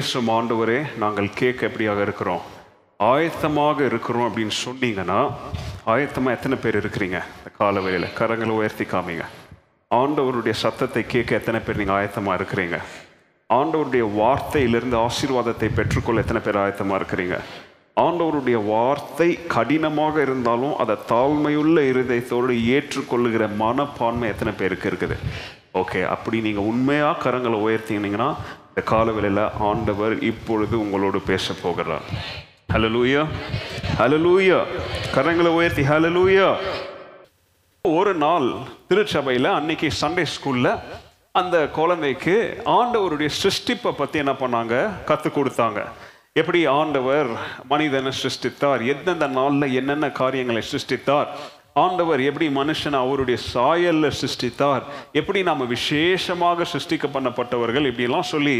பேசும் ஆண்டவரே நாங்கள் கேட்க எப்படியாக இருக்கிறோம்? ஆயத்தமாக இருக்கிறோம் அப்படின்னு சொன்னீங்கன்னா ஆயத்தமாக எத்தனை பேர் இருக்கிறீங்க இந்த காலவெளியில்? கரங்களை உயர்த்தி காமிங்க. ஆண்டவருடைய சத்தத்தை கேட்க எத்தனை பேர் நீங்கள் ஆயத்தமாக இருக்கிறீங்க? ஆண்டவருடைய வார்த்தையிலிருந்து ஆசீர்வாதத்தை பெற்றுக்கொள்ள எத்தனை பேர் ஆயத்தமாக இருக்கிறீங்க? ஆண்டவருடைய வார்த்தை கடினமாக இருந்தாலும் அதை தாழ்மையுள்ள இருதயத்தோடு ஏற்றுக்கொள்ளுகிற மனப்பான்மை எத்தனை பேருக்கு இருக்குது? ஓகே அப்படி நீங்கள் உண்மையாக கரங்களை உயர்த்தினீங்கன்னா இந்த காலவேளையில் ஆண்டவர் இப்பொழுது உங்களோடு பேச போகிறார். ஹலலூயா ஹலலூயா கரங்களை உயர்த்தி ஹலலூயா ஒரு நாள் திருச்சபையில் அன்னைக்கு சண்டே ஸ்கூலில் அந்த குழந்தைக்கு ஆண்டவருடைய சிருஷ்டிப்பை பற்றி என்ன பண்ணாங்க? கற்றுக் கொடுத்தாங்க. எப்படி ஆண்டவர் மனிதனை சிருஷ்டித்தார்? எந்தெந்த நாளில் என்னென்ன காரியங்களை சிருஷ்டித்தார்? ஆண்டவர் எப்படி மனுஷனை அவருடைய சாயல்ல சிருஷ்டித்தார் எப்படி நாம் விசேஷமாக சிருஷ்டிக்க பண்ணப்பட்டவர்கள் இப்படிலாம் சொல்லி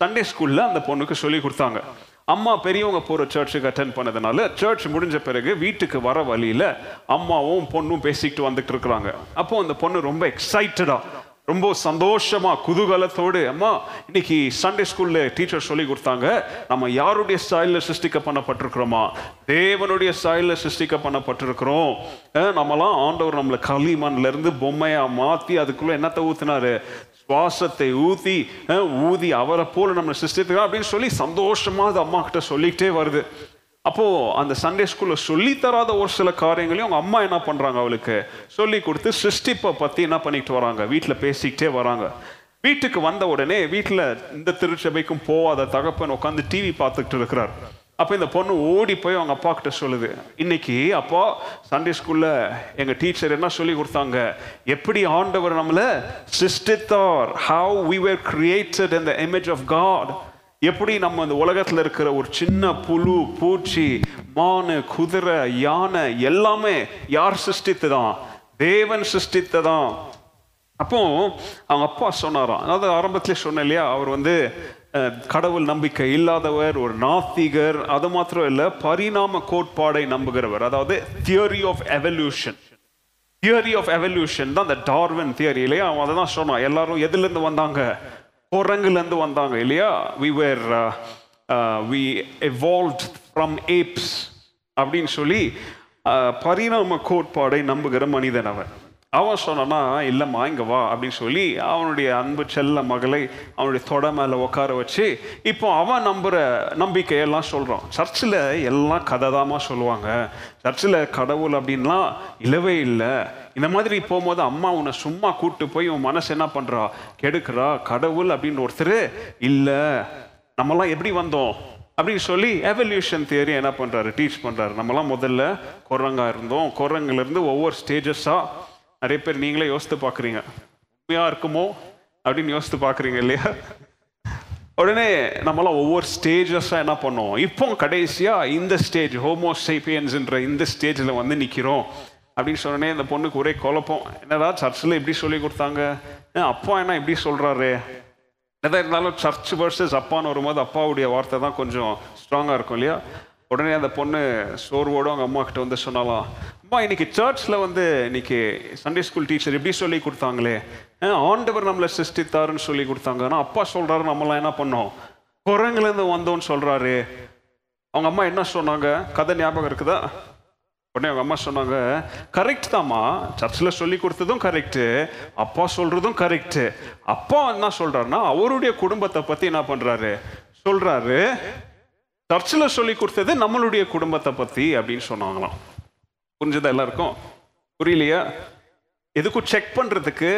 சண்டே ஸ்கூலில் அந்த பொண்ணுக்கு சொல்லி கொடுத்தாங்க. அம்மா பெரியவங்க போகிற சர்ச்சுக்கு அட்டன் பண்ணதுனால சர்ச் முடிஞ்ச பிறகு வீட்டுக்கு வர வழியில் அம்மாவும் பொண்ணும் பேசிக்கிட்டு வந்துட்டு இருக்கிறாங்க. அப்போது அந்த பொண்ணு ரொம்ப எக்ஸைட்டடாக ரொம்ப சந்தோஷமா குதூகலத்தோடு அம்மா இன்னைக்கு சண்டே ஸ்கூல்ல டீச்சர் சொல்லி கொடுத்தாங்க. நம்ம யாருடைய ஸ்டைலில் சிருஷ்டிக்க பண்ணப்பட்டிருக்கிறோமா? தேவனுடைய ஸ்டைலில் சிருஷ்டிக்க பண்ணப்பட்டிருக்கிறோம். நம்மலாம் ஆண்டவர் நம்மளை களிமண்ல இருந்து பொம்மையா மாத்தி அதுக்குள்ள என்னத்தை ஊத்துனாரு? சுவாசத்தை ஊற்றி ஊதி அவரை போல நம்ம சிருஷ்டித்துக்கலாம் அப்படின்னு சொல்லி சந்தோஷமா அது அம்மா கிட்ட சொல்லிக்கிட்டே வருது. அப்போ அந்த சண்டே ஸ்கூல்ல சொல்லி தராத ஒரு சில காரியங்களையும் அவங்க அம்மா என்ன பண்றாங்க அவளுக்கு? சொல்லி கொடுத்து சிருஷ்டிப்பை பத்தி என்ன பண்ணிட்டு வராங்க? வீட்டுல பேசிக்கிட்டே வராங்க. வீட்டுக்கு வந்த உடனே வீட்டுல இந்த திருச்சபைக்கும் போகாத தகப்பன் உட்காந்து டிவி பார்த்துக்கிட்டு இருக்கிறார். அப்போ இந்த பொண்ணு ஓடி போய் அவங்க அப்பா கிட்ட சொல்லுது இன்னைக்கு அப்பா சண்டே ஸ்கூல்ல எங்க டீச்சர் என்ன சொல்லி கொடுத்தாங்க? எப்படி ஆண்டவர் நம்மள சிருஷ்டித்தார்? How we were created in the image of God எப்படி நம்ம இந்த உலகத்தில் இருக்கிற ஒரு சின்ன புழு பூச்சி மானு குதிரை யானை எல்லாமே யார் சிருஷ்டித்ததான்? தேவன் சிருஷ்டித்ததான். அப்போ அவங்க அப்பா சொன்னாராம். அதாவது ஆரம்பத்திலே சொன்னேன் இல்லையா அவர் வந்து கடவுள் நம்பிக்கை இல்லாதவர் ஒரு நாத்திகர் அது மாத்திரம் இல்லை பரிணாம கோட்பாடை நம்புகிறவர். அதாவது theory of evolution theory of evolution தான் அந்த டார்வன் தியரி இல்லையா? அவன் அதை தான் சொன்னான். எல்லாரும் எதுலேருந்து வந்தாங்க? குரங்குலேருந்து வந்தாங்க இல்லையா? We were we evolved from apes அப்படின்னு சொல்லி uh, பரிணாம கோட்பாடை நம்புகிற மனிதன் அவன். அவன் சொன்னானா இல்லைம்மா இங்கே வா அப்படின்னு சொல்லி அவனுடைய அன்பு செல்ல மகளை அவனுடைய தொட மேலே உட்கார வச்சு இப்போ அவன் நம்புற நம்பிக்கையெல்லாம் சொல்கிறான் சர்ச்சில் எல்லாம் கதை தாமா சொல்லுவாங்க. சர்ச்சில் கடவுள் அப்படின்லாம் இல்லவே இல்லை. இந்த மாதிரி போகும்போது அம்மா உன்னை சும்மா கூப்பிட்டு போய் உன் மனசு என்ன பண்ணுறா கெடுக்கிறா? கடவுள் அப்படின்னு ஒருத்தர் இல்லை நம்மலாம் எப்படி வந்தோம்? அப்படின்னு சொல்லி எவல்யூஷன் தியரி என்ன பண்ணுறாரு டீச் பண்ணுறாரு நம்மலாம் முதல்ல குரங்காக இருந்தோம். குரங்குலேருந்து ஒவ்வொரு ஸ்டேஜஸாக நிறைய பேர் நீங்களே யோசித்து பார்க்குறீங்க. உண்மையாக இருக்குமோ அப்படின்னு யோசித்து பார்க்குறீங்க இல்லையா? உடனே நம்மளாம் ஒவ்வொரு ஸ்டேஜஸாக என்ன பண்ணுவோம்? இப்போ கடைசியாக இந்த ஸ்டேஜ் ஹோமோ இந்த ஸ்டேஜில் வந்து நிற்கிறோம் அப்படின்னு சொன்னோடனே இந்த பொண்ணுக்கு ஒரே குழப்பம். என்னடா சர்ச்சில் இப்படி சொல்லி கொடுத்தாங்க? ஏன் அப்பா என்ன இப்படி சொல்கிறாரு எதாக இருந்தாலும் சர்ச் வர்சஸ் அப்பான்னு வரும்போது அப்பாவுடைய வார்த்தை தான் கொஞ்சம் ஸ்ட்ராங்காக இருக்கும் இல்லையா? உடனே அந்த பொண்ணு சோர்வோடு அவங்க அம்மா கிட்ட வந்து சொன்னாலாம் அம்மா இன்னைக்கு சர்ச்சில் வந்து இன்னைக்கு சண்டே ஸ்கூல் டீச்சர் இப்படி சொல்லி கொடுத்தாங்களே. ஆண்டவர் நம்மளை சிருஷ்டித்தாருன்னு சொல்லி கொடுத்தாங்க. ஆனால் அப்பா சொல்கிறாரு நம்மளாம் என்ன பண்ணோம்? குரங்குலேருந்து வந்தோன்னு சொல்கிறாரு அவங்க அம்மா என்ன சொன்னாங்க? கதை ஞாபகம் இருக்குதா? உடனே அவங்க அம்மா சொன்னாங்க கரெக்ட் தாம்மா. சர்ச்சில் சொல்லி கொடுத்ததும் கரெக்டு அப்பா சொல்கிறதும் கரெக்டு அப்பா என்ன சொல்கிறாருன்னா அவருடைய குடும்பத்தை பற்றி என்ன பண்ணுறாரு சொல்கிறாரு சர்ச்சில் சொல்லி கொடுத்தது நம்மளுடைய குடும்பத்தை பற்றி அப்படின்னு சொன்னாங்களாம். புரிஞ்சதா எல்லாருக்கும்? புரியலையா? எதுக்கும் செக் பண்ணுறதுக்கு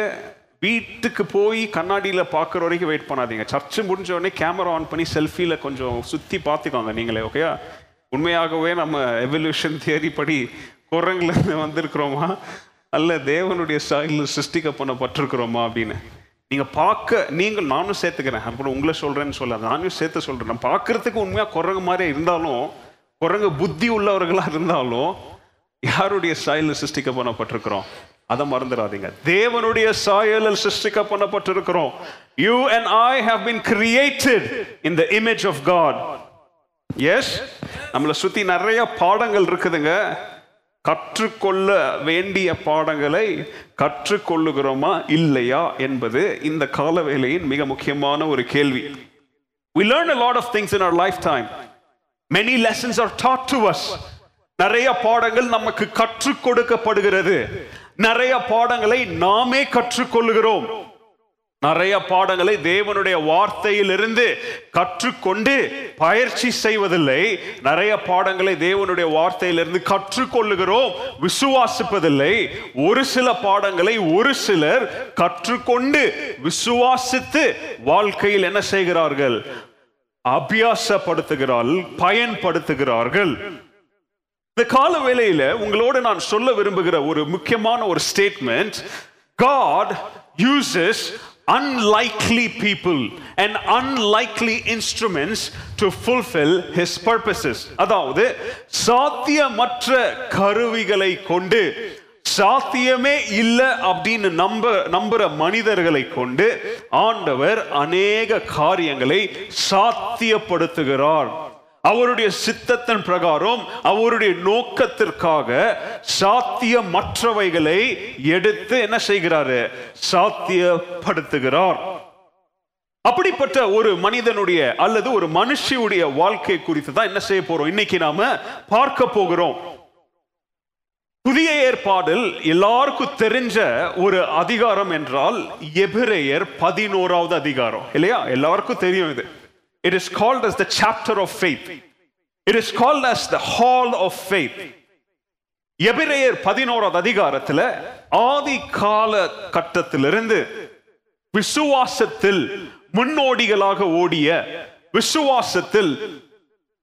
வீட்டுக்கு போய் கண்ணாடியில் பார்க்குற வரைக்கும் வெயிட் பண்ணாதீங்க. சர்ச்சு முடிஞ்ச உடனே கேமரா ஆன் பண்ணி செல்ஃபியில் கொஞ்சம் சுற்றி பார்த்துக்கோங்க நீங்களே ஓகேயா உண்மையாகவே நம்ம எவல்யூஷன் தியரி படி குரங்குலேருந்து வந்திருக்கிறோமா? அல்ல தேவனுடைய ஸ்டைலில் சிருஷ்டிக்க பண்ணப்பட்டிருக்கிறோமா அப்படின்னு. நீங்கள் பார்க்க நீங்கள் நானும் சேர்த்துக்கிறேன். அப்புறம் உங்களை சொல்கிறேன்னு சொல்ல நானும் சேர்த்து சொல்கிறேன் நான் பார்க்கறதுக்கு உண்மையாக குரங்கு மாதிரி இருந்தாலும் குரங்கு புத்தி உள்ளவர்களாக இருந்தாலும் யாருடைய சாயலில் சிருஷ்டிக்க பண்ணப்பட்டிருக்கிறோம் அதை மறந்துடாதீங்க. தேவனுடைய சாயலில் சிருஷ்டிக்க பண்ணப்பட்டிருக்கிறோம் you and I have been created in the image of God as நம்மளை சுற்றி நிறைய பாடங்கள் இருக்குதுங்க. கற்றுக்கொள்ள வேண்டிய பாடங்களை கற்றுக்கொள்ளுகிறோமா இல்லையா என்பது இந்த காலவேளையின் மிக முக்கியமான ஒரு கேள்வி We learn a lot of things in our lifetime. Many lessons are taught to us. நிறைய பாடங்கள் நமக்கு கற்றுக் கொடுக்கப்படுகிறது நிறைய பாடங்களை நாமே கற்றுக்கொள்கிறோம் நிறைய பாடங்களை தேவனுடைய வார்த்தையிலிருந்து கற்றுக்கொண்டு பயிற்சி செய்வதில்லை. நிறைய பாடங்களை தேவனுடைய வார்த்தையிலிருந்து கற்றுக்கொள்ளுகிறோம் விசுவாசிப்பதில்லை. ஒரு சில பாடங்களை ஒரு சிலர் கற்றுக்கொண்டு விசுவாசித்து வாழ்க்கையில் என்ன செய்கிறார்கள்? அபியாசப்படுத்துகிறார்கள் பயன்படுத்துகிறார்கள். இந்த கால வேளையில உங்களோடு நான் சொல்ல விரும்புகிற ஒரு முக்கியமான ஒரு statement God uses unlikely people and unlikely instruments to fulfill his purposes. அதாவது சாத்தியமற்ற கருவிகளை கொண்டு சாத்தியமே இல்லை அப்படின்னு நம்ப நம்புற மனிதர்களை கொண்டு ஆண்டவர் அநேக காரியங்களை சாத்தியப்படுத்துகிறார். அவருடைய சித்தத்தின் பிரகாரம் அவருடைய நோக்கத்திற்காக சாத்தியமற்றவைகளை எடுத்து என்ன செய்கிறாரு? சாத்தியப்படுத்துகிறார். அப்படிப்பட்ட ஒரு மனிதனுடைய அல்லது ஒரு மனுஷியுடைய வாழ்க்கை குறித்து தான் என்ன செய்ய போறோம்? இன்னைக்கு நாம பார்க்க போகிறோம். புதிய ஏற்பாடில் எல்லாருக்கும் தெரிஞ்ச ஒரு அதிகாரம் என்றால் எபிரேயர் பதினோராவது அதிகாரம். இல்லையா? எல்லாருக்கும் தெரியும் இது. It is called as the chapter of faith. It is called as the hall of faith. எபிரேயர் பதினோராவது அதிகாரத்துல ஆதி கால கட்டத்திலிருந்து விசுவாசத்தில் முன்னோடிகளாக ஓடிய விசுவாசத்தில்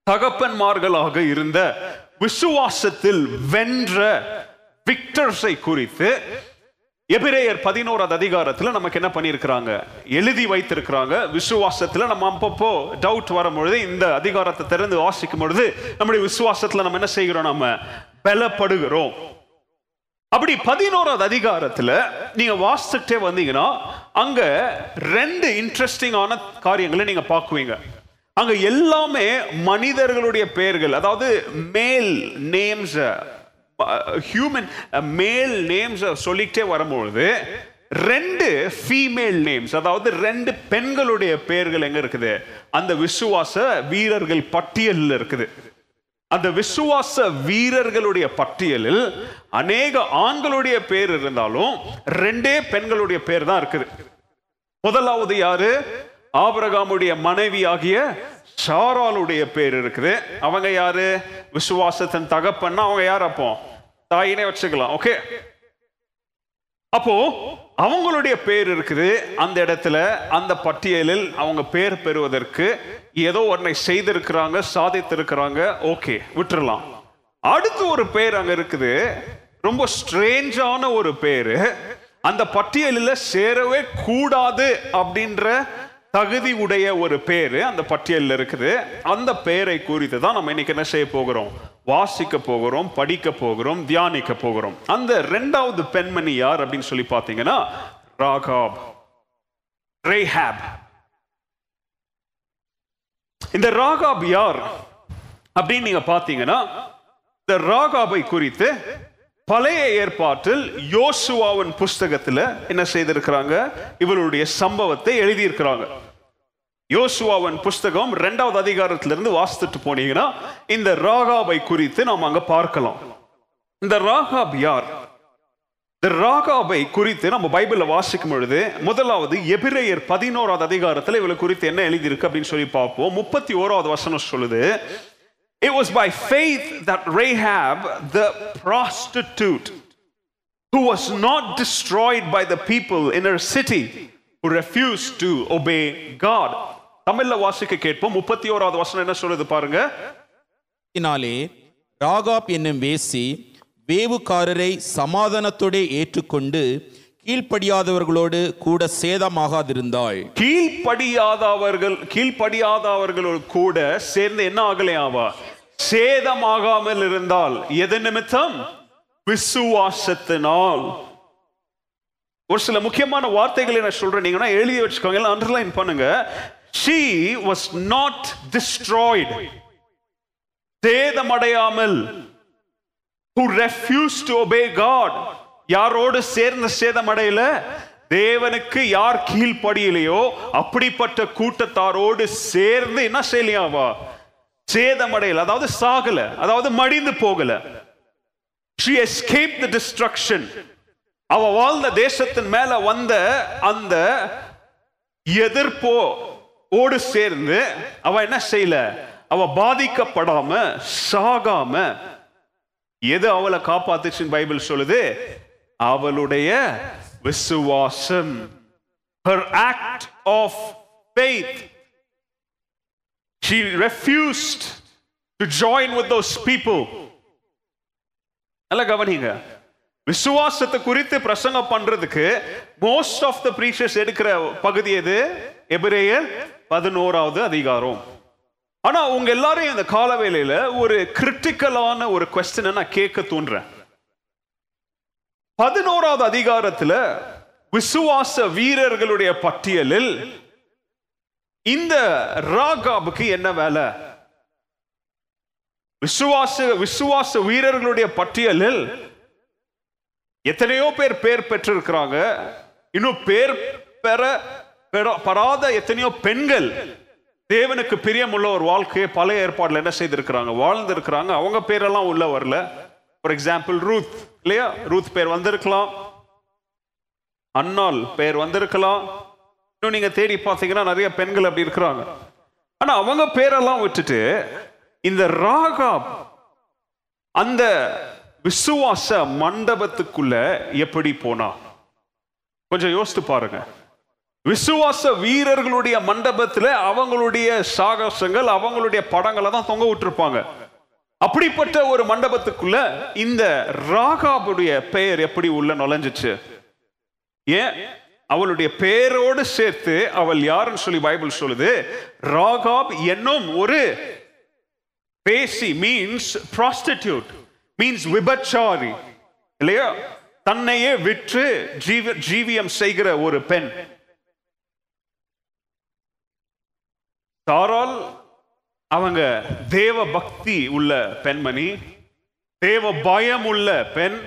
தகப்பன்மார்களாக இருந்த விசுவாசத்தில் வென்ற விக்டர்ஸை குறித்து எபிரேயர் பதினோராவது அதிகாரத்தில் நமக்கு என்ன பண்ணியிருக்கிறாங்க? எழுதி வைத்திருக்கிறாங்க. விசுவாசத்தில் நம்ம அப்பப்போ டவுட் வரும்பொழுது இந்த அதிகாரத்தை திறந்து வாசிக்கும் பொழுது நம்முடைய விசுவாசத்தில் நம்ம என்ன செய்கிறோம் நம்ம? பலப்படுகிறோம். அப்படி பதினோராவது அதிகாரத்தில் நீங்க வாசிச்சுட்டே வந்தீங்கன்னா அங்க ரெண்டு இன்ட்ரெஸ்டிங்கான காரியங்களை நீங்க பார்க்குவீங்க. அங்க எல்லாமே மனிதர்களுடைய பெயர்கள் அதாவது மேல் நேம்ஸ் ஹியூமன் மேல் நேம்ஸ் சொல்லிக்கிட்டே வரும்பொழுது ரெண்டு ஃபீமேல் நேம்ஸ் அதாவது ரெண்டு பெண்களுடைய பெயர்கள் எங்க இருக்குது? அந்த விசுவாச வீரர்கள் பட்டியலில் இருக்குது. அந்த விசுவாச வீரர்களுடைய பட்டியலில் அநேக ஆண்களுடைய பேர் இருந்தாலும் ரெண்டே பெண்களுடைய பேர் தான் இருக்குது. முதலாவது யாரு? ஆபரகாமுடைய மனைவி ஆகிய சாராளுடைய பேர் இருக்குது. அவங்க யாரு? விசுவாசத்தின் தகப்பன்னா அவங்க யார் அப்போ? தாயினே வச்சுக்கலாம் ஓகே அப்போ அவங்களுடைய பேர் இருக்குது அந்த இடத்துல அந்த பட்டியலில் அவங்க பேர் பெறுவதற்கு ஏதோ ஒன்றை செய்திருக்கிறாங்க சாதித்திருக்கிறாங்க ஓகே விட்டுறலாம். அடுத்து ஒரு பேர் அங்க இருக்குது ரொம்ப ஸ்ட்ரேஞ்சான ஒரு பேரு அந்த பட்டியலில் சேரவே கூடாது அப்படின்ற தகுதி உடைய ஒரு பேர் அந்த பட்டியலில் இருக்குது. அந்த பெயரை குறித்து தான் நம்ம இன்னைக்கு என்ன செய்ய போகிறோம்? வாசிக்க போகிறோம் படிக்க போகிறோம் தியானிக்க போகிறோம். அந்த ரெண்டாவது பெண்மணி யார் அப்படின்னு சொல்லி பார்த்தீங்கன்னா ராகாப். ரேஹாப். இந்த ராகாப் யார் அப்படின்னு நீங்க பார்த்தீங்கன்னா இந்த ராகாபை குறித்து பழைய ஏற்பாட்டில் யோசுவாவின் புஸ்தகத்தில் என்ன செய்திருக்கிறாங்க? இவருடைய சம்பவத்தை எழுதியிருக்கிறாங்க. யோசுவாவின் புஸ்தகம் ரெண்டாவது அதிகாரத்திலிருந்து வாசித்துட்டு போனீங்கன்னா இந்த ராகாபை குறித்து நாம் அங்க பார்க்கலாம். இந்த ராகாப் யார்? இந்த ராகாபை குறித்து நம்ம பைபிளில் வாசிக்கும் பொழுது முதலாவது எபிரேயர் பதினோராவது அதிகாரத்தில் இவளை குறித்து என்ன எழுதியிருக்கு அப்படின்னு சொல்லி பார்ப்போம். முப்பத்தி ஓராவது வசனம் சொல்லுது It was by faith that Rahab, the prostitute, who was not destroyed by the people in her city, who refused to obey God. தமிழ்ல வாசிக்க கேட்போம். முப்பத்தி ஓராவது வசனம் என்ன சொல்லுது பாருங்க? இதனாலே ராகாப் என்னும் வேசி வேவுக்காரரை சமாதானத்தோடே ஏற்றுக்கொண்டு கீழ்ப்படியாதவர்களோடு கூட சேதமாகாதிருந்தாள். கீழ்ப்படியாதவர்கள் கீழ்ப்படியாதவர்களோடு கூட சேர்ந்து என்ன ஆகலையாவா? சேதமாகாமல் இருந்தால் எது நிமித்தம்? விசுவாசத்தினால். ஒரு சில முக்கியமான வார்த்தைகளை நான் சொல்றேன். நீங்கன்னா எழுதி வச்சுக்கோங்க. அண்டர்லைன் பண்ணுங்க. She was not destroyed. சேதமடையாமல். Who refused to obey God. யாரோடு சேர்ந்த சேதமடையல? தேவனுக்கு யார் கீழ்ப்படியிலையோ அப்படிப்பட்ட கூட்டத்தாரோடு சேர்ந்து என்ன செய்யலையாவா சேதமடையல அதாவது சாகல அதாவது மடிந்து போகல. ஷி எஸ்கேப் தி டிஸ்ட்ரக்ஷன் அவ வாழ்ந்த தேசத்தின் மேல வந்த அந்த எதிர்ப்போ ஓடு சேர்ந்து அவ என்ன செய்யல? அவ பாதிக்கப்படாம சாகாம எது அவளை காப்பாத்துச்சுன்னு பைபிள் சொல்லுது? அவளுடைய விசுவாசம். Her act of faith. She refused to join with those people. நல்லா கவனிங்க. விசுவாசத்தை குறித்து பிரசங்கம் பண்றதுக்கு மோஸ்ட் ஆஃப் த பிரீச்சர்ஸ் எடுக்கிற பகுதி எது? எபிரேயர் பதினோராவது அதிகாரம். ஆனா உங்க எல்லாரையும் இந்த காலவேளையில ஒரு கிரிட்டிக்கலான ஒரு கொஸ்டினை நான் கேட்க தூண்டுறேன். பதினோராவது அதிகாரத்துல விசுவாச வீரர்களுடைய பட்டியலில் இந்த ராகாபுக்கு என்ன வேலை? விசுவாச விசுவாச வீரர்களுடைய பட்டியலில் எத்தனையோ பேர் பேர் பெற்றிருக்கிறாங்க. இன்னும் பேர் பெற பெற- பெறாத எத்தனையோ பெண்கள் தேவனுக்கு பிரியமுள்ள ஒரு வாழ்க்கையை பழைய ஏற்பாடுல என்ன செய்திருக்கிறாங்க? வாழ்ந்திருக்கிறாங்க. அவங்க பேரெல்லாம் உள்ள வரல. ஃபார் எக்ஸாம்பிள் ரூத் இல்லையா? ரூத் பேர் வந்திருக்கலாம். அன்னால் பேர் வந்திருக்கலாம். இன்னும் நீங்க தேடி பார்த்தீங்கன்னா நிறைய பெண்கள் அப்படி இருக்கிறாங்க. ஆனா அவங்க பேரெல்லாம் விட்டுட்டு இந்த ராகா அந்த விசுவாச மண்டபத்துக்குள்ள எப்படி போனா? கொஞ்சம் யோசித்து பாருங்க. விசுவாச வீரர்களுடைய மண்டபத்துல அவங்களுடைய சாகசங்கள் அவங்களுடைய படங்களை தான் தொங்க விட்டுருப்பாங்க. அப்படிப்பட்ட ஒரு மண்டபத்துக்குள்ள இந்த ராகாபுடைய பெயர் எப்படி உள்ள நுழைஞ்சிச்சு? ஏன்? அவளுடைய பேரோடு சேர்த்து அவள் யாருன்னு சொல்லி பைபிள் சொல்லுது. ராகாப் என்னும் ஒரு பேசி மீன்ஸ் ப்ராஸ்டிடியூட் மீன்ஸ் விபச்சாரி இல்லையா? தன்னையே விற்று ஜீவ ஜீவியம் செய்கிற ஒரு பெண். தாரால் அவங்க தேவ பக்தி உள்ள பெண்மணி தேவ பயம் உள்ள பெண்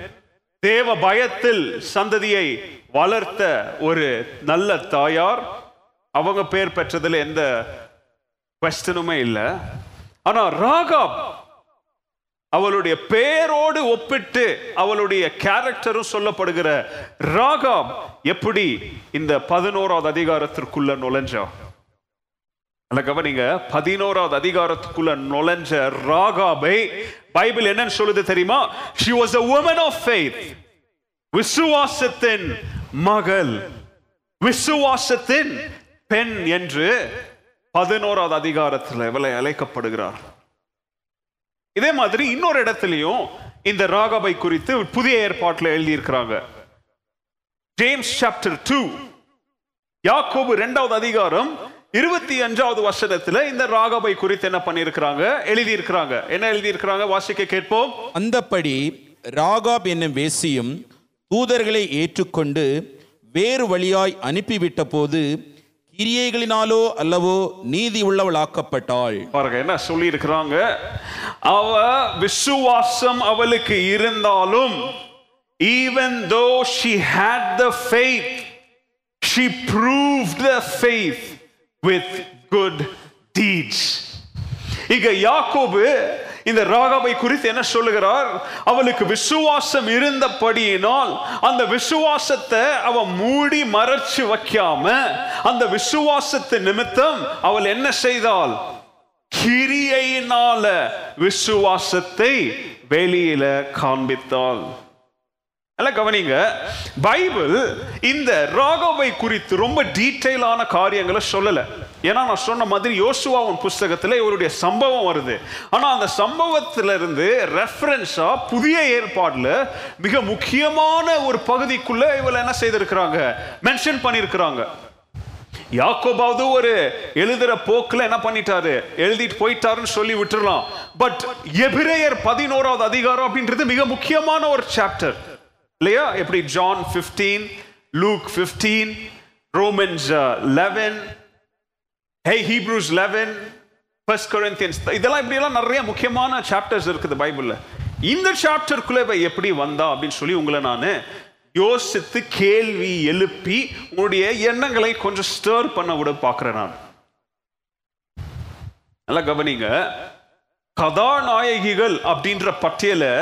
தேவ பயத்தில் சந்ததியை வளர்த்த ஒரு நல்ல தாயார். அவங்க பேர் பெற்றதுல எந்த கொஸ்டனுமே இல்லை. ஆனா ராகாப் அவளுடைய பேரோடு ஒப்பிட்டு அவளுடைய கேரக்டரும் சொல்லப்படுகிற ராகாப் எப்படி இந்த பதினோராவது அதிகாரத்திற்குள்ள நுழைஞ்சா? அல்ல கவனிங்க. பதினோராவது அதிகாரத்துக்குள்ள நுழைஞ்ச ராகாபை பைபிள் என்னன்னு சொல்லுது தெரியுமா? She was a woman of faith. விசுவாசத்தின் மகள் விசுவாசத்தின் பெண் என்று பதினோராவது அதிகாரத்தில் இவளை அழைக்கப்படுகிறார். இதே மாதிரி இன்னொரு இடத்துலையும் இந்த ராகவை குறித்து புதிய ஏற்பாட்டில் எழுதியிருக்கிறாங்க. ஜேம்ஸ் சாப்டர் டூ யாக்கோபு இரண்டாவது அதிகாரம் இருபத்தி அஞ்சாவது வருஷத்துல இந்த ராகபை குறித்து என்ன பண்ணியிருக்கிறாங்க? எழுதியிருக்கிறாங்க. என்ன எழுதியிருக்கிறாங்க? வாசிக்க கேட்போம். அந்தப்படி ராகாப் என்னும் வேசியும் தூதர்களை ஏற்றுக்கொண்டு வேறு வழியாய் அனுப்பிவிட்ட போது கிரியைகளினாலோ அல்லவோ நீதி உள்ளவளாக்கப்பட்டாள். பாருங்க என்ன சொல்லி இருக்கிறாங்க அவ விசுவாசம் அவளுக்கு இருந்தாலும் even though she had the faith she proved the faith with good deeds இங்க யாக்கோபு இந்த ராகாபை குறித்து என்ன சொல்லுகிறார்? அவளுக்கு விசுவாசம் இருந்தபடியினால் அந்த விசுவாசத்தை அவ மூடி மறைச்சு வைக்காம அந்த விசுவாசத்து நிமித்தம் அவள் என்ன செய்தாள்? கிரியையினால விசுவாசத்தை வெளியில காண்பித்தாள். நல்லா கவனிங்க. பைபிள் இந்த ராகவை குறித்து ரொம்ப டீட்டெயிலான காரியங்களை சொல்லலை. ஏன்னா நான் சொன்ன மாதிரி யோசுவாவின் புஸ்தகத்தில் இவருடைய சம்பவம் வருது. ஆனால் அந்த சம்பவத்திலிருந்து இருந்து புதிய ஏற்பாடில் மிக முக்கியமான ஒரு பகுதிக்குள்ளே இவளை என்ன செய்திருக்கிறாங்க? மென்ஷன் பண்ணியிருக்கிறாங்க யாக்கோபாவது ஒரு எழுதுற போக்கில் என்ன பண்ணிட்டாரு? எழுதிட்டு போயிட்டாருன்னு சொல்லி விட்டுறலாம். பட் எபிரேயர் பதினோராவது அதிகாரம் அப்படின்றது மிக முக்கியமான ஒரு சாப்டர் இல்லையா? எப்படி John 15 Luke 15 Romans 11 hey Hebrews 11 first Corinthians இதெல்லாம் இப்படி எல்லாம் நிறைய முக்கியமான சாப்டர்ஸ் இருக்குது பைபிள்ல. இந்த சாப்டருக்குள்ளே இவ எப்படி வந்தா அப்படின்னு சொல்லி உங்களை நான் யோசித்து கேள்வி எழுப்பி உங்களுடைய எண்ணங்களை கொஞ்சம் ஸ்டர் பண்ண விட பார்க்குறேன் நான். நல்லா கவனிங்க. கதாநாயகிகள் அப்படின்ற பட்டியலை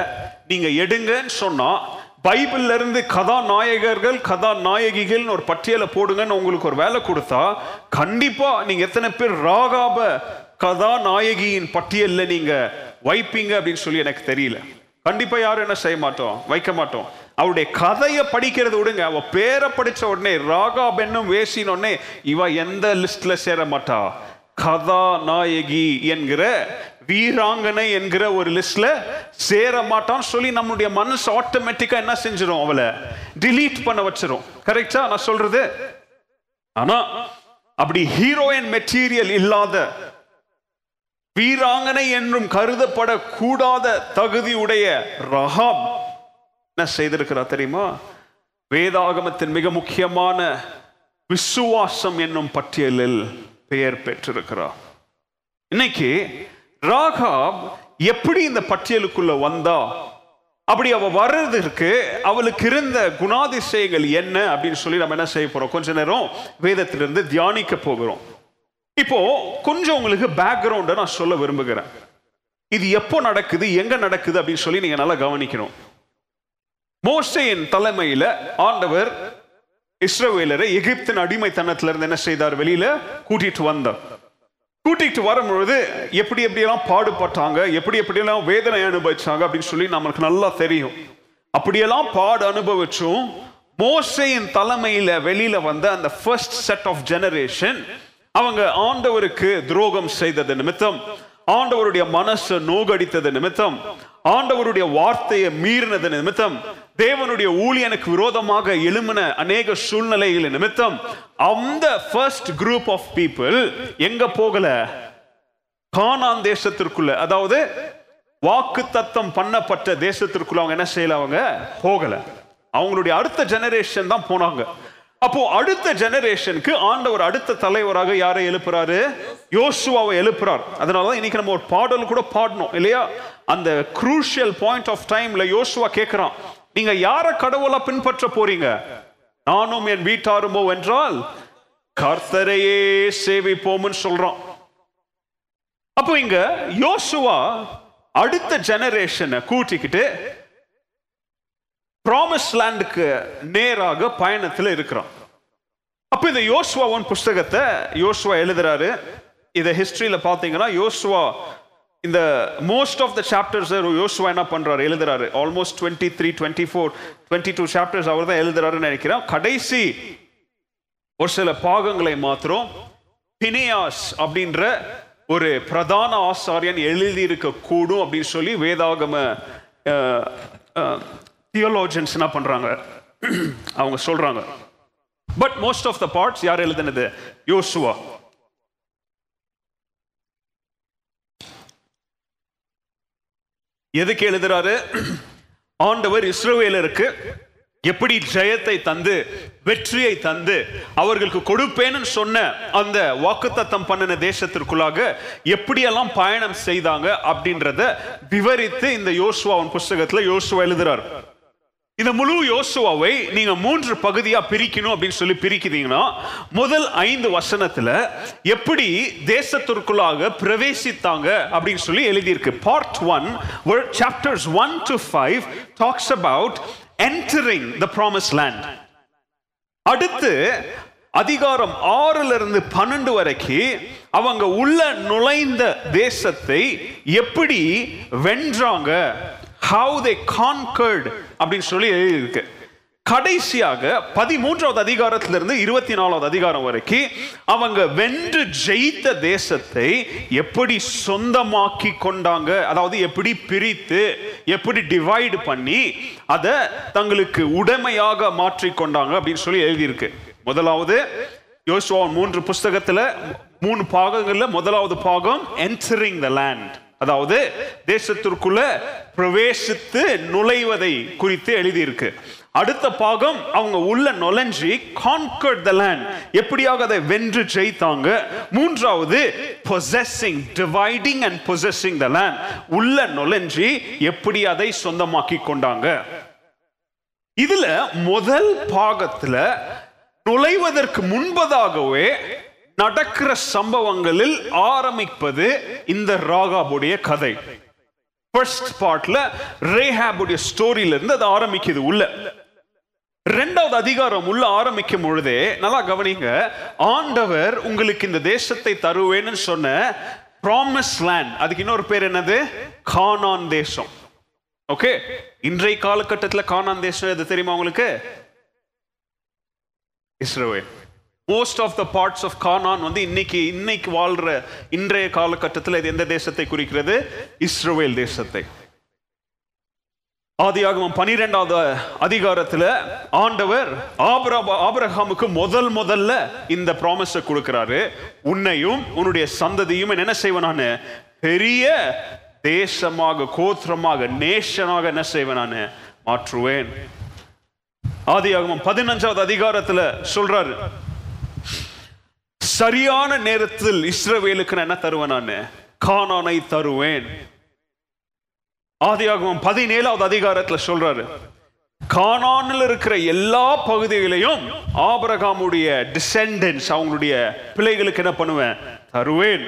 நீங்கள் எடுங்கன்னு சொன்னால் பைபிள்ல இருந்து கதாநாயகர்கள் கதாநாயகிகள்னு ஒரு பட்டியலை போடுங்கன்னு உங்களுக்கு ஒரு வேலை கொடுத்தா கண்டிப்பா நீங்க எத்தனை பேர் ராகாப கதாநாயகியின் பட்டியல்ல நீங்க வைப்பீங்க அப்படின்னு சொல்லி எனக்கு தெரியல. கண்டிப்பா யாரும் என்ன செய்ய மாட்டோம்? வைக்க மாட்டோம். அவருடைய கதையை படிக்கிறது விடுங்க. அவ பேரை படிச்ச உடனே ராகா பெண்ணும் வேசின உடனே இவ எந்த லிஸ்ட்ல சேர மாட்டா? கதாநாயகி என்கிற வீராங்கனை என்கிற ஒரு லிஸ்ட்ல சேர மாட்டான்னு சொல்லி நம்மளுடைய மனசு ஆட்டோமேட்டிக்கா என்ன செஞ்சிடும் அவளை? டிலீட் பண்ண வச்சிரும். கரெக்டா நான் சொல்றது? ஆனா அப்படி ஹீரோயின் மெட்டீரியல் இல்லாத வீராங்கனை என்றும் கருதப்படக்கூடாத தகுதியுடைய ரஹாம் என்ன செய்திருக்கிறா தெரியுமா? வேதாகமத்தின் மிக முக்கியமான விசுவாசம் என்னும் பட்டியலில் பெயர் பெற்றிருக்கிறார். இன்னைக்கு ராகாப் எப்படி இந்த பட்டியலுக்குள்ள வந்தா? அப்படி அவ வர்றதுக்கு அவளுக்கு இருந்த குணாதிசயங்கள் என்ன அப்படின்னு சொல்லி நம்ம என்ன செய்ய போறோம்? கொஞ்ச நேரம் வேதத்திலிருந்து தியானிக்க போகிறோம். இப்போ கொஞ்சம் உங்களுக்கு பேக்ரவுண்டை நான் சொல்ல விரும்புகிறேன். இது எப்போ நடக்குது? எங்க நடக்குது? அப்படின்னு சொல்லி நீங்க நல்லா கவனிக்கணும். மோசையின் தலைமையில ஆண்டவர் இஸ்ரவேலரை எகிப்தின் அடிமைத்தனத்திலிருந்து என்ன செய்தார்? வெளியில கூட்டிட்டு வந்தார். கூட்டிகிட்டு வரும்பொழுது எப்படி எப்படியெல்லாம் பாடுபட்டாங்க எப்படி எப்படியெல்லாம் வேதனை அனுபவிச்சாங்க அப்படின்னு சொல்லி நமக்கு நல்லா தெரியும். அப்படியெல்லாம் பாடு அனுபவிச்சும் மோசையின் தலைமையில வெளியில வந்த அந்த ஃபர்ஸ்ட் செட் ஆஃப் ஜெனரேஷன் அவங்க ஆண்டவருக்கு துரோகம் செய்தது நிமித்தம் ஆண்டவருடைய மனசை நோகடித்தது நிமித்தம் ஆண்டவருடைய வார்த்தையை மீறினது நிமித்தம் தேவனுடைய ஊழியனுக்கு விரோதமாக எழும்பின அநேக சூழ்நிலைகள் நிமித்தம் அந்த ஃபர்ஸ்ட் குரூப் ஆஃப் பீப்புள் எங்க போகல? கானான் தேசத்திற்குள்ள அதாவது வாக்கு தத்தம் பண்ணப்பட்ட தேசத்திற்குள்ள அவங்க என்ன செய்யல அவங்க? போகல. அவங்களுடைய அடுத்த ஜெனரேஷன் தான் போனாங்க. அப்போ அடுத்த ஜெனரேஷனுக்கு ஆண்டவர் அடுத்த தலைவராக யாரை எழுப்புறாரு? யோசுவாவை எழுப்புறார். அதனால தான் இன்னைக்கு நம்ம ஒரு பாடல் கூட பாடணும் இல்லையா? அந்த குரூஷியல் பாயிண்ட் ஆஃப் டைம்ல யோசுவா கேட்கிறான் நீங்க யார கடவுளா பின்பற்ற போறீங்க? நானும் என் வீட்டாருமோ என்றால் கர்த்தரையே சேவிப்போம்னு சொல்றோம் அப்போ இங்க யோசுவா அடுத்த ஜெனரேஷனை கூட்டிக்கிட்டு ப்ராமிஸ் லேண்டுக்கு நேராக பயணத்தில் இருக்கிறோம் அப்ப இந்த யோசுவாவின் புஸ்தகத்தை யோசுவா எழுதுறாரு. இதை ஹிஸ்டரியில பாத்தீங்கன்னா யோசுவா இந்த மோஸ்ட் ஆஃப் த சாப்டர்ஸ் யோசுவா என்ன பண்றாரு? எழுதுறாரு. Almost twenty three twenty four twenty two chapters அவர் தான் எழுதுறாருன்னு நினைக்கிறேன். கடைசி ஒரு சில பாகங்களை மாத்திரம் பினியாஸ் அப்படின்ற ஒரு பிரதான ஆசாரியன் எழுதியிருக்க கூடும் அப்படின்னு சொல்லி வேதாகம தியோலோஜன்ஸ் என்ன பண்றாங்க? அவங்க சொல்றாங்க. But most of the parts யார் எழுதினது? யோசுவா. எதுக்கு எழுதுறாரு? ஆண்டவர் இஸ்ரோவேலருக்கு எப்படி ஜெயத்தை தந்து வெற்றியை தந்து அவர்களுக்கு கொடுப்பேன்னு சொன்ன அந்த வாக்குத்தத்தம் பண்ணின தேசத்திற்குள்ளாக எப்படியெல்லாம் பயணம் செய்தாங்க அப்படின்றத விவரித்து இந்த யோசுவா புஸ்தகத்துல யோசுவா எழுதுறாரு. இந்த முழு யோசுவாவை நீங்க மூன்று பகுதியா பிரிக்கணும் அப்படின்னு சொல்லி பிரிக்கிறீங்கன்னா முதல் ஐந்து வசனத்துல எப்படி தேசத்திற்குள்ளாக பிரவேசித்தாங்க அப்படின்னு சொல்லி எழுதியிருக்கு. Part one chapters one to five talks about entering the promise land அடுத்து அதிகாரம் ஆறுல இருந்து பன்னெண்டு வரைக்கும் அவங்க உள்ள நுழைந்த தேசத்தை எப்படி வென்றாங்க? ஹவு தே கான்கர்ட் அப்படின்னு சொல்லி எழுதியிருக்கு. கடைசியாக பதிமூன்றாவது அதிகாரத்திலிருந்து இருபத்தி நாலாவது அதிகாரம் வரைக்கும் அவங்க வென்று ஜெயித்த தேசத்தை எப்படி சொந்தமாக்கி கொண்டாங்க அதாவது எப்படி பிரித்து எப்படி டிவைடு பண்ணி அதை தங்களுக்கு உடைமையாக மாற்றி கொண்டாங்க அப்படின்னு சொல்லி எழுதியிருக்கு. முதலாவது யோசுவா மூன்று புஸ்தகத்துல மூணு பாகங்கள்ல முதலாவது பாகம் என்டரிங் த லேண்ட் அதாவது தேசத்திற்குள்ள பிரவேசித்து நுழைவதை குறித்து எழுதியிருக்கு. அடுத்த பாகம் அவங்க உள்ள நுழைஞ்சி கான்கர்ட் த லேண்ட் எப்படியாக அதை வென்று ஜெயித்தாங்க? மூன்றாவது possessing dividing and possessing the land உள்ள நுழைஞ்சி எப்படி அதை சொந்தமாக்கி கொண்டாங்க? இதுல முதல் பாகத்துல நுழைவதற்கு முன்பதாகவே நடக்கிற சம்பவங்களில் ஆரம்பிப்பது இந்த ராகாபுடைய கதை. ஃபர்ஸ்ட் பார்ட்ல ரேஹாபுடைய ஸ்டோரியில இருந்து அது ஆரம்பிக்குது உள்ள. ரெண்டாவது அதிகாரம் உள்ள ஆரம்பிக்கும் பொழுதே நல்லா கவனிங்க ஆண்டவர் உங்களுக்கு இந்த தேசத்தை தருவேன்னு சொன்ன ப்ராமிஸ் லேண்ட் அதுக்கு இன்னொரு பேர் என்னது? கானான் தேசம். ஓகே இன்றைய காலகட்டத்தில் கானான் தேசம் எது தெரியுமா உங்களுக்கு? Israel most of the parts of Canaan வந்து இன்னைக்கு இன்னைக்கு வாழ்ற இன்றைய காலகட்டத்தில் இது எந்த தேசத்தை குறிக்கிறது? இஸ்ரோவேல் தேசத்தை. ஆதியாகமம் பனிரெண்டாவது அதிகாரத்தில் ஆண்டவர் ஆபிரா- ஆபிரகாமுக்கு முதல் முதல்ல இந்த ப்ராமிஸை கொடுக்கிறாரு. உன்னையும் உன்னுடைய சந்ததியும் என்ன செய்வேன் நான்? பெரிய தேசமாக கோத்திரமாக நேஷனாக என்ன செய்வேன் நான்? மாற்றுவேன். ஆதியாகமம் பதினஞ்சாவது அதிகாரத்தில் சொல்றாரு. சரியான நேரத்தில் இஸ்ரவேலுக்கு நான் என்ன தருவேன் நான்? கானானை தருவேன். ஆதியாகமம் பதினேழாவது அதிகாரத்துல சொல்றாரு கானானில் இருக்கிற எல்லா பகுதிகளையும் ஆபரகாமுடைய டிசெண்டன்ஸ் அவங்களுடைய பிள்ளைகளுக்கு என்ன பண்ணுவேன்? தருவேன்.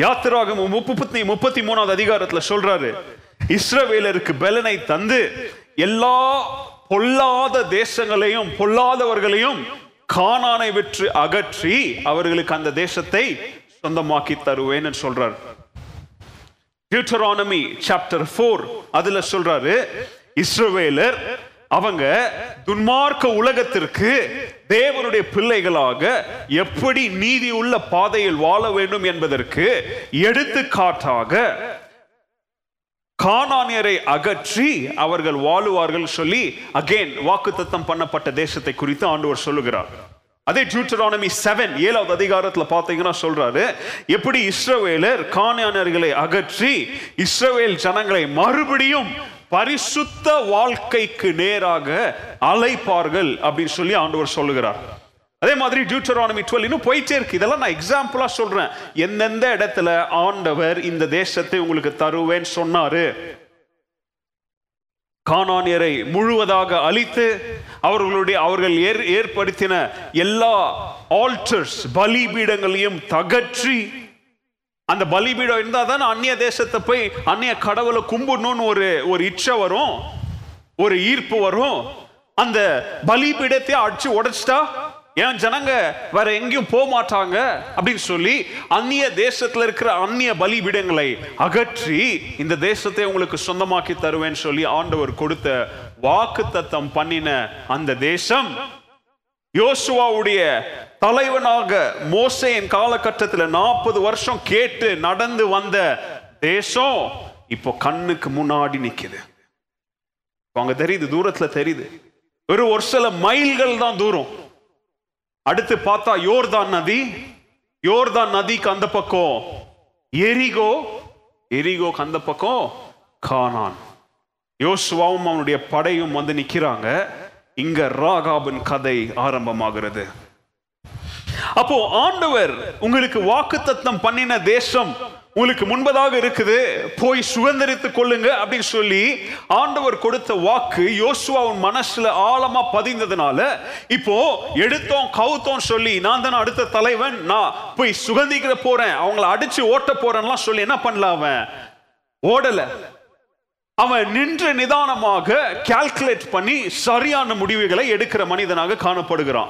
யாத்திராகமம் முப்பத்தி முப்பத்தி மூணாவது அதிகாரத்துல சொல்றாரு இஸ்ரவேலருக்கு பலனை தந்து எல்லா பொல்லாத தேசங்களையும் பொல்லாதவர்களையும் கானானை விற்று அகற்றி அவர்களுக்கு அந்த தேசத்தை சொந்தமாக்கி தருவேன்னு சொல்றாரு. டியூட்டரானமி சாப்டர் ஃபோர் அதுல சொல்றாரு இஸ்ரவேலர் அவங்க துன்மார்க்க உலகத்திற்கு தேவனுடைய பிள்ளைகளாக எப்படி நீதி உள்ள பாதையில் வாழ வேண்டும் என்பதற்கு எடுத்துக்காட்டாக கானானியரை அகற்றி அவர்கள் வாழுவார்கள் சொல்லி அகைன் வாக்குத்தத்தம் பண்ணப்பட்ட தேசத்தை குறித்து ஆண்டவர் சொல்லுகிறார். அதே டியூட்டரானமி செவன் ஏழாவது அதிகாரத்தில் பார்த்தீங்கன்னா சொல்றாரு எப்படி இஸ்ரவேலர் கானானியர்களை அகற்றி இஸ்ரவேல் ஜனங்களை மறுபடியும் பரிசுத்த வாழ்க்கைக்கு நேராக அழைப்பார்கள் அப்படின்னு சொல்லி ஆண்டவர் சொல்லுகிறார். அதே மாதிரி டியூட்டரானமி டுவெல் இன்னும் போயிட்டே இருக்கு. இதெல்லாம் நான் எக்ஸாம்பிளாக சொல்கிறேன் எந்தெந்த இடத்துல ஆண்டவர் இந்த தேசத்தை உங்களுக்கு தருவேன்னு சொன்னார்? காணானியரை முழுவதாக அழித்து அவர்களுடைய அவர்கள் ஏற்- ஏற்படுத்தின எல்லா ஆல்டர்ஸ் பலிபீடங்களையும் தகற்றி அந்த பலிபீடம் இருந்தால் தான் அந்நிய தேசத்தை போய் அந்நிய கடவுளை கும்பிடணும்னு ஒரு ஒரு இச்சை வரும் ஒரு ஈர்ப்பு வரும். அந்த பலிபீடத்தை அடிச்சு உடைச்சிட்டா ஏன் ஜனங்க வேற எங்கேயும் போக மாட்டாங்க? அப்படின்னு சொல்லி அந்நிய தேசத்துல இருக்கிற அந்நிய பலிபீடங்களை அகற்றி இந்த தேசத்தை உங்களுக்கு சொந்தமாக்கி தருவேன்னு சொல்லி ஆண்டவர் கொடுத்த வாக்குத்தத்தம் பண்ணின அந்த தேசம் யோசுவாவுடைய தலைவனாக மோசையின் காலகட்டத்தில் நாற்பது வருஷம் கேட்டு நடந்து வந்த தேசம் இப்போ கண்ணுக்கு முன்னாடி நிற்குது அங்க தெரியுது தூரத்துல தெரியுது. ஒரு ஒரு சில மைல்கள் தான் தூரம். அடுத்து பார்த்தா யோர்தான் நதி. யோர்தான் நதிக்கு அந்த பக்கம் எரிகோ. எரிகோக்கு அந்த பக்கம் கானான். யோசுவாவும் அவனுடைய படையும் வந்து நிக்கிறாங்க. இங்க ராகாபின் கதை ஆரம்பமாகிறது. அப்போ ஆண்டவர் உங்களுக்கு வாக்குத்தத்தம் பண்ணின தேசம் உங்களுக்கு முன்பதாக இருக்குது போய் சுதந்திரித்துக் கொள்ளுங்க அப்படின்னு சொல்லி ஆண்டவர் கொடுத்த வாக்கு யோசுவாவின் மனசுல ஆழமா பதிந்ததுனால இப்போ எடுத்தோம் கவுத்தோம் சொல்லி நான் தானே அடுத்த தலைவன் நான் போய் சுகந்திக்கிற போறேன் அவங்கள அடிச்சு ஓட்ட போறேன்லாம் சொல்லி என்ன பண்ணல அவன்? ஓடல. அவன் நின்று நிதானமாக கால்குலேட் பண்ணி சரியான முடிவுகளை எடுக்கிற மனிதனாக காணப்படுகிறான்.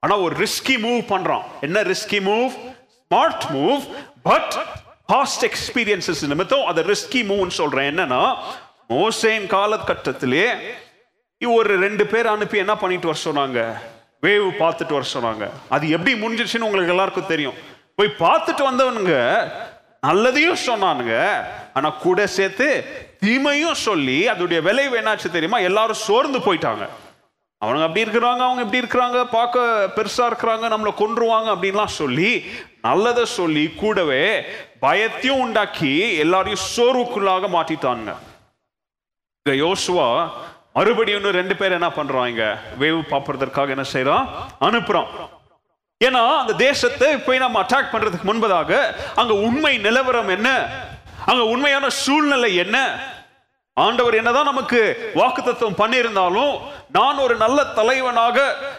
ஆனா ஒரு ரிஸ்கி மூவ் பண்றான். என்ன risky move smart move but past experiences நிமித்தம் அதை ரிஸ்கி மூவ்னு சொல்கிறேன் என்னன்னா மோசேன் காலகட்டத்திலே ஒரு ரெண்டு பேர் அனுப்பி என்ன பண்ணிட்டு வர சொன்னாங்க? வேவு பார்த்துட்டு வர சொன்னாங்க. அது எப்படி முடிஞ்சிருச்சுன்னு உங்களுக்கு எல்லாருக்கும் தெரியும். போய் பார்த்துட்டு வந்தவனுங்க நல்லதையும் சொன்னானுங்க. ஆனா கூட சேர்த்து தீமையும் சொல்லி அதோடைய விளைவு என்னாச்சு தெரியுமா? எல்லாரும் சோர்ந்து போயிட்டாங்க. அவங்க அப்படி இருக்கிறாங்க அவங்க இப்படி இருக்கிறாங்க பார்க்க பெருசா இருக்கிறாங்க நம்மளை கொன்றுவாங்க அப்படின்லாம் சொல்லி நல்லதை சொல்லி கூடவே பயத்தையும் உண்டாக்கி எல்லாரையும் சோர்வுக்குள்ளாக மாட்டிட்டாங்க யோசுவா மறுபடியும் இன்னும் ரெண்டு பேர் என்ன பண்ணுறான் இங்கே? வேவு பார்ப்பதற்காக என்ன செய்கிறான் அனுப்புறான். ஏன்னா அந்த தேசத்தை இப்போ நம்ம அட்டாக் பண்றதுக்கு முன்பதாக அங்க உண்மை நிலவரம் என்ன? அங்க உண்மையான சூழ்நிலை என்ன? ஆண்டவர் என்னதான் நமக்கு வாக்குத்தத்துவம் பண்ணியிருந்தாலும் நான் ஒரு நல்ல தலைவனாக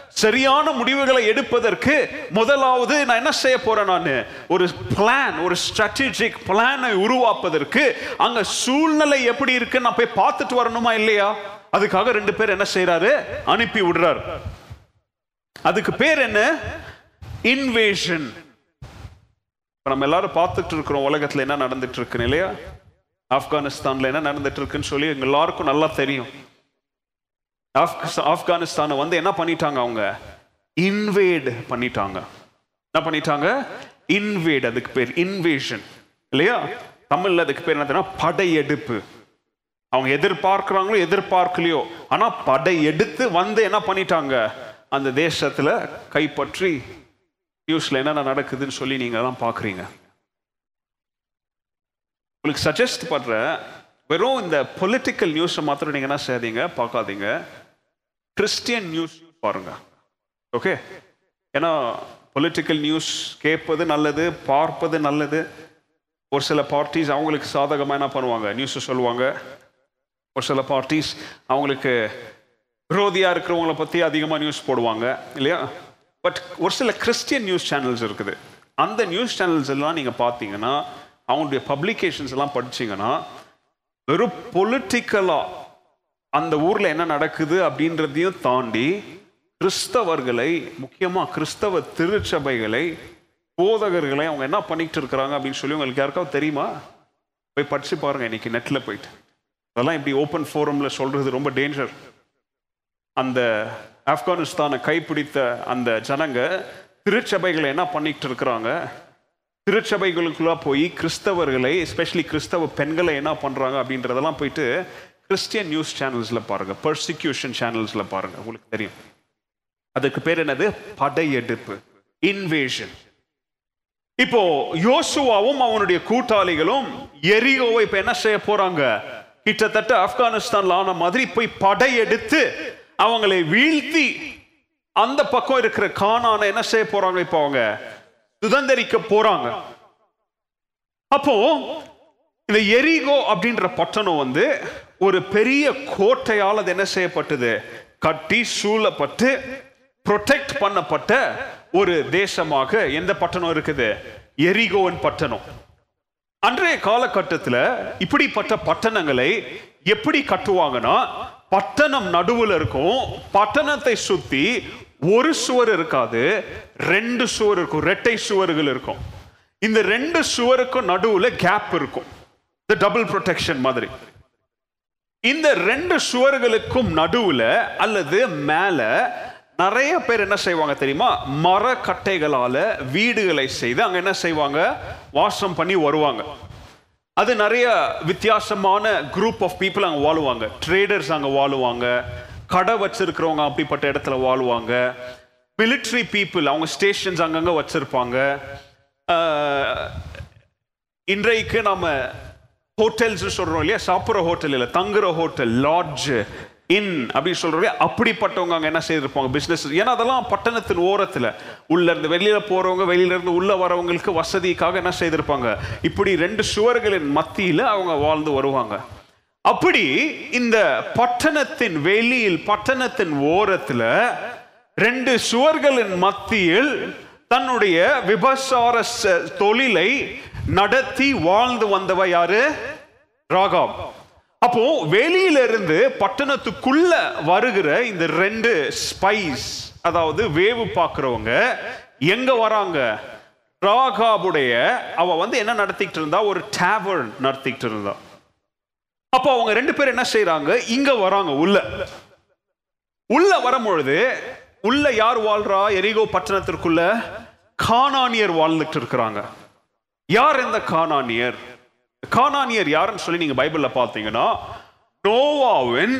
சரியான முடிவுகளை எடுப்பதற்கு முதலாவது நான் என்ன செய்ய போறேன் நான்? ஒரு பிளான் ஒரு ஸ்ட்ராட்டஜிக் பிளானை உருவாப்பதற்கு அங்க சூழ்நிலை எப்படி இருக்குன்னு நான் போய் பார்த்துட்டு வரணுமா இல்லையா? அதுக்காக ரெண்டு பேர் என்ன செய்யறாரு அனுப்பி விடுறாரு. அதுக்கு பேர் என்ன? இன்வேஷன் நம்ம எல்லாரும் பார்த்துட்டு இருக்கிறோம் உலகத்துல என்ன நடந்துட்டு இருக்குன்னு இல்லையா? ஆப்கானிஸ்தான்ல என்ன நடந்துட்டு இருக்குன்னு சொல்லி எங்கள் எல்லாருக்கும் நல்லா தெரியும். ஆப்கானிஸ்தானை வந்து என்ன பண்ணிட்டாங்க அவங்க? இன்வேட் பண்ணிட்டாங்க. என்ன பண்ணிட்டாங்க? இன்வேட் அதுக்கு பேர் இன்வேஷன் இல்லையா? தமிழ்ல அதுக்கு பேர் என்ன படையெடுப்பு. அவங்க எதிர்பார்க்கிறாங்களோ எதிர்பார்க்கலையோ. ஆனா படை எடுத்து வந்து என்ன பண்ணிட்டாங்க? அந்த தேசத்துல கைப்பற்றி நியூஸ்ல என்னென்ன நடக்குதுன்னு சொல்லி நீங்க எல்லாம் பாக்குறீங்க. உங்களுக்கு சஜஸ்ட் பண்ணுறேன் வெறும் இந்த பொலிட்டிக்கல் நியூஸை மாத்திரம் நீங்கள் என்ன செய்யாதீங்க பார்க்காதீங்க. கிறிஸ்டியன் நியூஸ் பாருங்க. ஓகே ஏன்னா பொலிட்டிக்கல் நியூஸ் கேட்பது நல்லது பார்ப்பது நல்லது. ஒரு சில பார்ட்டிஸ் அவங்களுக்கு சாதகமாக என்ன பண்ணுவாங்க? நியூஸை சொல்லுவாங்க. ஒரு சில பார்ட்டிஸ் அவங்களுக்கு விரோதியாக இருக்கிறவங்கள பற்றி அதிகமாக நியூஸ் போடுவாங்க இல்லையா? பட் ஒரு சில கிறிஸ்டியன் நியூஸ் சேனல்ஸ் இருக்குது. அந்த நியூஸ் சேனல்ஸ் எல்லாம் நீங்கள் பார்த்தீங்கன்னா அவங்களுடைய பப்ளிகேஷன்ஸ் எல்லாம் படிச்சீங்கன்னா வெறும் பொலிட்டிக்கலாக அந்த ஊரில் என்ன நடக்குது அப்படின்றதையும் தாண்டி கிறிஸ்தவர்களை முக்கியமாக கிறிஸ்தவ திருச்சபைகளை போதகர்களை அவங்க என்ன பண்ணிட்டு இருக்கிறாங்க அப்படின்னு சொல்லி உங்களுக்கு யாருக்காவது தெரியுமா? போய் படிச்சு பாருங்க இன்னைக்கு நெட்டில் போயிட்டு. அதெல்லாம் இப்படி ஓப்பன் ஃபோரமில் சொல்றது ரொம்ப டேஞ்சர் அந்த ஆப்கானிஸ்தானை கைப்பிடித்த அந்த ஜனங்க திருச்சபைகளை என்ன பண்ணிட்டு இருக்கிறாங்க? திருச்சபைகளுக்குள்ள போய் கிறிஸ்தவர்களை எஸ்பெஷலி கிறிஸ்தவ பெண்களை என்ன பண்றாங்க அப்படின்றதெல்லாம் போயிட்டு கிறிஸ்டியன் நியூஸ் சேனல்ஸ்ல பாருங்க பர்சிக்யூஷன் சேனல்ஸ்ல பாருங்க உங்களுக்கு தெரியும். அதுக்கு பேர் என்னது? படையெடுப்பு இன்வேஷன் இப்போ யோசுவாவும் அவனுடைய கூட்டாளிகளும் எரியோவை இப்போ என்ன செய்ய போறாங்க? கிட்டத்தட்ட ஆப்கானிஸ்தான்ல ஆன மாதிரி போய் படையெடுத்து அவங்களை வீழ்த்தி அந்த பக்கம் இருக்கிற கானானை என்ன செய்ய போறாங்க இப்போ அவங்க? சுதந்திரிக்க போறாங்க. அப்போ இந்த எரிகோ அப்படின்ற பட்டணம் வந்து ஒரு பெரிய கோட்டையால் அது என்ன செய்யப்பட்டது? கட்டி சூழப்பட்டு ப்ரொடெக்ட் பண்ணப்பட்ட ஒரு தேசமாக எந்த பட்டணம் இருக்குது? எரிகோவன் பட்டணம். அன்றைய காலகட்டத்தில் இப்படிப்பட்ட பட்டணங்களை எப்படி கட்டுவாங்கன்னா பட்டணம் நடுவில் இருக்கும் பட்டணத்தை சுற்றி ஒரு சுவர் இருக்காது ரெண்டு சுவர் இருக்கும் ரெட்டை சுவர்கள் இருக்கும். இந்த ரெண்டு சுவருக்கும் நடுவுல கேப் இருக்கும். இந்த டபுள் ப்ரொடெக்ஷன் மாதிரி. இந்த ரெண்டு சுவர்களுக்கும் நடுவுல அல்லது மேல நிறைய பேர் என்ன செய்வாங்க தெரியுமா? மரக்கட்டைகளால வீடுகளை செய்து அங்க என்ன செய்வாங்க? வாசம் பண்ணி வருவாங்க. அது நிறைய வித்தியாசமான குரூப் ஆஃப் பீப்புள் அங்கே வாழுவாங்க. ட்ரேடர்ஸ் அங்கே வாழுவாங்க. கடை வச்சிருக்கிறவங்க அப்படிப்பட்ட இடத்துல வாழ்வாங்க. மிலிட்ரி பீப்புள் அவங்க ஸ்டேஷன்ஸ் அங்கங்கே வச்சுருப்பாங்க. இன்றைக்கு நம்ம ஹோட்டல்ஸ் சொல்கிறோம் இல்லையா? சாப்பிட்ற ஹோட்டல் இல்லை தங்குற ஹோட்டல் லாட்ஜ் இன் அப்படின்னு சொல்கிறோம் இல்லையா? அப்படிப்பட்டவங்க அங்கே என்ன செய்திருப்பாங்க? பிஸ்னஸ் ஏன்னா அதெல்லாம் பட்டணத்தின் ஓரத்தில். உள்ளேருந்து வெளியில் போகிறவங்க வெளியிலேருந்து உள்ளே வரவங்களுக்கு வசதிக்காக என்ன செய்திருப்பாங்க? இப்படி ரெண்டு சுவர்களின் மத்தியில் அவங்க வாழ்ந்து வருவாங்க. அப்படி இந்த பட்டணத்தின் வெளியில் பட்டணத்தின் ஓரத்துல ரெண்டு சுவர்களின் மத்தியில் தன்னுடைய விபசார ச- தொழிலை நடத்தி வாழ்ந்து வந்தவ யாரு? ராகாம் அப்போ வெளியில இருந்து பட்டணத்துக்குள்ள வருகிற இந்த ரெண்டு ஸ்பைஸ் அதாவது வேவு பார்க்கிறவங்க எங்க வராங்க? ராகாபுடைய அவ வந்து என்ன நடத்திக்கிட்டு இருந்தா? ஒரு டேவர்ன் நடத்திக்கிட்டு இருந்தா. அப்போ அவங்க ரெண்டு பேரும் என்ன செய்யறாங்க இங்க வராங்க உள்ள. உள்ள வரும்பொழுது உள்ள யார் வாழ்றா? எரிகோ பட்டணத்திற்குள்ள கானானியர் வாழ்ந்துட்டு இருக்கிறாங்க. யார் இந்த கானானியர்? கானானியர் யாருன்னு சொல்லி நீங்க பைபிள்ல பார்த்தீங்கன்னா நோவாவின்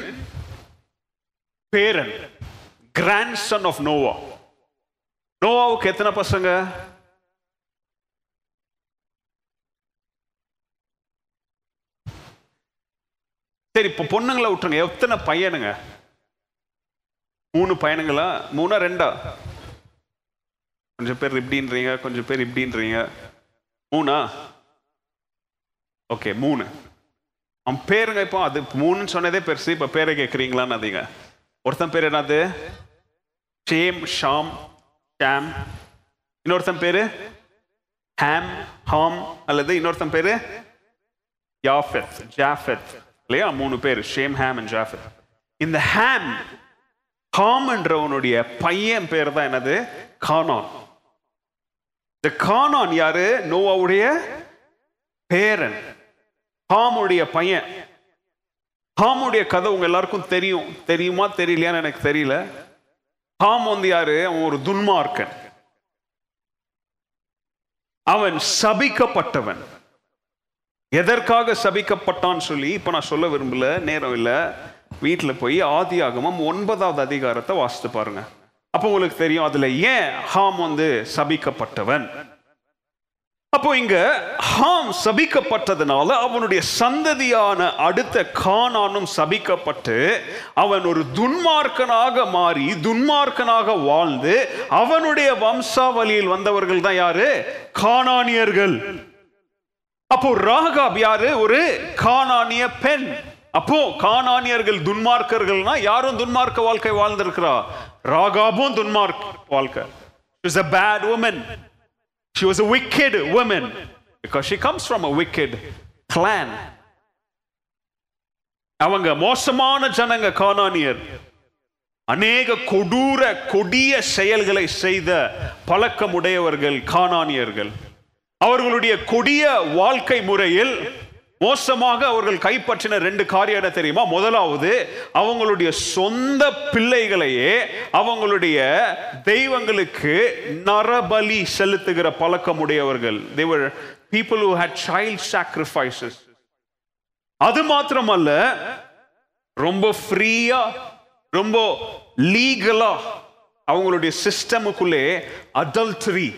பேரன் கிராண்ட்சன் ஆஃப் நோவா. நோவாவுக்கு எத்தனை பசங்க? சரி இப்போ பொண்ணுங்களை விட்டுருங்க. எத்தனை பையனுங்க? மூணு பையனுங்களா? மூணா ரெண்டா? கொஞ்சம் பேர் இப்படின்றீங்க கொஞ்சம் பேர் இப்படின்றீங்க. மூணா? ஓகே மூணு. அவன் பேருங்க இப்போ அது மூணுன்னு சொன்னதே பெருசு இப்போ பேரை கேட்குறீங்களான்னு அதிங்க. ஒருத்தன் பேர் என்னது? Shem Shem Shem. இன்னொருத்தன் பேரு? ஹாம் ஹாம். அல்லது இன்னொருத்தன் பேரு? யாஃபெத் ஜாஃபெத். இல்லையா? மூணு பேர் ஷேம் ஹேம் அண்ட் ஜாஃபர். இந்த ஹேம் ஹாம் என்றவனுடைய பையன் பேர் தான் என்னது? கானான். இந்த கானான் யாரு? நோவாவுடைய பேரன். ஹாமுடைய பையன். ஹாமுடைய கதை உங்க எல்லாருக்கும் தெரியும். தெரியுமா? தெரியலையான்னு எனக்கு தெரியல. ஹாம் வந்து யாரு? அவன் ஒரு துன்மார்க்கன். அவன் சபிக்கப்பட்டவன். எதற்காக சபிக்கப்பட்டான்னு சொல்லி இப்போ நான் சொல்ல விரும்பல நேரம் இல்லை. வீட்டில் போய் ஆதி ஆகமம் ஒன்பதாவது அதிகாரத்தை வாசித்து பாருங்க. அப்போ உங்களுக்கு தெரியும் அதில் ஏன் ஹாம் வந்து சபிக்கப்பட்டவன்? அப்போ இங்க ஹாம் சபிக்கப்பட்டதுனால அவனுடைய சந்ததியான அடுத்த கானானும் சபிக்கப்பட்டு அவன் ஒரு துன்மார்க்கனாக மாறி துன்மார்க்கனாக வாழ்ந்து அவனுடைய வம்சாவளியில் வந்தவர்கள் தான் யாரு? கானானியர்கள். அப்போ ராகாப் யாரு? ஒரு கானானிய பெண். அப்போ கானானியர்கள் துன்மார்க்கர்கள்னா யாரும் துன்மார்க்க வாழ்க்கை வாழ்ந்திருக்கிறா? ராகாபும் துன்மார்க்க வாழ்க்கை. She was a bad woman. She was a wicked woman. Because she comes from a wicked clan. அவங்க மோசமான ஜனங்க கானானியர். அநேக கொடூர கொடிய செயல்களை செய்த பழக்கமுடையவர்கள் கானானியர்கள். அவர்களுடைய கொடிய வாழ்க்கை முறையில் மோசமாக அவர்கள் கைப்பற்றின ரெண்டு காரியம் என்ன தெரியுமா? முதலாவது அவங்களுடைய சொந்த பிள்ளைகளையே அவங்களுடைய தெய்வங்களுக்கு நரபலி செலுத்துகிற பழக்கம் உடையவர்கள் தேவர் people who had child sacrifices அது மாத்திரமல்ல ரொம்ப ஃப்ரீயா ரொம்ப லீகலா அவங்களுடைய சிஸ்டமுக்குள்ளே அடல்ட்ரி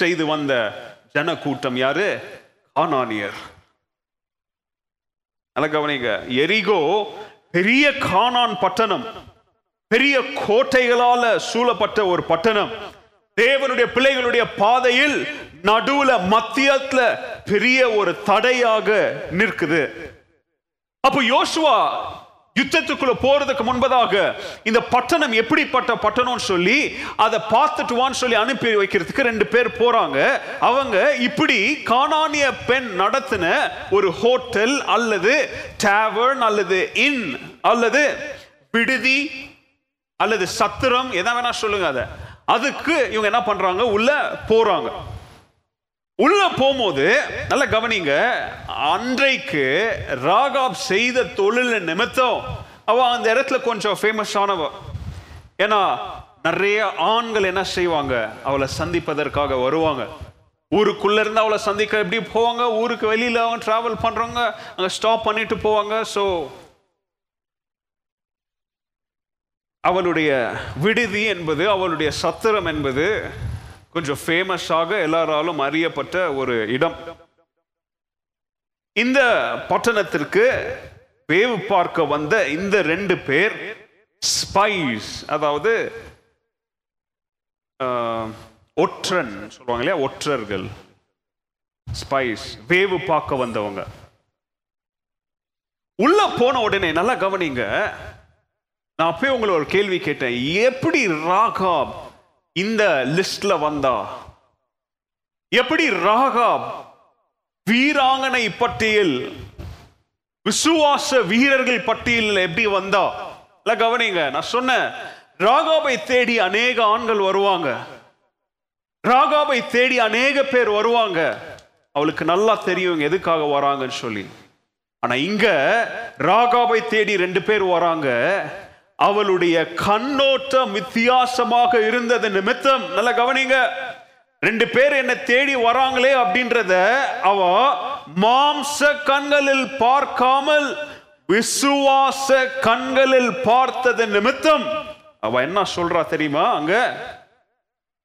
செய்து வந்த ஜன கூட்டம் யாரு? கானானியர். கவனிங்க. எரிகோ பெரிய கானான் பட்டணம் பெரிய கோட்டைகளால சூழப்பட்ட ஒரு பட்டணம். தேவனுடைய பிள்ளைகளுடைய பாதையில் நடுவுல மத்தியத்துல பெரிய ஒரு தடையாக நிற்குது. அப்போ யோசுவா யுத்தத்துக்குள்ள போறதுக்கு முன்பதாக இந்த பட்டணம் எப்படிப்பட்ட பட்டணம்னு சொல்லி அதை பார்த்துட்டு வான்னு சொல்லி அனுப்பி வைக்கிறதுக்கு ரெண்டு பேர் போறாங்க. அவங்க இப்படி காணானிய பெண் நடத்தின ஒரு ஹோட்டல் அல்லது டேவர்ன் அல்லது இன் அல்லது விடுதி அல்லது சத்திரம் எதை வேணா சொல்லுங்க அதை. அதுக்கு இவங்க என்ன பண்றாங்க? உள்ள போறாங்க. உள்ள போகும்போது நல்ல கவனிங்க அன்றைக்கு ராகாப் செய்த தொழில நிமித்தம் அவ அந்த இடத்துல கொஞ்சம் ஃபேமஸ் ஆனவ. ஏன்னா நிறைய ஆண்கள் என்ன செய்வாங்க? அவளை சந்திப்பதற்காக வருவாங்க. ஊருக்குள்ள இருந்து அவளை சந்திக்க எப்படி போவாங்க? ஊருக்கு வெளியில அவங்க டிராவல் பண்றவங்க அங்க ஸ்டாப் பண்ணிட்டு போவாங்க. ஸோ அவளுடைய விடுதி என்பது அவளுடைய சத்திரம் என்பது கொஞ்சம் ஃபேமஸாக எல்லாராலும் அறியப்பட்ட ஒரு இடம். இந்த பட்டணத்திற்கு வேவு பார்க்க வந்த இந்த ரெண்டு பேர் ஸ்பைஸ் அதாவது ஒற்றன் சொல்லுவாங்க இல்லையா? ஒற்றர்கள். ஸ்பைஸ் வேவு பார்க்க வந்தவங்க. உள்ள போன உடனே நல்லா கவனிங்க நான் அப்பயே உங்களை ஒரு கேள்வி கேட்டேன். எப்படி ராகாப் இந்த லிஸ்ட்ல வந்தா எப்படி ராகா வீராங்கனை பட்டியல் விசுவாச வீரர்கள் பட்டியலில் எப்படி வந்தா? இல்ல கவனிங்க நான் சொன்னேன் ராகாபை தேடி அநேக ஆண்கள் வருவாங்க. ராகாபை தேடி அநேக பேர் வருவாங்க. அவளுக்கு நல்லா தெரியும் எதுக்காக வராங்கன்னு சொல்லி. ஆனா இங்க ராகாபை தேடி ரெண்டு பேர் வராங்க. அவளுடைய கண்ணோட்டம் வித்தியாசமாக இருந்தது நிமித்தம். நல்லா கவனிங்க. ரெண்டு பேர் என்ன தேடி வராங்களே அப்படின்றத அவ மாம்ச கண்களில் பார்க்காமல் விசுவாச கண்களில் பார்த்தது நிமித்தம். அவ என்ன சொல்றா தெரியுமா அங்க?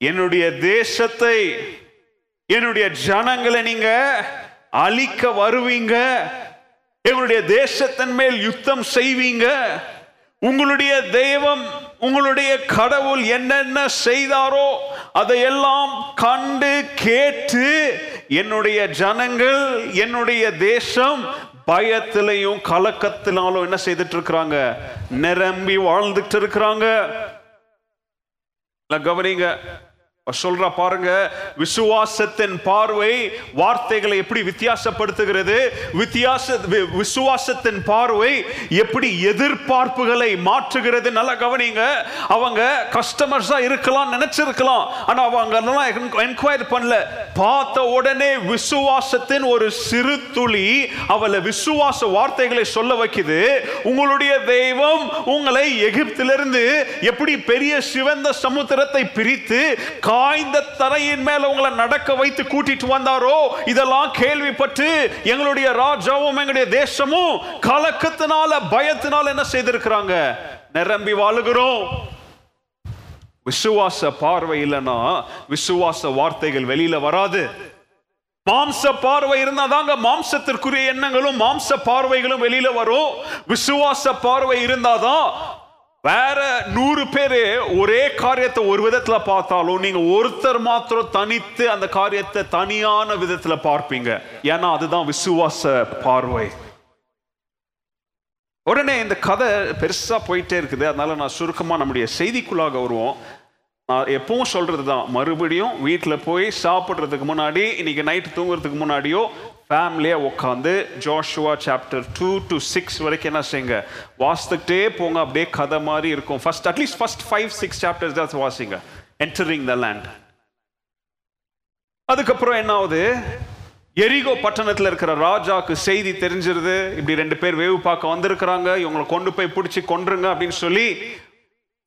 என்னுடைய தேசத்தை என்னுடைய ஜனங்களை நீங்க அழிக்க வருவீங்க. எங்களுடைய தேசத்தின் மேல் யுத்தம் செய்வீங்க. உங்களுடைய தெய்வம் உங்களுடைய கடவுள் என்னென்ன செய்தாரோ அதையெல்லாம் கண்டு கேட்டு என்னுடைய ஜனங்கள் என்னுடைய தேசம் பயத்திலையும் கலக்கத்தினாலும் என்ன செய்துட்டு இருக்கிறாங்க நிரம்பி வாழ்ந்துட்டு இருக்கிறாங்க கவனிங்க. சொல்றா பாருங்க விசுவாசத்தின் பார்வை வார்த்தைகளை எப்படி வித்தியாசப்படுத்துகிறது? வித்தியாச விசுவாசத்தின் பார்வை எப்படி எதிர்பார்ப்புகளை மாற்றுகிறது? நல்லா கவனிங்க. அவங்க கஸ்டமர்ஸா இருக்கலாம் நினைச்சிருக்கலாம். ஆனா அவங்க என்கொயரி பண்ணல. பார்த்த உடனே விசுவாசத்தின் ஒரு சிறு துளி அவளை விசுவாச வார்த்தைகளை சொல்ல வைக்குது. உங்களுடைய தெய்வம் உங்களை எகிப்திலிருந்து எப்படி பெரிய சிவந்த சமுத்திரத்தை பிரித்து காய்ந்த தரையின் மேல உங்களை நடக்க வைத்து கூட்டிட்டு வந்தாரோ? இதெல்லாம் கேள்விப்பட்டு எங்களுடைய ராஜாவும் எங்களுடைய தேசமும் கலக்கத்தினால பயத்தினால என்ன செய்திருக்கிறாங்க? நிரம்பி வாழுகிறோம். விசுவாச பார்வை இல்லைன்னா விசுவாச வார்த்தைகள் வெளியில வராது. மாம்ச பார்வை இருந்தா தாங்க மாம்சத்திற்குரிய எண்ணங்களும் மாம்ச பார்வைகளும் வெளியில வரும். விசுவாச பார்வை இருந்தாதான் வேற நூறு பேரு ஒரே காரியத்தை ஒரு விதத்துல பார்த்தாலும் நீங்க ஒருத்தர் மாத்திரம் தனித்து அந்த காரியத்தை தனியான விதத்துல பார்ப்பீங்க. ஏன்னா அதுதான் விசுவாச பார்வை. உடனே இந்த கதை பெருசா போயிட்டே இருக்குது. அதனால நான் சுருக்கமா நம்முடைய செய்திக்குள்ளாக வருவோம். நான் எப்பவும் சொல்றது தான் மறுபடியும் வீட்டில் போய் சாப்பிட்றதுக்கு முன்னாடி இன்னைக்கு நைட்டு தூங்குறதுக்கு முன்னாடியோ ஃபேமிலியாக உட்காந்து Joshua chapter two to six வரைக்கும் என்ன செய்யுங்க வாசித்துக்கிட்டே போங்க. அப்படியே கதை மாதிரி இருக்கும். First at least first five six chapters தான் வாசிங்க. என்டரிங் த லேண்ட் அதுக்கப்புறம் என்ன ஆகுது? எரிகோ பட்டணத்தில் இருக்கிற ராஜாக்கு செய்தி தெரிஞ்சிருது. இப்படி ரெண்டு பேர் வேவு பார்க்க வந்திருக்கிறாங்க. இவங்களை கொண்டு போய் பிடிச்சி கொன்றுங்க அப்படின்னு சொல்லி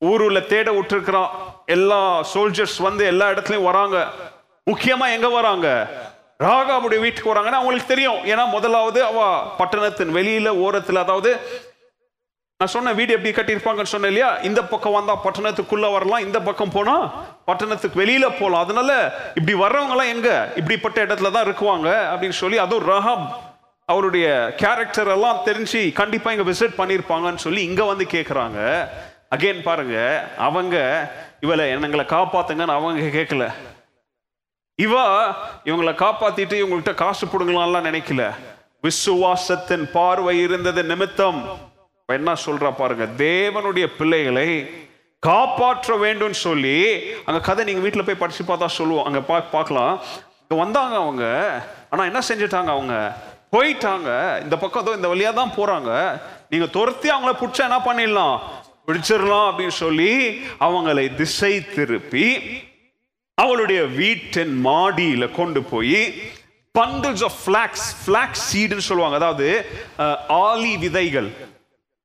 ஊருல தேட விட்டுருக்கிறான். எல்லா சோல்ஜர்ஸ் வந்து எல்லா இடத்துலையும் வராங்க. முக்கியமா எங்க வராங்க? ராகாவுடைய வீட்டுக்கு வராங்கன்னா அவங்களுக்கு தெரியும். ஏன்னா முதலாவது அவ பட்டணத்தின் வெளியில ஓரத்தில் அதாவது நான் சொன்ன வீடு எப்படி கட்டியிருப்பாங்கன்னு சொன்னேன் இல்லையா? இந்த பக்கம் வந்தா பட்டணத்துக்குள்ள வரலாம் இந்த பக்கம் போனா பட்டணத்துக்கு வெளியில போகலாம் அதனால இப்படி வர்றவங்க எல்லாம் எங்க? இப்படிப்பட்ட இடத்துல தான் இருக்குவாங்க அப்படின்னு சொல்லி அதுவும் ரஹாப் அவருடைய கேரக்டர் எல்லாம் தெரிஞ்சு கண்டிப்பா இங்க விசிட் பண்ணியிருப்பாங்கன்னு சொல்லி இங்க வந்து கேட்குறாங்க அகைன் பாருங்க அவங்க இவளை எங்களை காப்பாத்துங்கன்னு அவங்க கேட்கல இவ இவங்களை காப்பாத்திட்டு இவங்கள்ட்ட காசு பிடுங்கலாம்லாம் நினைக்கல. விசுவாசத்தின் பார்வை இருந்தது நிமித்தம். என்ன சொல்றா பாருங்க தேவனுடைய பிள்ளைகளை காப்பாற்ற வேண்டும் சொல்லி அங்க கதை நீங்க வீட்டில் போய் படிச்சு பார்த்தா சொல்லுவோம். அங்க பா பார்க்கலாம். இங்க வந்தாங்க அவங்க. ஆனா என்ன செஞ்சுட்டாங்க அவங்க? போயிட்டாங்க. இந்த பக்கம் இந்த வழியா தான் போறாங்க. நீங்க துரத்தி அவங்கள பிடிச்சா என்ன பண்ணிடலாம்? பிடிச்சிடலாம் அப்படின்னு சொல்லி அவங்களை திசை திருப்பி அவளுடைய வீட்டின் மாடியில கொண்டு போய் பண்டில்ஸ் ஆஃப் ஃபிளாக்ஸ் ஃபிளாக்ஸ் சீடுன்னு சொல்லுவாங்க. அதாவது ஆலி விதைகள்.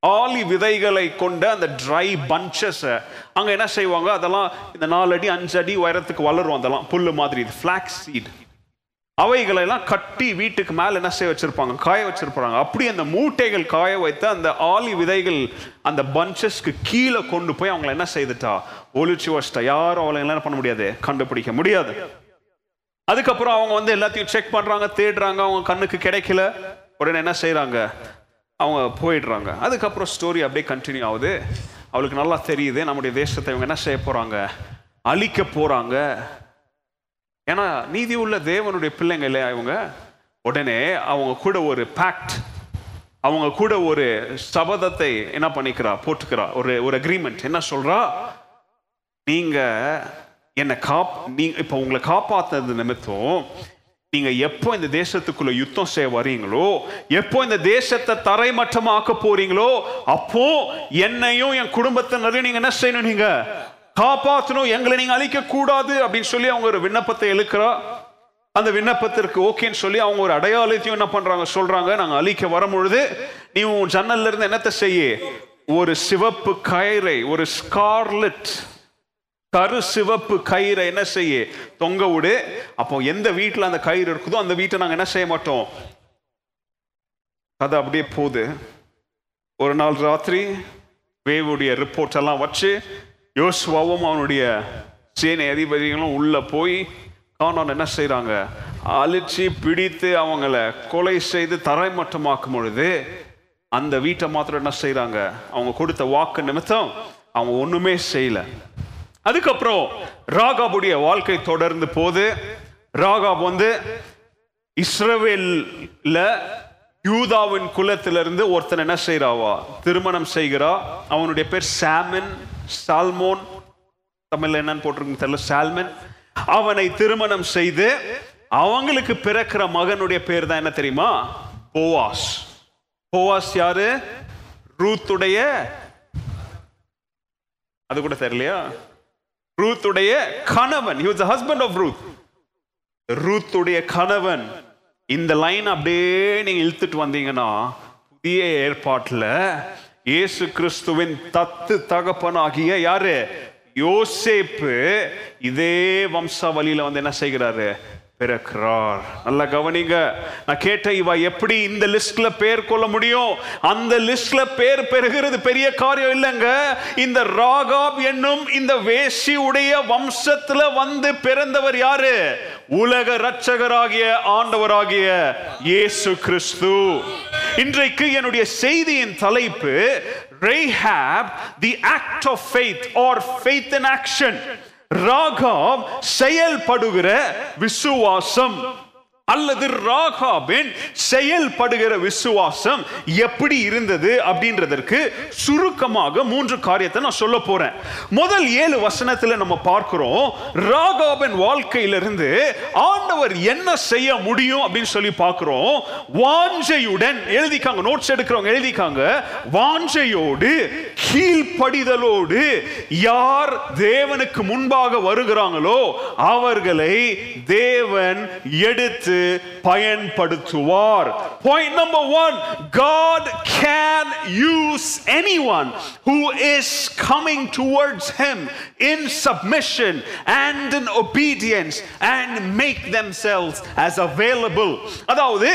ஆலி விதைகளை கொண்ட அந்த ட்ரை பஞ்சஸ் அங்க என்ன செய்வாங்க? அதெல்லாம் இந்த நாலு அடி அஞ்சு அடி உயரத்துக்கு வளரும். அதெல்லாம் புல்லு மாதிரி இது ஃபிளாக்ஸ் சீட் அவைகளை எல்லாம் கட்டி வீட்டுக்கு மேலே என்ன செய்ய வச்சிருப்பாங்க? காய வச்சிருப்பாங்க. அப்படி அந்த மூட்டைகள் காய வைத்து அந்த ஆலி விதைகள் அந்த பஞ்சஸ்க்கு கீழே கொண்டு போய் அவங்கள என்ன செய்துட்டா? ஒளிச்சு வச்சிட்டா. யாரும் அவளை என்ன பண்ண முடியாது? கண்டுபிடிக்க முடியாது. அதுக்கப்புறம் அவங்க வந்து எல்லாத்தையும் செக் பண்றாங்க தேடுறாங்க அவங்க கண்ணுக்கு கிடைக்கல. உடனே என்ன செய்கிறாங்க அவங்க போயிடுறாங்க. அதுக்கப்புறம் ஸ்டோரி அப்படியே கண்டினியூ ஆகுது. அவளுக்கு நல்லா தெரியுது. நம்முடைய தேசத்தை இவங்க என்ன செய்ய போறாங்க? அழிக்க போறாங்க. ஏன்னா நீதி உள்ள தேவனுடைய பிள்ளைங்க இல்லையா இவங்க? உடனே அவங்க கூட ஒரு பேக்ட் அவங்க கூட ஒரு சபதத்தை என்ன பண்ணிக்கிறா போட்டுக்கிறா. ஒரு ஒரு அக்ரிமெண்ட் என்ன சொல்றா? நீங்க என்னை காப் நீங்க இப்போ உங்களை காப்பாத்துறது நிமித்தம் நீங்க எப்போ இந்த தேசத்துக்குள்ள யுத்தம் செய்ய வரீங்களோ எப்போ இந்த தேசத்தை தரைமட்டமாக்க போறீங்களோ அப்போ என்னையும் என் குடும்பத்தினரையும் நீங்க என்ன செய்யணும் நீங்க? காப்பாற்றணும் எங்களை நீங்க அழிக்க கூடாது அப்படின்னு சொல்லி அவங்க ஒரு விண்ணப்பத்தை எழுக்கிறா. அந்த விண்ணப்பத்திற்கு ஓகேன்னு சொல்லி அவங்க ஒரு அடையாளத்தையும் என்ன பண்றாங்க? சொல்றாங்க நாங்க அழிக்க வரும் பொழுது நீ உன் ஜன்னல்ல இருந்து என்னத்தை செய்ய? ஒரு சிவப்பு கயிறை ஒரு ஸ்கார்லெட் கரு சிவப்பு கயிறை என்ன செய்ய? தொங்க விடு. அப்போ எந்த வீட்டில் அந்த கயிறு இருக்குதோ அந்த வீட்டை நாங்கள் என்ன செய்ய மாட்டோம்? அது அப்படியே போகுது. ஒரு நாள் ராத்திரி வேவுடைய ரிப்போர்ட் எல்லாம் வச்சு யோசுவாவும் அவனுடைய சேனை அதிபதிகளும் உள்ள போய் காணான் என்ன செய்கிறாங்க அழிச்சு பிடித்து அவங்கள கொலை செய்து தரைமட்டமாக்கும் பொழுது அந்த வீட்டை மாத்திரம் என்ன செய்கிறாங்க அவங்க கொடுத்த வாக்கு நிமித்தம் அவங்க ஒன்றுமே செய்யலை. அதுக்கப்புறம் ராகாபுடைய வாழ்க்கை தொடர்ந்து போது ராகாப் வந்து இஸ்ரவேலில் யூதாவின் குலத்திலிருந்து ஒருத்தன் என்ன செய்கிறாவா திருமணம் செய்கிறா. அவனுடைய பேர் சாமன். சால்மோன் தமிழ்ல என்னன்னு போட்டிருக்கு தெரியல சால்மன். அவனை திருமணம் செய்து அவங்களுக்கு பிறக்கிற மகனுடைய பேர் தான் என்ன தெரியுமா? போவாஸ். போவாஸ் யாரு? ரூத்துடைய அது கூட தெரியலையா? ரூத்துடைய கணவன். He was husband of Ruth ரூத்துடைய கணவன். இந்த லைன் அப்படியே நீங்க இழுத்துட்டு வந்தீங்கன்னா புதிய ஏற்பாட்டில் இயேசு கிறிஸ்துவின் தத்து தகப்பனாகிய யாரு? யோசேப்பு. இதே வம்சாவளியில வந்து என்ன செய்கிறாரு? பிறக்கிறார். நல்லா கவனிங்க. நான் கேட்ட இவ எப்படி இந்த லிஸ்ட்ல பேர் கொள்ள முடியும்? அந்த லிஸ்ட்ல பேர் பெறுகிறது பெரிய காரியம் இல்லைங்க. இந்த ராகாப் என்னும் இந்த வேசி உடைய வம்சத்துல வந்து பிறந்தவர் யாரு? உலக ரட்சகராகிய ஆண்டவராகிய இயேசு கிறிஸ்து. இன்றைக்கு என்னுடைய செய்தியின் தலைப்பு Rahab the act of faith or faith in action Rahab செயல்படுகிற விசுவாசம். அல்லது ராகாபின் செயல்படுகிற விசுவாசம் எப்படி இருந்தது அப்படின்றதற்கு சுருக்கமாக மூன்று காரியத்தை நான் சொல்ல போறேன். முதல் ஏழு வசனத்துல நம்ம பார்க்கிறோம் ராகாபின் வாழ்க்கையிலிருந்து ஆண்டவர் என்ன செய்ய முடியும் அப்படின்னு சொல்லி பார்க்கிறோம். வாஞ்சையுடன் எழுதிக்காங்க நோட்ஸ் எடுக்கிறவங்க எழுதிக்காங்க வாஞ்சையோடு கீழ்ப்படிதலோடு யார் தேவனுக்கு முன்பாக வருகிறாங்களோ அவர்களை தேவன் எடுத்து பயன்படுத்துவார். Point number one God can use any one who is coming towards him in submission and in obedience and make themselves as available. அதாவது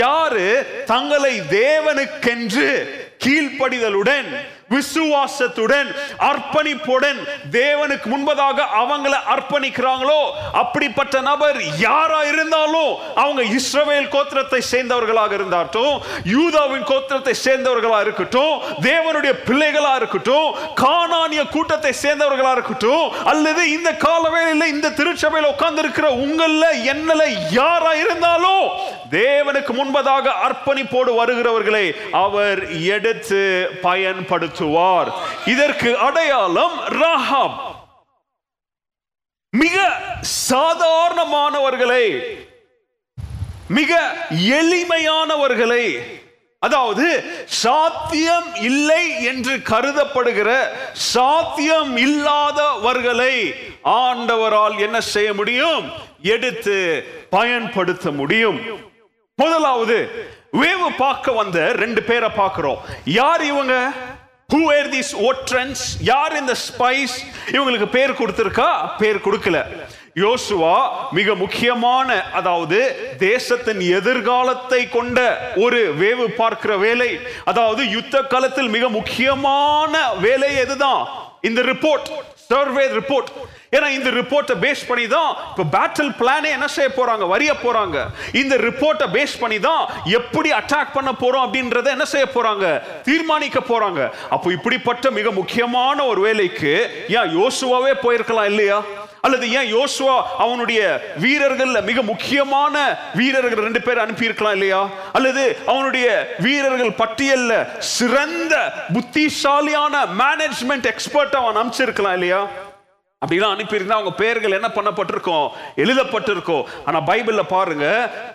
யாரு தங்களை தேவனுக்கென்று கீழ்ப்படிதலுடன் விசுவாசத்துடன் அர்ப்பணிப்புடன் தேவனுக்கு முன்பதாக அவங்கள அர்ப்பணிக்கிறாங்களோ? அப்படிப்பட்ட நபர் யாரா இருந்தாலும் அவங்க இஸ்ரவேல் கோத்திரத்தை சேர்ந்தவர்களாக இருந்தாட்டும் யூதாவின் கோத்திரத்தை சேர்ந்தவர்களா இருக்கட்டும் தேவனுடைய பிள்ளைகளா இருக்கட்டும் காணானிய கூட்டத்தை சேர்ந்தவர்களா இருக்கட்டும் அல்லது இந்த காலவேளையில் இந்த திருச்சபையில் உட்கார்ந்து இருக்கிற உங்கள என்னல யாரா இருந்தாலும் தேவனுக்கு முன்பதாக அர்ப்பணிப்போடு வருகிறவர்களை அவர் எடுத்து நடத்துவார் இதற்கு அடையாளம் ராஹாப். மிக சாதாரணமானவர்களை. மிக எளிமையானவர்களை. அதாவது சாத்தியம் இல்லை என்று கருதப்படுகிற சாத்தியம் இல்லாதவர்களை ஆண்டவரால் என்ன செய்ய முடியும்? எடுத்து பயன்படுத்த முடியும். முதலாவது வேவு பார்க்க வந்த ரெண்டு பேரை பார்க்கிறோம். யார் இவங்க? ஹூ were these ஓட்ரன்ஸ் யார் இந்த ஸ்பைஸ் இவங்களுக்கு பேர் கொடுத்துருக்கா? பேர் கொடுக்கல. யோசுவா மிக முக்கியமான அதாவது தேசத்தின் எதிர்காலத்தை கொண்ட ஒரு வேவு பார்க்கிற வேலை. அதாவது யுத்த காலத்தில் மிக முக்கியமான வேலை எதுதான்? இந்த ரிப்போர்ட் சர்வே ரிப்போர்ட் ஏன்னா இந்த ரிப்போர்ட்டை பேஸ் பண்ணி தான் இப்போ பேட்டில் பிளானே என்ன செய்ய போறாங்க? வரிய போறாங்க. இந்த ரிப்போர்ட்டை பேஸ் பண்ணி தான் எப்படி அட்டாக் பண்ண போறோம் அப்படின்றத என்ன செய்ய போறாங்க? தீர்மானிக்க போறாங்க. அப்போ இப்படிப்பட்ட மிக முக்கியமான ஒரு வேலைக்கு ஏன் யோசுவாவே போயிருக்கலாம் இல்லையா? அல்லது ஏன் யோசுவா அவனுடைய வீரர்கள்ல மிக முக்கியமான வீரர்கள் ரெண்டு பேர் அனுப்பியிருக்கலாம் இல்லையா? அல்லது அவனுடைய வீரர்கள் பட்டியல்ல சிறந்த புத்திசாலியான மேனேஜ்மெண்ட் எக்ஸ்பர்ட் அவன் அனுப்பிச்சிருக்கலாம் இல்லையா? அப்படிலாம் அனுப்பியிருந்தா அவங்க பெயர்கள் என்ன பண்ணப்பட்டிருக்கோம்? எழுதப்பட்டிருக்கோ ஆனா பைபிள்ல பாருங்க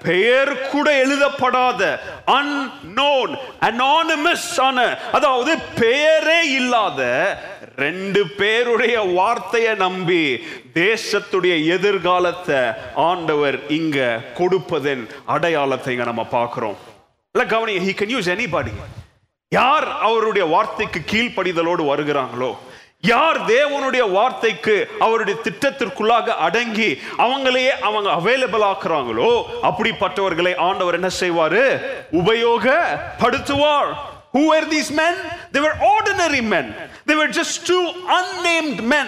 பெயர் கூட எழுதப்படாத அன்னோன் அனானிமஸ் ஆன அதாவது பெயரே இல்லாத ரெண்டு பேருடைய வார்த்தையை நம்பி தேசத்துடைய எதிர்காலத்தை ஆண்டவர் இங்க கொடுப்பதன் அடையாளத்தை இங்க நம்ம பார்க்கிறோம். இல்ல கவனிங்க he can use anybody. யார் அவருடைய வார்த்தைக்கு கீழ்ப்படிதலோடு வருகிறாங்களோ? யார் தேவனுடைய வார்த்தைக்கு அவருடைய திட்டத்திற்குள்ளாக அடங்கி அவங்களையே அவங்க அவைலபிள் ஆக்குறாங்களோ அப்படிப்பட்டவர்களை ஆண்டவர் என்ன செய்வாரு உபயோகப்படுத்துவார் Who were these men? They were ordinary men. They were just two unnamed men.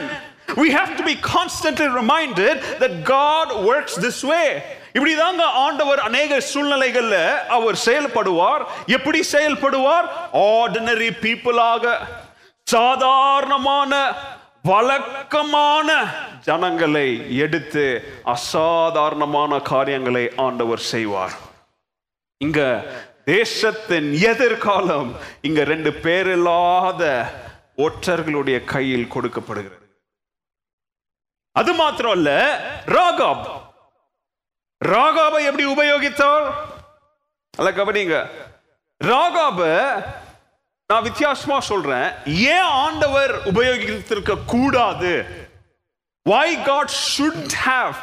We have to be constantly reminded that God works this way. இப்படிதாங்க ஆண்டவர் அநேக சூழ்நிலைகள்ல அவர் செயல்படுவார் எப்படி செயல்படுவார் ஆர்டினரி பீப்புளாக சாதாரணமான வழக்கமான ஜனங்களை எடுத்து அசாதாரணமான காரியங்களை ஆண்டவர் செய்வார். இங்க தேசத்தின் எதிர்காலம் இங்க ரெண்டு பேரில்லாத ஒற்றர்களுடைய கையில் கொடுக்கப்படுகிறது. அது மாத்திரம் அல்ல ராகாப். ராகாபை எப்படி உபயோகித்தார்? அல்ல கவனிங்க. ராகாப நான் வித்தியாசமா சொல்றேன். ஏன் ஆண்டவர் உபயோகித்திருக்க கூடாது? Why God shouldn't have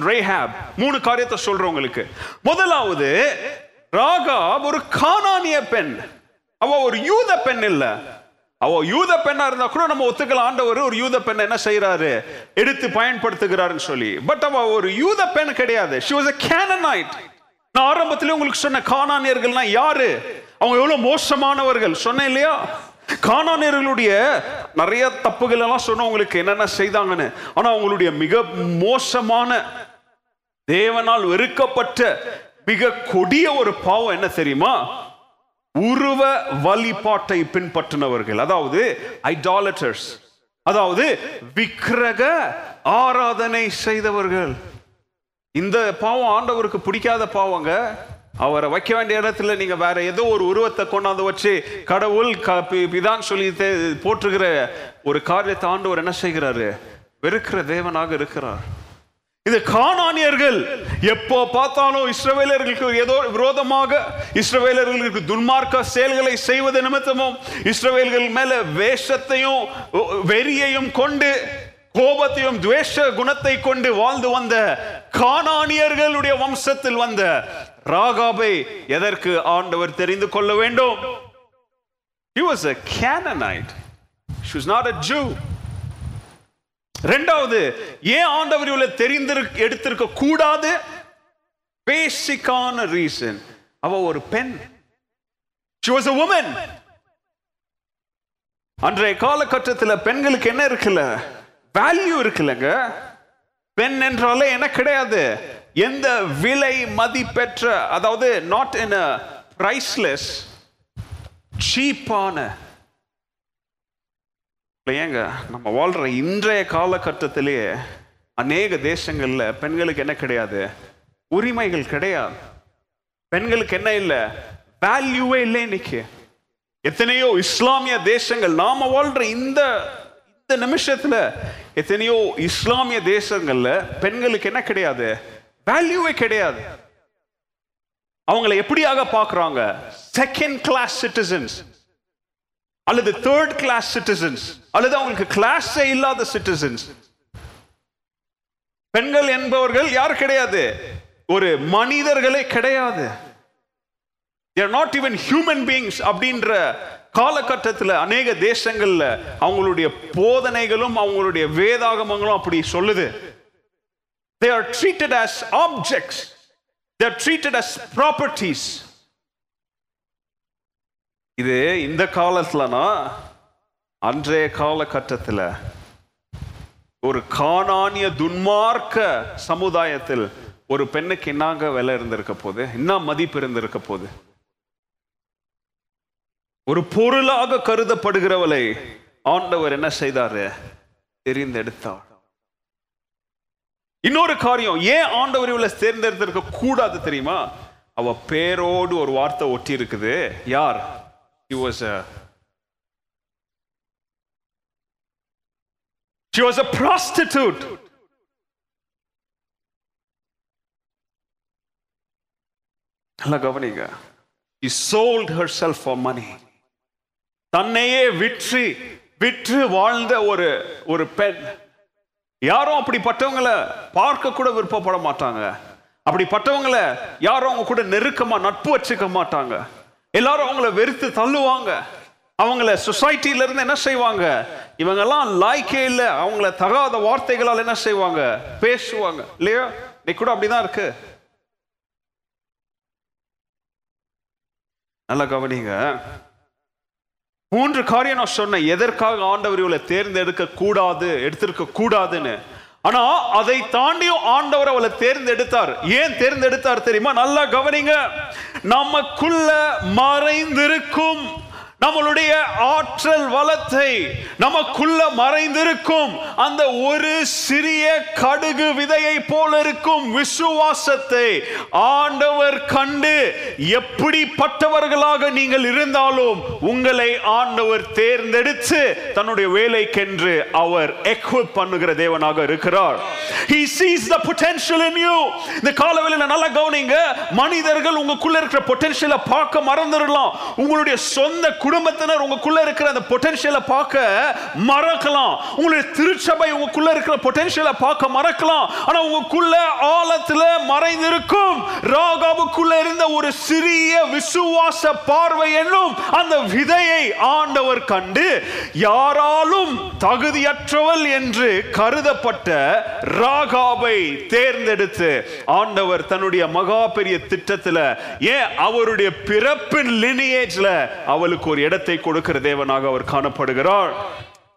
ரே ஹேப் மூணு காரியத்தை சொல்றேன் உங்களுக்கு. முதலாவது ராகாப் ஒரு கானானிய பெண். அவ ஒரு யூத பெண் இல்ல. அவ யூத பெண்ணா இருந்தா கூட நம்ம ஒத்துக்கலாம் ஆண்டவர் ஒரு யூத பெண் என்ன செய்யறாரு எடுத்து பயன்படுத்துகிறாருன்னு சொல்லி. பட் அவ ஒரு யூத பெண் கிடையாது. ஷி வாஸ் a கேனனைட் நான் ஆரம்பத்திலே உங்களுக்கு சொன்ன கானானியர்கள்னா யாரு? அவங்க எவ்வளவு மோசமானவர்கள். சொன்னேன் இல்லையா? காணானியர்களுடைய நிறைய தப்புகள் எல்லாம் சொன்ன உங்களுக்கு என்னென்ன செய்தாங்கன்னு. ஆனா அவங்களுடைய மிக மோசமான தேவனால் வெறுக்கப்பட்ட மிக கொடிய ஒரு பாவம் என்ன தெரியுமா? உருவ வழிபாட்டை பின்பற்றினவர்கள். அதாவது ஐடாலட்டர்ஸ் அதாவது விக்கிரக ஆராதனை செய்தவர்கள். இந்த பாவம் ஆண்டவருக்கு பிடிக்காத பாவங்க. அவரை வைக்க வேண்டிய இடத்துல நீங்க வேற ஏதோ ஒரு உருவத்தை கொண்டாந்து வச்சு கடவுள் க- பி- சொல்லி தே- போற்றுகிற ஒரு காரியத்தை ஆண்டவர் என்ன செய்கிறாரு? வெறுக்கிற தேவனாக இருக்கிறார். இது காணானியர்கள் எப்போ பார்த்தாலும் இஸ்ரவேலர்களுக்கு ஏதோ விரோதமாக இஸ்ரவேலர்களுக்கு துன்மார்க்க செயல்களை செய்வது நிமித்தமும் இஸ்ரவேல்கள் மேல வேஷத்தையும் வெறியையும் கொண்டு கோபத்தையும் துவேஷ குணத்தை கொண்டு வாழ்ந்து வந்த காணானியர்களுடைய வம்சத்தில் வந்த ராகாபை எதற்கு ஆண்டவர் தெரிந்து கொள்ள வேண்டும்? He was a Canaanite. She was not a Jew. ரெண்டாவது ஏன் ஆண்டவர் இவளை தெரிந்திரு எடுத்திருக்க கூடாது? பேசிக்கான ரீசன் அவ ஒரு பெண். She was a woman. அன்றைய காலகட்டத்தில் பெண்களுக்கு என்ன இருக்குல்ல? வேல்யூ இருக்குல்லங்க. பெண் என்றாலே என்ன கிடையாது? எந்த விலை மதிப்பெற்ற அதாவது நாட் இன் பிரைஸ்லெஸ் சீப்பான ஏங்க நம்ம வாழ்கிற இன்றைய காலகட்டத்திலேயே அநேக தேசங்களில் பெண்களுக்கு என்ன கிடையாது? உரிமைகள் கிடையாது. பெண்களுக்கு என்ன இல்லை? வேல்யூவே இல்லை இன்னைக்கு. எத்தனையோ இஸ்லாமிய தேசங்கள் நாம வாழ்ற இந்த இந்த நிமிஷத்துல எத்தனையோ இஸ்லாமிய தேசங்கள்ல பெண்களுக்கு என்ன கிடையாது? வேல்யூவே கிடையாது. அவங்களை எப்படியாக பார்க்குறாங்க? செகண்ட் கிளாஸ் சிட்டிசன்ஸ் அல்லது தேர்ட் கிளாஸ் சிட்டிசன்ஸ் அல்லது அவங்களுக்கு கிளாஸே இல்லாத சிட்டிசன்ஸ் பெண்கள் என்பவர்கள் யார் கிடையாது? ஒரு மனிதர்களே கிடையாது. நாட் ஈவன் ஹியூமன் பீயிங்ஸ் அப்படின்ற காலகட்டத்தில் அநேக தேசங்கள்ல அவங்களுடைய போதனைகளும் அவங்களுடைய வேதாகமங்களும் அப்படி சொல்லுது. They are treated as objects. They are treated as properties. இது இந்த காலத்துலனா அன்றைய காலகட்டத்தில் ஒரு காணானிய துன்மார்க்க சமுதாயத்தில் ஒரு பெண்ணுக்கு என்னங்க விலை இருந்திருக்க போது என்ன மதிப்பு இருந்திருக்க போது ஒரு பொருளாக கருதப்படுகிறவளை ஆண்டவர் என்ன செய்தாரு? தெரிந்தெடுத்தார். இன்னொரு காரியம் ஏன் ஆண்டவர் இவளை தேர்ந்தெடுத்திருக்க கூடாது தெரியுமா? அவ பேரோடு ஒரு வார்த்தை ஒட்டி இருக்குது யார்? She was a She was a prostitute. நல்லா கவனிங்க. She sold herself for money. தன்னையே விற்று விற்று வாழ்ந்த ஒரு ஒரு பெண். யாரும் அப்படிப்பட்டவங்கள பார்க்க கூட விருப்பப்பட மாட்டாங்க. அப்படிப்பட்டவங்கள யாரும் அவங்க கூட நெருக்கமாக நட்பு வச்சுக்க மாட்டாங்க. எல்லாரும் அவங்கள வெறுத்து தள்ளுவாங்க. அவங்கள சொசைட்டில இருந்து என்ன செய்வாங்க? இவங்கெல்லாம் லாய்க்கே இல்லை. அவங்கள தகாத வார்த்தைகளால் என்ன செய்வாங்க? பேசுவாங்க. இல்லையா? இன்னைக்கு கூட அப்படிதான் இருக்கு. நல்லா கவனிங்க. மூன்று காரியம் நான் சொன்னேன். எதற்காக ஆண்டவர் இவளை தேர்ந்தெடுக்க கூடாது எடுத்திருக்க கூடாதுன்னு. ஆனா அதை தாண்டியும் ஆண்டவர் அவளை தேர்ந்தெடுத்தார். ஏன் தேர்ந்தெடுத்தார் தெரியுமா? நல்லா கவனிங்க. நமக்குள்ள மறைந்திருக்கும் நம்மளுடைய ஆற்றல் வளத்தை நமக்குள்ள மறைந்திருக்கும் அந்த ஒரு சிறிய கடுகு விதையை போல இருக்கும் விசுவாசத்தை ஆண்டவர் கண்டு எப்படிப்பட்டவர்களாக நீங்கள் இருந்தாலும் உங்களை ஆண்டவர் தேர்ந்தெடுத்து தன்னுடைய வேலைக்கென்று அவர் எக்விப் பண்ணுகிற தேவனாக இருக்கிறார். He sees the potential in you. இந்த காலவெளியில நல்லா கவனிங்க மனிதர்கள் உங்களுக்குள்ள இருக்கிற பொட்டன்ஷியலை பார்க்க மறந்துடலாம். உங்களுடைய சொந்த குடும்பத்தினர் உங்களுக்குள்ள இருக்கிற அந்த பொட்டன்ஷியலை பார்க்க மறக்கலாம். உங்களுடைய திருச்சபை உங்களுக்குள்ள இருக்கிற பொட்டன்ஷியலை பார்க்க மறக்கலாம். ஆனா உங்களுக்குள்ள ஆழத்துல மறைந்திருக்கும். ராகாவுக்குள்ள இருந்த ஒரு சிறிய விசுவாச பார்வை என்னும் அந்த விதையை ஆண்டவர் கண்டு யாராலும் தகுதியற்றவள் என்று கருதப்பட்ட ராகாவை தேர்ந்தெடுத்து ஆண்டவர் தன்னுடைய மகா பெரிய திட்டத்துல ஏன் அவருடைய பிறப்பின் லினியேஜ்ல அவளுக்கு ஒரு இடத்தை கொடுக்கிற தேவனாக அவர் காணப்படுகிறார்.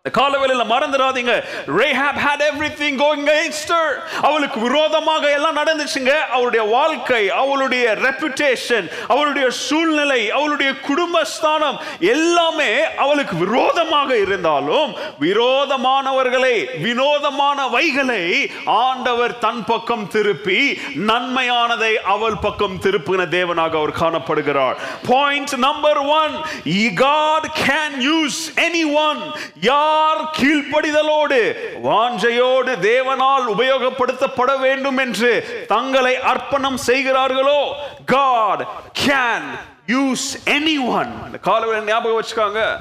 இந்த மறந்துடாதீங்க. Rahab had everything going against her அவளுக்கு விரோதமாக எல்லாம் நடந்துச்சுங்க. அவளுடைய வாழ்க்கை அவளுடைய ரெப்புடேஷன் அவளுடைய சூழ்நிலை அவளுடைய குடும்பஸ்தானம் எல்லாமே அவளுக்கு விரோதமாக இருந்தாலும் விரோதமானவர்களை வினோதமான வைகளை ஆண்டவர் தன் பக்கம் திருப்பி நன்மையானதை அவள் பக்கம் திருப்பின தேவனாக அவர் காணப்படுகிறார். Point number one God can use anyone. யார் கீழ்ப்படிதலோடு வாஞ்சையோடு தேவனால் உபயோகப்படுத்தப்பட வேண்டும் என்று தங்களை அர்ப்பணம் செய்கிறார்களோ? God can use any one அந்த காலவேளை ஞாபகம் வச்சுக்காங்க.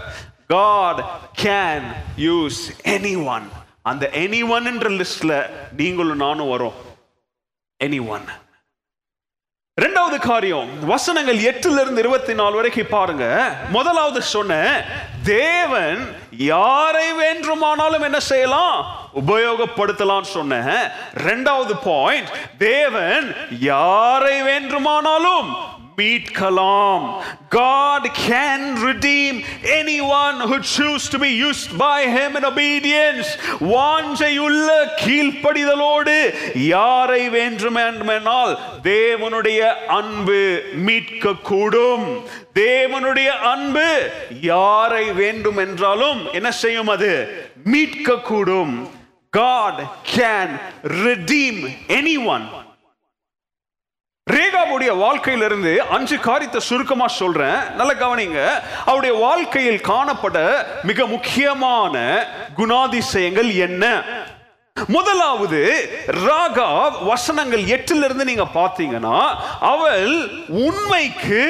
கேன் யூஸ் எனி ஒன் அந்த anyone என்ற லிஸ்ட்ல நீங்களும் நானும் வரோம். ஒன் ரெண்டாவது காரியம் வசனங்கள் எட்டுல இருந்து இருபத்தி நாலு வரைக்கும் பாருங்க. முதலாவது சொன்ன தேவன் யாரை வேண்டுமானாலும் என்ன செய்யலாம்? உபயோகப்படுத்தலாம் சொன்ன. ரெண்டாவது பாயிண்ட் தேவன் யாரை வேண்டுமானாலும் மீட்கலாம் God can redeem anyone who choose to be used by him in obedience. வாஞ்சையுள்ள கீழ்ப்படிதலோடு யாரை வேண்டுமென்றால் தேவனுடைய அன்பு மீட்க கூடும் தேவனுடைய அன்பு யாரை வேண்டும் என்றாலும் என்ன செய்யும் அது? மீட்க கூடும் God can redeem anyone ரேகாவுடைய வாழ்க்கையிலிருந்து அஞ்சு காரியத்தை சுருக்கமாக சொல்றேன். நல்ல கவனிங்க. அவருடைய வாழ்க்கையில் காணப்பட மிக முக்கியமான குணாதிசயங்கள் என்ன? முதலாவது ராகா வசனங்கள் எட்டுல இருந்து நீங்க பாத்தீங்கன்னா அவள் உண்மைக்கு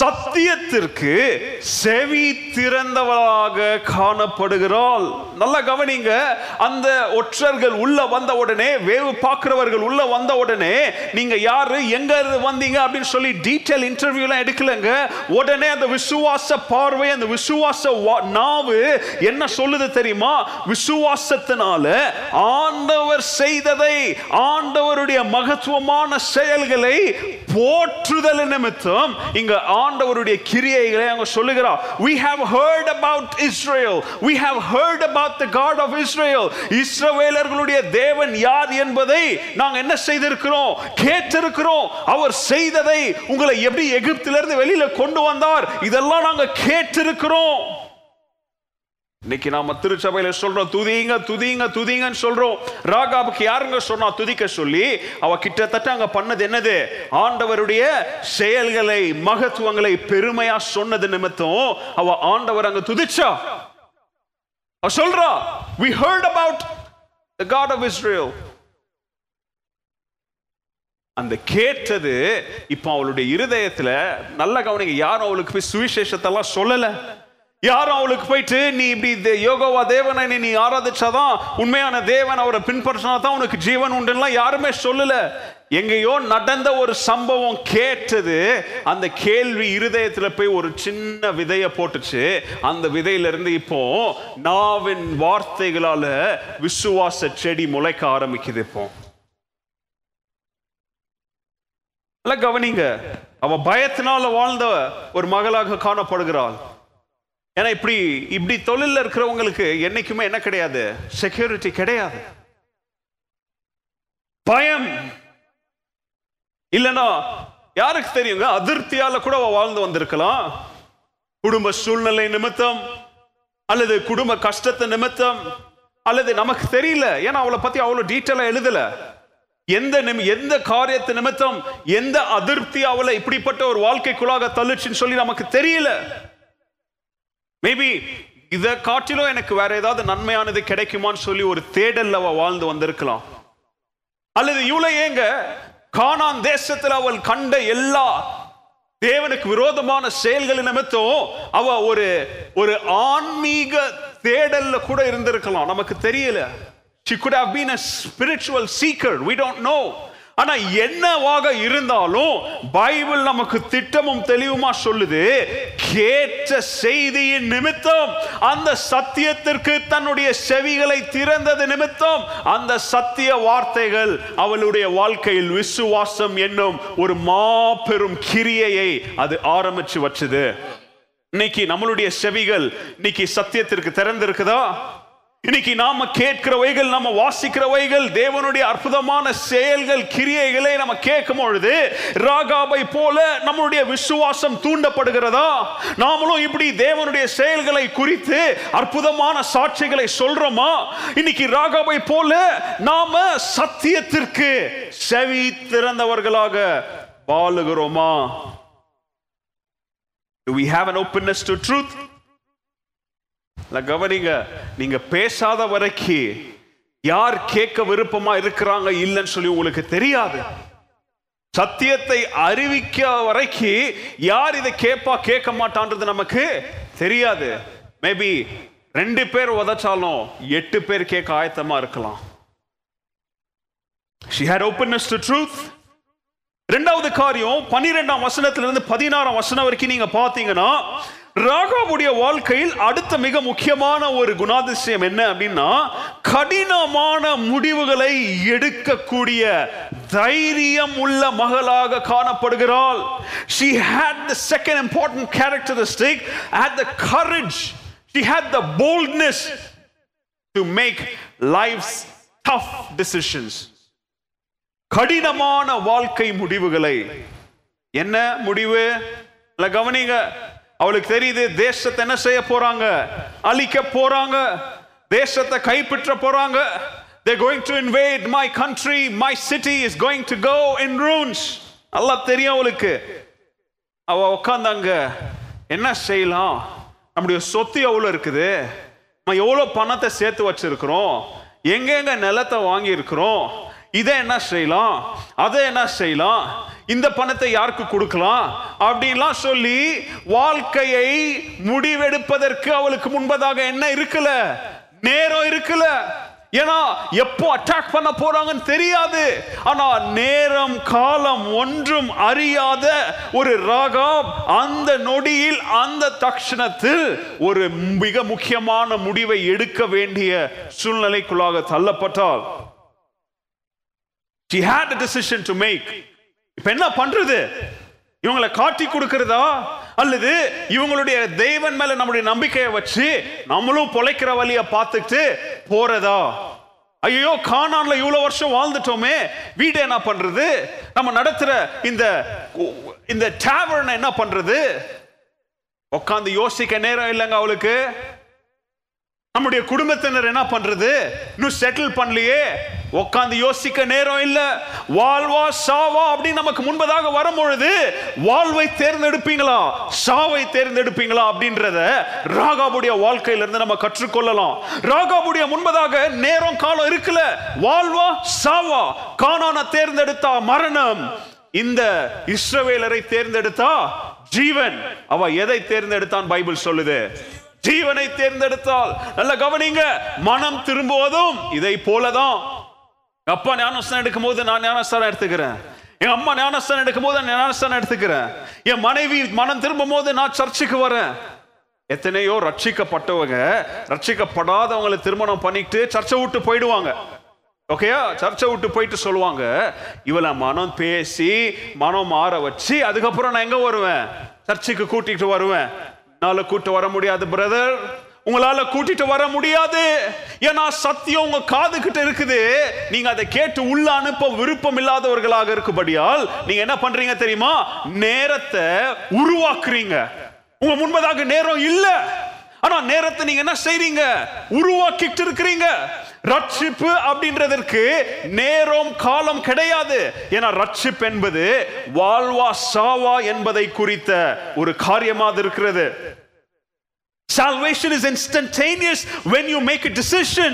சத்தியத்திற்கு செவி திறந்தவளாக காணப்படுகிறாள். நல்லா கவனிங்க அந்த ஒற்றர்கள் உள்ள வந்த உடனே வேவு பார்க்கிறவர்கள் உள்ள வந்த உடனே நீங்க யாரு எங்க வந்தீங்க அப்படின்னு சொல்லி டீட்டெயில் இன்டர்வியூலாம் எடுக்கலங்க. உடனே அந்த விசுவாச பார்வை அந்த விசுவாச வா- நாவு என்ன சொல்லுது தெரியுமா? விசுவாசத்தினால ஆண்டவர் செய்ததை ஆண்டவருடைய மகத்துவமான செயல்களை போற்றுதல் நிமித்தம் இங்க ஆண்டவருடைய கிரியைகளை அவங்க சொல்லுகிறார். We have heard about Israel. We have heard about the God of Israel. இஸ்ரவேலர்களுடைய தேவன் யார் என்பதை நாங்க என்ன செய்திருக்கிறோம்? கேட்டிருக்கிறோம். அவர் செய்ததை உங்களை எப்படி எகிப்திலிருந்து வெளியில கொண்டு வந்தார்? இதெல்லாம் நாங்க கேட்டிருக்கிறோம். இன்னைக்கு நாம திருச்சபையில சொல்றோம் துதிங்க துதிங்க துதிங்கன்னு சொல்றோம். ராகாவுக்கு யாருங்க சொன்னா துதிக்க சொல்லி அவ கிட்டத்தட்ட அங்க பண்ணது என்னது? ஆண்டவருடைய செயல்களை மகத்துவங்களை பெருமையா சொன்னது நிமித்தம் அவ ஆண்டவர் அங்க துதிச்சா? அவ சொல்றா we heard about the God of Israel. அந்த கேட்டது இப்போ அவளுடைய இருதயத்துல நல்ல கவனிங்க யாரும் அவளுக்கு போய் சுவிசேஷத்தெல்லாம் சொல்லல. யாரும் அவளுக்கு போயிட்டு நீ இப்படி யோகோவா தேவனை நீ நீ ஆராதிச்சாதான் உண்மையான தேவன் அவரை பின்பற்றினா தான் உனக்கு ஜீவன் உண்டுலாம் யாருமே சொல்லல. எங்கேயோ நடந்த ஒரு சம்பவம் கேட்டது. அந்த கேள்வி இருதயத்தில் போய் ஒரு சின்ன விதைய போட்டுச்சு. அந்த விதையில இருந்து இப்போ நாவின் வார்த்தைகளால விசுவாச செடி முளைக்க ஆரம்பிக்குது இப்போ. கவனிங்க. அவ பயத்தினால வாழ்ந்த ஒரு மகளாக காணப்படுகிறாள். ஏன்னா இப்படி இப்படி தொழில்ல இருக்கிறவங்களுக்கு என்னைக்குமே என்ன கிடையாது? செக்யூரிட்டி கிடையாது. பயம். இல்லைன்னா யாருக்கு தெரியுங்க? அதிருப்தியால கூட அவ வாழ்ந்து வந்திருக்கலாம். குடும்ப சூழ்நிலை நிமித்தம் அல்லது குடும்ப கஷ்டத்தை நிமித்தம் அல்லது நமக்கு தெரியல. ஏன்னா அவளை பத்தி அவ்வளவு டீட்டெயிலா எழுதல. எந்த நிமி எந்த காரியத்து நிமித்தம் எந்த அதிருப்தி அவளை இப்படிப்பட்ட ஒரு வாழ்க்கைக்குள்ளாக தள்ளுச்சுன்னு சொல்லி நமக்கு தெரியல. மேபி இதை காட்டிலும் எனக்கு வேற ஏதாவது நன்மையானது கிடைக்குமான்னு சொல்லி ஒரு தேடல்ல அவ வாழ்ந்து வந்திருக்கலாம். அல்லது இவளை ஏங்க காணான் தேசத்தில் அவள் கண்ட எல்லா தேவனுக்கு விரோதமான செயல்கள் நிமித்தம் அவ ஒரு ஒரு ஆன்மீக தேடல்ல கூட இருந்திருக்கலாம். நமக்கு தெரியல. She could have been a spiritual seeker. We don't know. ஆனா என்னவாக இருந்தாலும் பைபிள் நமக்கு திட்டமும் தெளிவுமா சொல்லுது கேட்ட செய்தியின் நிமித்தம் அந்த சத்தியத்திற்கு தன்னுடைய செவிகளை திறந்தது நிமித்தம் அந்த சத்திய வார்த்தைகள் அவளுடைய வாழ்க்கையில் விசுவாசம் என்னும் ஒரு மாபெரும் கிரியையை அது ஆரம்பிச்சு வச்சது. இன்னைக்கு நம்மளுடைய செவிகள் இன்னைக்கு சத்தியத்திற்கு திறந்திருக்குதா? இன்னைக்கு நாம கேட்கிறவைகள் நம்ம வாசிக்கிறவைகள் தேவனுடைய அற்புதமான செயல்கள் கிரியைகளை நம்ம கேட்கும் பொழுது ராகாபை போல நம்மளுடைய விசுவாசம் தூண்டப்படுகிறதா? நாமளும் இப்படி தேவனுடைய செயல்களை குறித்து அற்புதமான சாட்சிகளை சொல்றோமா? இன்னைக்கு ராகாபை போல நாம சத்தியத்திற்கு செவி திறந்தவர்களாக வாழுகிறோமா? Do we have an openness to truth? இல்ல கவனிங்க நீங்க பேசாத வரைக்கும் யார் கேட்க விருப்பமா இருக்கிறாங்க இல்லைன்னு சொல்லி உங்களுக்கு தெரியாது. சத்தியத்தை அறிவிக்க வரைக்கும் யார் இதை கேட்பா கேட்க மாட்டான்றது நமக்கு தெரியாது. மேபி ரெண்டு பேர் உதச்சாலும் எட்டு பேர் கேட்க ஆயத்தமா இருக்கலாம். She had openness to truth. ரெண்டாவது காரியம் பன்னிரெண்டாம் வசனத்திலிருந்து பதினாறாம் வசனம் வரைக்கும் நீங்க பாத்தீங்கன்னா ராகாவுடைய வாழ்க்கையில் அடுத்த மிக முக்கியமான ஒரு குணாதிசயம் என்ன அப்படின்னா கடினமான முடிவுகளை எடுக்கக்கூடிய தைரியம் உள்ள மகளாக காணப்படுகிறாள். She had the second important characteristic had the courage she had the boldness to make life's tough decisions. கடினமான வாழ்க்கை முடிவுகளை. என்ன முடிவு? இல்ல கவனிங்க. அவளுக்கு தெரியுது தேசத்தை என்ன செய்ய போறாங்க? அழிக்க போறாங்க. தேசத்தை கைப்பற்ற போறாங்க. They're going to invade my country my city is going to go in ruins. நல்லா தெரியும் அவளுக்கு. அவ உட்காந்தாங்க என்ன செய்யலாம்? நம்முடைய சொத்து எவ்வளவு இருக்குது? நம்ம எவ்வளவு பணத்தை சேர்த்து வச்சிருக்கிறோம்? எங்கெங்க நிலத்தை வாங்கியிருக்கிறோம்? இதை என்ன செய்யலாம்? அதை என்ன செய்யலாம்? இந்த பணத்தை யாருக்கு கொடுக்கலாம்? அப்படின்லாம் சொல்லி வாழ்க்கையை முடிவெடுப்பதற்கு அவளுக்கு முன்பதாக என்ன இருக்கல. நேரம் இருக்கல. ஏன்னா எப்போ அட்டாக் பண்ண போறாங்கன்னு தெரியாது. ஆனா நேரம் காலம் ஒன்றும் அறியாத ஒரு ராகாப் அந்த நொடியில் அந்த தக்ஷணத்தில் ஒரு மிக முக்கியமான முடிவை எடுக்க வேண்டிய சூழ்நிலைக்குள்ளாக தள்ளப்பட்டால் she had a decision to make. இப்ப என்ன பண்றது? இவங்களை காட்டி கொடுக்கிறதா? அல்லது இவங்களுடைய தெய்வன் மேல நம்முடைய நம்பிக்கையை வச்சு நம்மளும் பொழைக்கிற வழிய பார்த்துட்டு போறதா? ஐயோ காணான்ல இவ்வளவு வருஷம் வாழ்ந்துட்டோமே. வீடு என்ன பண்றது? நம்ம நடத்துற இந்த இந்த டேவர்ன் என்ன பண்றது? உட்காந்து யோசிக்க நேரம் இல்லைங்க அவளுக்கு. நம்முடைய குடும்பத்தினர் என்ன பண்றது? இன்னும் செட்டில் பண்ணலையே. உட்காந்து யோசிக்க நேரம் இல்ல. வாழ்வா சாவா அப்படின்னு நமக்கு முன்பதாக வரும்பொழுது வாழ்வை தேர்ந்தெடுப்பீங்களா? சாவை தேர்ந்தெடுப்பீங்களா அப்படின்றத ராகாவுடைய வாழ்க்கையிலிருந்து நம்ம கற்றுக்கொள்ளலாம். ராகாவுடைய முன்பதாக நேரம் காலம் இருக்குல்ல. வாழ்வா சாவா காணான தேர்ந்தெடுத்தா மரணம். இந்த இஸ்ரவேலரை தேர்ந்தெடுத்தா ஜீவன். அவ எதை தேர்ந்தெடுத்தான் பைபிள் சொல்லுது? ஜீவனை தேர்ந்தெடுத்தால். நல்ல கவனிங்க. மனம் திரும்புவதும் இதை போலதான். அப்பா ஞானஸ்தானம் எடுக்கும் போது நான் ஞானஸ்தானம் எடுத்துக்கிறேன். என் அம்மா ஞானஸ்தானம் எடுக்கும் போது நான் ஞானஸ்தானம் எடுத்துக்கிறேன். என் மனைவி மனம் திரும்பும் போது நான் சர்ச்சுக்கு வரேன். எத்தனையோ ரட்சிக்கப்பட்டவங்க ரட்சிக்கப்படாதவங்களை திருமணம் பண்ணிட்டு சர்ச்சை விட்டு போயிடுவாங்க. ஓகேயா சர்ச்சை விட்டு போயிட்டு சொல்லுவாங்க. இவளை மனம் பேசி மனம் மாற வச்சு அதுக்கப்புறம் நான் எங்க வருவேன்? சர்ச்சுக்கு கூட்டிட்டு வருவேன். என்னால கூட்டு வர முடியாது பிரதர் உங்களால கூட்டிட்டு வர முடியாது. ஏன்னா சத்தியம் உங்க காது கிட்ட இருக்குது. நீங்க அதை கேட்டு உள்ள அனுப்ப விருப்பம் இல்லாதவர்களாக இருக்கும்படியால் நீங்க என்ன பண்றீங்க தெரியுமா? நேரத்தை உருவாக்குறீங்க. உங்க முன்பதாக நேரம் இல்ல. ஆனா நேரத்தை நீங்க என்ன செய்றீங்க? உருவாக்கிட்டு இருக்கிறீங்க. ரட்சிப்பு அப்படின்றதற்கு நேரம் காலம் கிடையாது. ஏன்னா ரட்சிப்பு என்பது வாழ்வா சாவா என்பதை குறித்த ஒரு காரியமாக இருக்கிறது. Salvation is instantaneous when you make a decision.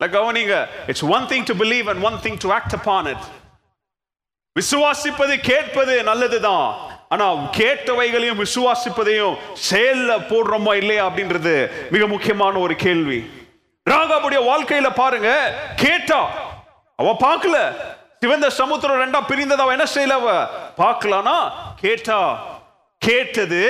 Like கவனிங்க it's one thing to believe and one thing to act upon it. விசுவாசிப்பது கேட்பது நல்லதுதான். ஆனா கேட்டவைகளையும் விசுவாசிப்பதையும் செயல்ல போடுறோமா இல்லையா அப்படின்றது மிக முக்கியமான ஒரு கேள்வி. ராகாவுடைய வாழ்க்கையில பாருங்க கேட்டா அவ பார்க்கல. சிவந்த சமுத்திரம் ரெண்டா பிரிந்தது என்ன செய்யல அவ? பார்க்கலானா கேட்டா கேட்டது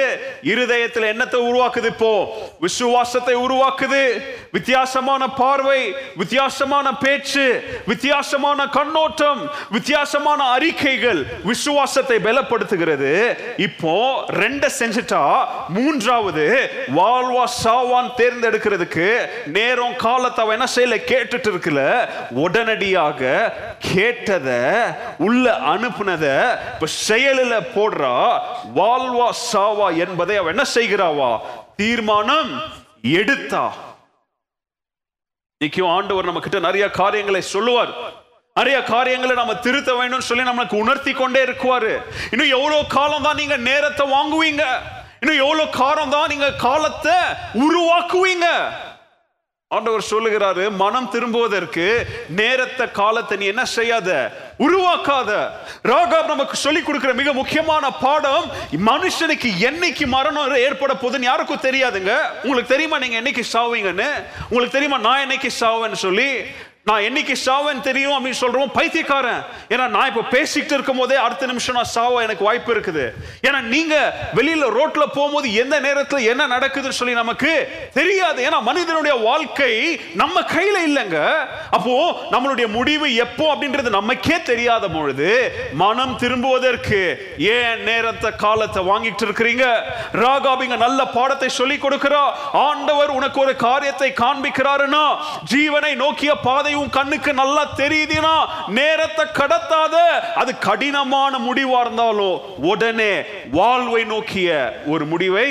இருதயத்தில் என்னத்தை உருவாக்குது இப்போ. விசுவாசத்தை உருவாக்குது. வித்தியாசமான பார்வை வித்தியாசமான பேச்சு வித்தியாசமான கண்ணோட்டம் வித்தியாசமான அறிக்கைகள் விசுவாசத்தை பலப்படுத்துகிறது. இப்போ ரெண்ட செஞ்சுட்டா மூன்றாவது வாழ்வா சாவான் தேர்ந்தெடுக்கிறதுக்கு நேரம் காலத்தை என்ன செய்யல கேட்டுட்டு இருக்குல்ல உடனடியாக கேட்டத உள்ள அனுப்புனத இப்ப செயலில் போடுறா வாழ்வா சாவா என்பதை அவ என்ன செய்கிறாவா? தீர்மானம் எடுத்தா. இன்னைக்கும் ஆண்டவர் நம்ம கிட்ட நிறைய காரியங்களை சொல்லுவார். நிறைய காரியங்களை நம்ம திருத்த வேணும்னு சொல்லி நமக்கு உணர்த்தி கொண்டே இருக்குவாரு. இன்னும் எவ்வளவு காலம் தான் நீங்க நேரத்தை வாங்குவீங்க? இன்னும் எவ்வளவு காலம் தான் நீங்க காலத்தை உருவாக்குவீங்க? ஆண்டவர் சொல்லுகிறாரு மனம் திரும்புவதற்கு நேரத்தை காலத்தை நீ என்ன செய்யாத? உருவாக்காத. ராகாப் நமக்கு சொல்லி கொடுக்கிற மிக முக்கியமான பாடம் மனுஷனுக்கு என்னைக்கு மரணம் ஏற்பட போகுதுன்னு யாருக்கும் தெரியாதுங்க. உங்களுக்கு தெரியுமா நீங்க என்னைக்கு சாவீங்கன்னு உங்களுக்கு தெரியுமா நான் என்னைக்கு சாவேன்னு சொல்லி? நான் என்னைக்கு சாவேன்னு தெரியும் அப்படின்னு சொல்றோம் பைத்தியக்காரன். ஏன்னா நான் இப்போ பேசிக்கிட்டு இருக்கும் போதே அடுத்த நிமிஷம் நான் சாவ எனக்கு வாய்ப்பு இருக்குது. ஏன்னா நீங்க வெளியில ரோட்ல போகும்போது எந்த நேரத்துல என்ன நடக்குதுன்னு சொல்லி நமக்கு தெரியாது. ஏன்னா மனிதனுடைய வாழ்க்கை நம்ம கையில இல்லைங்க. அப்போ நம்மளுடைய முடிவு எப்போ அப்படின்றது நமக்கே தெரியாத பொழுது மனம் திரும்புவதற்கு ஏன் நேரத்தை காலத்தை வாங்கிட்டு இருக்கிறீங்க? ராகாபிங்க நல்ல பாடத்தை சொல்லி கொடுக்கிறா. ஆண்டவர் உனக்கு ஒரு காரியத்தை காண்பிக்கிறாருன்னா ஜீவனை நோக்கிய பாதை உன் கண்ணுக்கு நல்லா தெரியுதுன்னா நேரத்தை கடத்தாத அது கடினமான முடிவா இருந்தாலும் உடனே வாழ்வை நோக்கிய ஒரு முடிவை.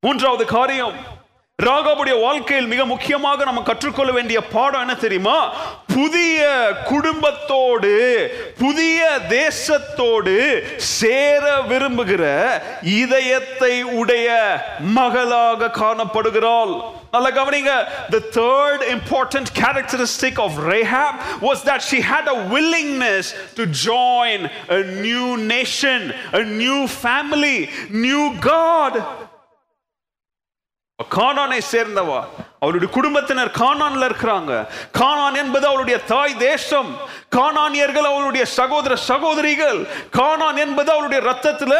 மூன்றாவது காரியம் ராகாவுடைய வாழ்க்கையில் மிக முக்கியமாக நம்ம கற்றுக்கொள்ள வேண்டிய பாடம் என்ன தெரியுமா? புதிய குடும்பத்தோடு புதிய தேசத்தோடு சேர விரும்புகிற இதயத்தை உடைய மகளாக காணப்படுகிறாள். நல்ல கவனிங்க the third important characteristic of Rahab was that she had a willingness to join a new nation a new family new God. கானானை சேர்ந்தவா? அவருடைய குடும்பத்தினர் கானான்ல இருக்கிறாங்க. கானான் என்பது அவருடைய தாய் தேசம். கானானியர்கள் அவருடைய சகோதர சகோதரிகள். கானான் என்பது அவருடைய ரத்தத்துல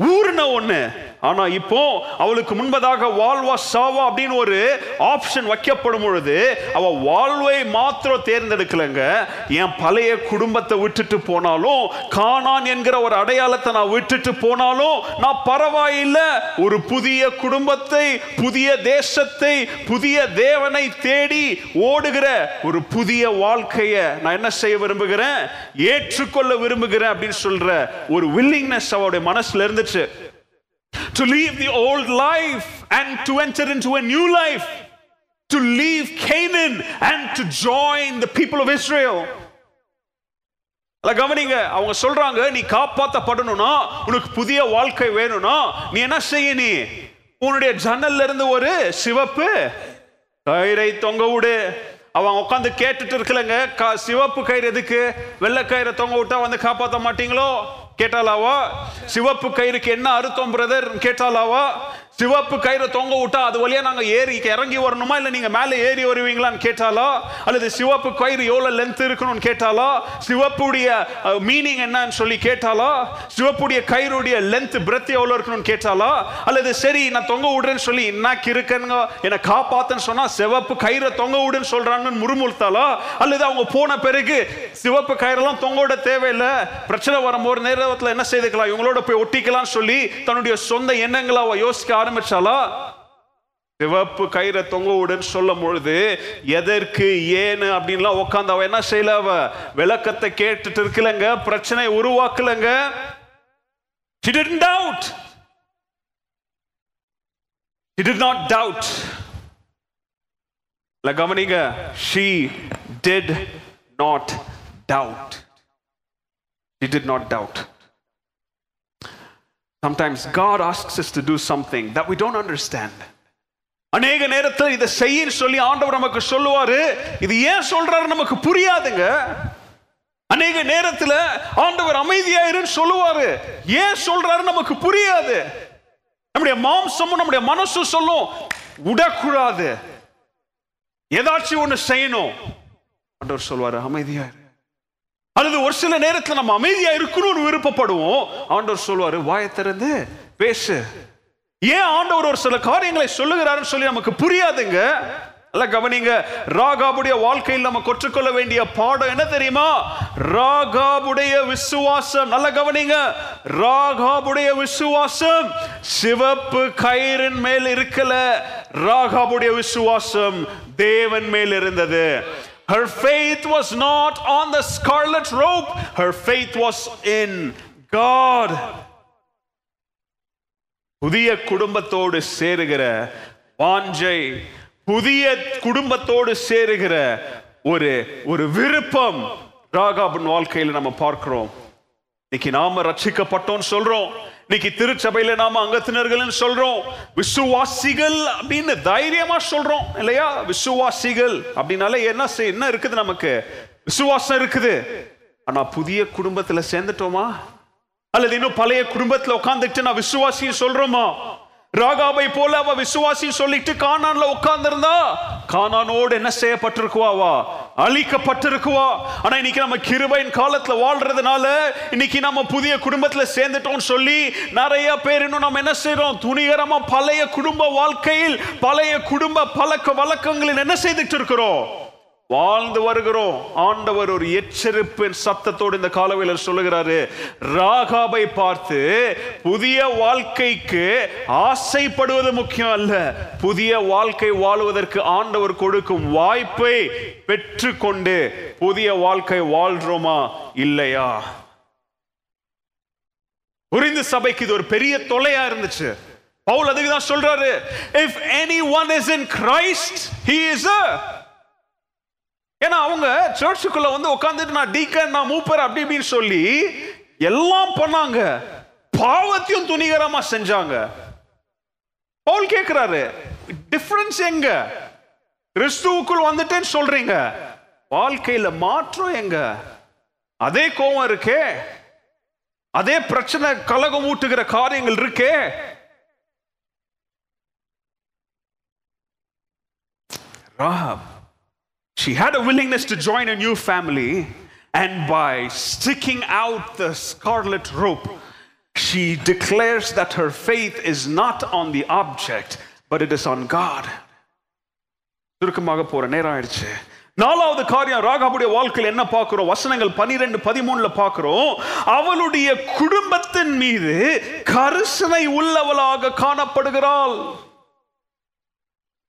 ஊர்ன ஒண்ணு. ஆனா இப்போ அவளுக்கு முன்பதாக வாழ்வா சாவா அப்படின்னு ஒரு ஆப்ஷன் வைக்கப்படும் பொழுது அவ வாழ்வை மாத்திரம் தேர்ந்தெடுக்கலங்க. என் பழைய குடும்பத்தை விட்டுட்டு போனாலும் காணான் என்கிற ஒரு அடையாளத்தை நான் விட்டுட்டு போனாலும் நான் பரவாயில்லை. ஒரு புதிய குடும்பத்தை புதிய தேசத்தை புதிய தேவனை தேடி ஓடுகிற ஒரு புதிய வாழ்க்கையை நான் என்ன செய்ய விரும்புகிறேன்? ஏற்றுக்கொள்ள விரும்புகிறேன் அப்படின்னு சொல்ற ஒரு வில்லிங்னஸ் அவருடைய மனசுல இருந்துச்சு. To leave the old life and to enter into a new life, to leave Canaan and to join the people of Israel. கவனிங்க அவங்க சொல்றாங்க நீ காப்பாத்தப்படணும்னா உனக்கு புதிய வாழ்க்கை வேணும்னா நீ என்ன செய்ய நீ? உன்னுடைய ஜன்னல்ல இருந்து ஒரு சிவப்பு கயிறை தொங்க விடு. அவங்க உட்காந்து கேட்டுட்டு இருக்கலங்க சிவப்பு கயிறு எதுக்கு? வெள்ளை கயிறை தொங்க விட்டா வந்து காப்பாற்ற மாட்டீங்களோ? கேட்டாலாவா? சிவப்பு கயிறுக்கு என்ன அர்த்தம் பிரதர் கேட்டாலாவா? சிவப்பு கயிறு தொங்க விட்டா அது வழியா நாங்க ஏறி இறங்கி வரணுமா? இல்ல நீங்க மேல ஏறி வருவீங்களான்னு கேட்டாலோ? அல்லது சிவப்பு கயிறு எவ்வளவு லென்த் இருக்கணும்னு கேட்டாலோ? சிவப்புடைய மீனிங் என்னன்னு சொல்லி கேட்டாலோ? சிவப்புடைய கயிறுடைய லென்த் பிரெத் எவ்வளவு இருக்கணும்னு கேட்டாலோ? அல்லது சரி நான் தொங்க விடுறேன்னு சொல்லி என்ன இருக்கேங்க என்னை காப்பாத்தன்னு சொன்னா சிவப்பு கயிறை தொங்க விடுன்னு சொல்றாங்கன்னு முறுமுறுத்தாலா? அல்லது அவங்க போன பிறகு சிவப்பு கயிறெல்லாம் தொங்க விட தேவையில்லை பிரச்சனை வரும்போது நேரத்தில் என்ன செய்துக்கலாம்? இவங்களோட போய் ஒட்டிக்கலாம்னு சொல்லி தன்னுடைய சொந்த எண்ணங்களை அவ யோசிக்க ஆரம்பிச்சாலா? சிவப்பு கயிறை தொங்க விடுன்னு சொல்லும் பொழுது எதற்கு ஏன்னு? அப்படின்லாம் உட்காந்து அவ என்ன செய்யல அவ? விளக்கத்தை கேட்டுட்டு இருக்கலங்க பிரச்சனை உருவாக்கலங்க. She didn't doubt. She did கவனிங்க. She did not doubt She sometimes God asks is to do something that we don't understand அநேக நேரத்தில் இதை செய்யின்னு சொல்லி ஆண்டவர் நமக்கு சொல்லுவாரு. இது ஏன் சொல்றாரு நமக்கு புரியாதுங்க. அநேக நேரத்தில் ஆண்டவர் அமைதியாயிருன்னு சொல்லுவாரு. ஏன் சொல்றாரு நமக்கு புரியாது. நம்முடைய மாம்சமும் நம்முடைய மனசும் சொல்லும் விடக்கூடாது ஏதாச்சும் ஒன்று செய்யணும். ஆண்டவர் சொல்வாரு அமைதியாயிரு. அல்லது ஒரு சில நேரத்தில் நம்ம அமைதியா இருக்கணும்னு விருப்பப்படுவோம். ஆண்டவர் சொல்வாரு வாயை திறந்து பேசு. ஏன் ஆண்டவர் ஒரு சில காரியங்களை சொல்லுகிறாருன்னு சொல்லி நமக்கு புரியாதுங்க. அல்ல கவனிங்க ராகாபுடைய வாழ்க்கையில் நம்ம கற்றுக்கொள்ள வேண்டிய பாடம் என்ன தெரியுமா? ராகாபுடைய விசுவாசம். நல்ல கவனிங்க ராகாபுடைய விசுவாசம் சிவப்பு கயிறின் மேல் இருக்கல. ராகாபுடைய விசுவாசம் தேவன் மேல் இருந்தது. Her faith was not on the scarlet rope. Her faith was in God. புதிய குடும்பத்தோடு சேருகிற வாஞ்சை புதிய குடும்பத்தோடு சேருகிற ஒரு ஒரு விருப்பம் ராகாபின் வாழ்க்கையில் நம்ம பார்க்கிறோம் இன்னைக்கு நாம ரட்சிக்கப்பட்டோம் சொல்றோம் இன்னைக்கு திருச்சபையில நாம அங்கத்தினர்கள் சொல்றோம். விசுவாசிகள் அப்படின்னு தைரியமா சொல்றோம் இல்லையா? விசுவாசிகள் அப்படின்னாலே என்ன என்ன இருக்குது நமக்கு? விசுவாசம் இருக்குது. ஆனா புதிய குடும்பத்துல சேர்ந்துட்டோமா? அல்லது இன்னும் பழைய குடும்பத்துல உட்காந்துட்டு நான் விசுவாசியும் சொல்றோமா? ராகாவை போல அவ விசுவாசி சொல்லிட்டு கானான்ல உட்கார்ந்திருந்தா கானானோடு என்ன செய்யப்பட்டிருக்குவாவா அழிக்கப்பட்டிருக்குவா? ஆனா இன்னைக்கு நம்ம கிருபையின் காலத்துல வாழ்றதுனால இன்னைக்கு நம்ம புதிய குடும்பத்துல சேர்ந்துட்டோம் சொல்லி நிறைய பேர் இன்னும் நம்ம என்ன செய்யறோம் துணிகரமா பழைய குடும்ப வாழ்க்கையில் பழைய குடும்ப பழக்க வழக்கங்களில் என்ன செய்துட்டு இருக்கிறோம்? வாழ்ந்து வருகிறோம். ஆண்டவர் ஒரு எச்சரிப்பின் சத்தத்தோடு இந்த காலவேளர் சொல்லுகிறாரு. ராகாபை பார்த்து புதிய வாழ்க்கைக்கு ஆசைப்படுவது முக்கியம் அல்ல. புதிய வாழ்க்கை வாழ்வதற்கு ஆண்டவர் கொடுக்கும் வாய்ப்பை பெற்றுக்கொண்டு புதிய வாழ்க்கை வாழ்றோமா? இல்லையா? புரிந்து சபைக்கு இது ஒரு பெரிய தொல்லையா இருந்துச்சு. பவுல் அதுக்கு தான் சொல்றாரு if any one is in Christ he is a ஏன்னா அவங்க சர்ச்சுக்குள்ள வந்து உட்காந்துட்டு நான் டீக்கன் நான் மூப்பர் அப்படி இப்படின்னு சொல்லி எல்லாம் பண்ணாங்க. பாவத்தையும் துணிகரமா செஞ்சாங்க. பவுல் கேட்கிறாரு டிஃபரன்ஸ் எங்க? கிறிஸ்துவுக்குள் வந்துட்டேன்னு சொல்றீங்க. வாழ்க்கையில மாற்றம் எங்க? அதே கோவம் இருக்கே. அதே பிரச்சனை கலகம் ஊட்டுகிற காரியங்கள் இருக்கே. ராஹப் She had a willingness to join a new family, and by sticking out the scarlet rope, she declares that her faith is not on the object, but it is on God. சுருக்கமாக போற நேரம் ஆயிடுச்சு நாலாவது காரியம் ராகாபுடைய வாழ்க்கையில் என்ன பார்க்கிறோம் வசனங்கள் பனிரெண்டு பதிமூணுல பார்க்கிறோம் அவளுடைய குடும்பத்தின் மீது கரிசனை உள்ளவளாக காணப்படுகிறாள்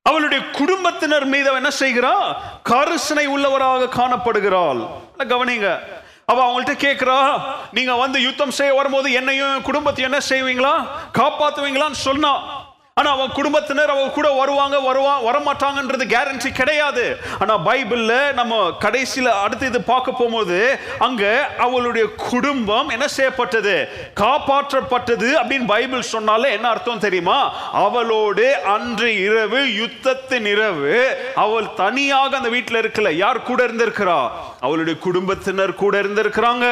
அவளுடைய குடும்பத்தினர் மீது அவ என்ன செய்கிறா கருசனை உள்ளவராக காணப்படுகிறாள். கவனிங்க. அவ அவங்கள்ட்ட கேட்கிறா நீங்க வந்து யுத்தம் செய்ய வரும்போது என்னையும் குடும்பத்தை குடும்பத்தையும் என்ன செய்வீங்களா? காப்பாத்துவீங்களான்னு சொன்னா ஆனால் அவன் குடும்பத்தினர் அவங்க கூட வருவாங்க வருவா வரமாட்டாங்கன்றது கேரண்டி கிடையாது. ஆனால் பைபிளில் நம்ம கடைசியில் அடுத்து இது பார்க்க போகும்போது அங்கே அவளுடைய குடும்பம் என்ன செய்யப்பட்டது? காப்பாற்றப்பட்டது அப்படின்னு பைபிள் சொன்னாலே என்ன அர்த்தம் தெரியுமா? அவளோடு அன்று இரவு யுத்தத்தின் இரவு அவள் தனியாக அந்த வீட்டில் இருக்கல. யார் கூட இருந்திருக்கிறா? அவளுடைய குடும்பத்தினர் கூட இருந்திருக்கிறாங்க.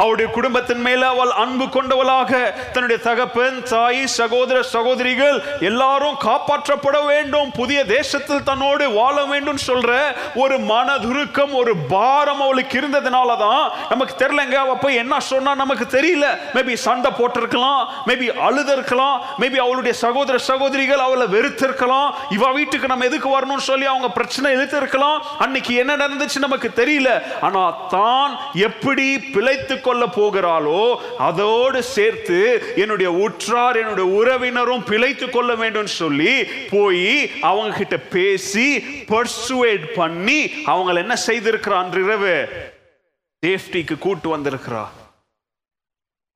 அவளுடைய குடும்பத்தின் மேல அவள் அன்பு கொண்டவளாக தன்னுடைய தகப்பன் தாய் சகோதர சகோதரிகள் எல்லாரும் காப்பாற்றப்பட வேண்டும். புதிய தேசத்தில் தன்னோடு வாழ வேண்டும் சொல்ற ஒரு மனதுருக்கம் ஒரு பாரம் அவளுக்கு இருந்ததுனால தான் நமக்கு தெரியலங்க. அவ போய் என்ன சொன்னா நமக்கு தெரியல. மேபி சண்டை போட்டிருக்கலாம் மேபி அழுதிருக்கலாம் மேபி அவளுடைய சகோதர சகோதரிகள் அவளை வெறுத்திருக்கலாம். இவ வீட்டுக்கு நம்ம எதுக்கு வரணும்னு சொல்லி அவங்க பிரச்சனை எழுத்திருக்கலாம் அன்னைக்கு என்ன நடந்துச்சு நமக்கு தெரியல. ஆனா தான் எப்படி பிழைத்து கொள்ள போகிறாளோ அதோடு சேர்த்து என்னுடைய உற்றார் என்னுடைய உறவினரும் பிழைத்து கொள்ள வேண்டும் சொல்லி போய் அவங்க கிட்ட பேசி பர்சுவேட் பண்ணி அவங்கள என்ன செய்திருக்கிறா அன்று இரவு? சேஃப்டிக்கு கூட்டு வந்திருக்கிறா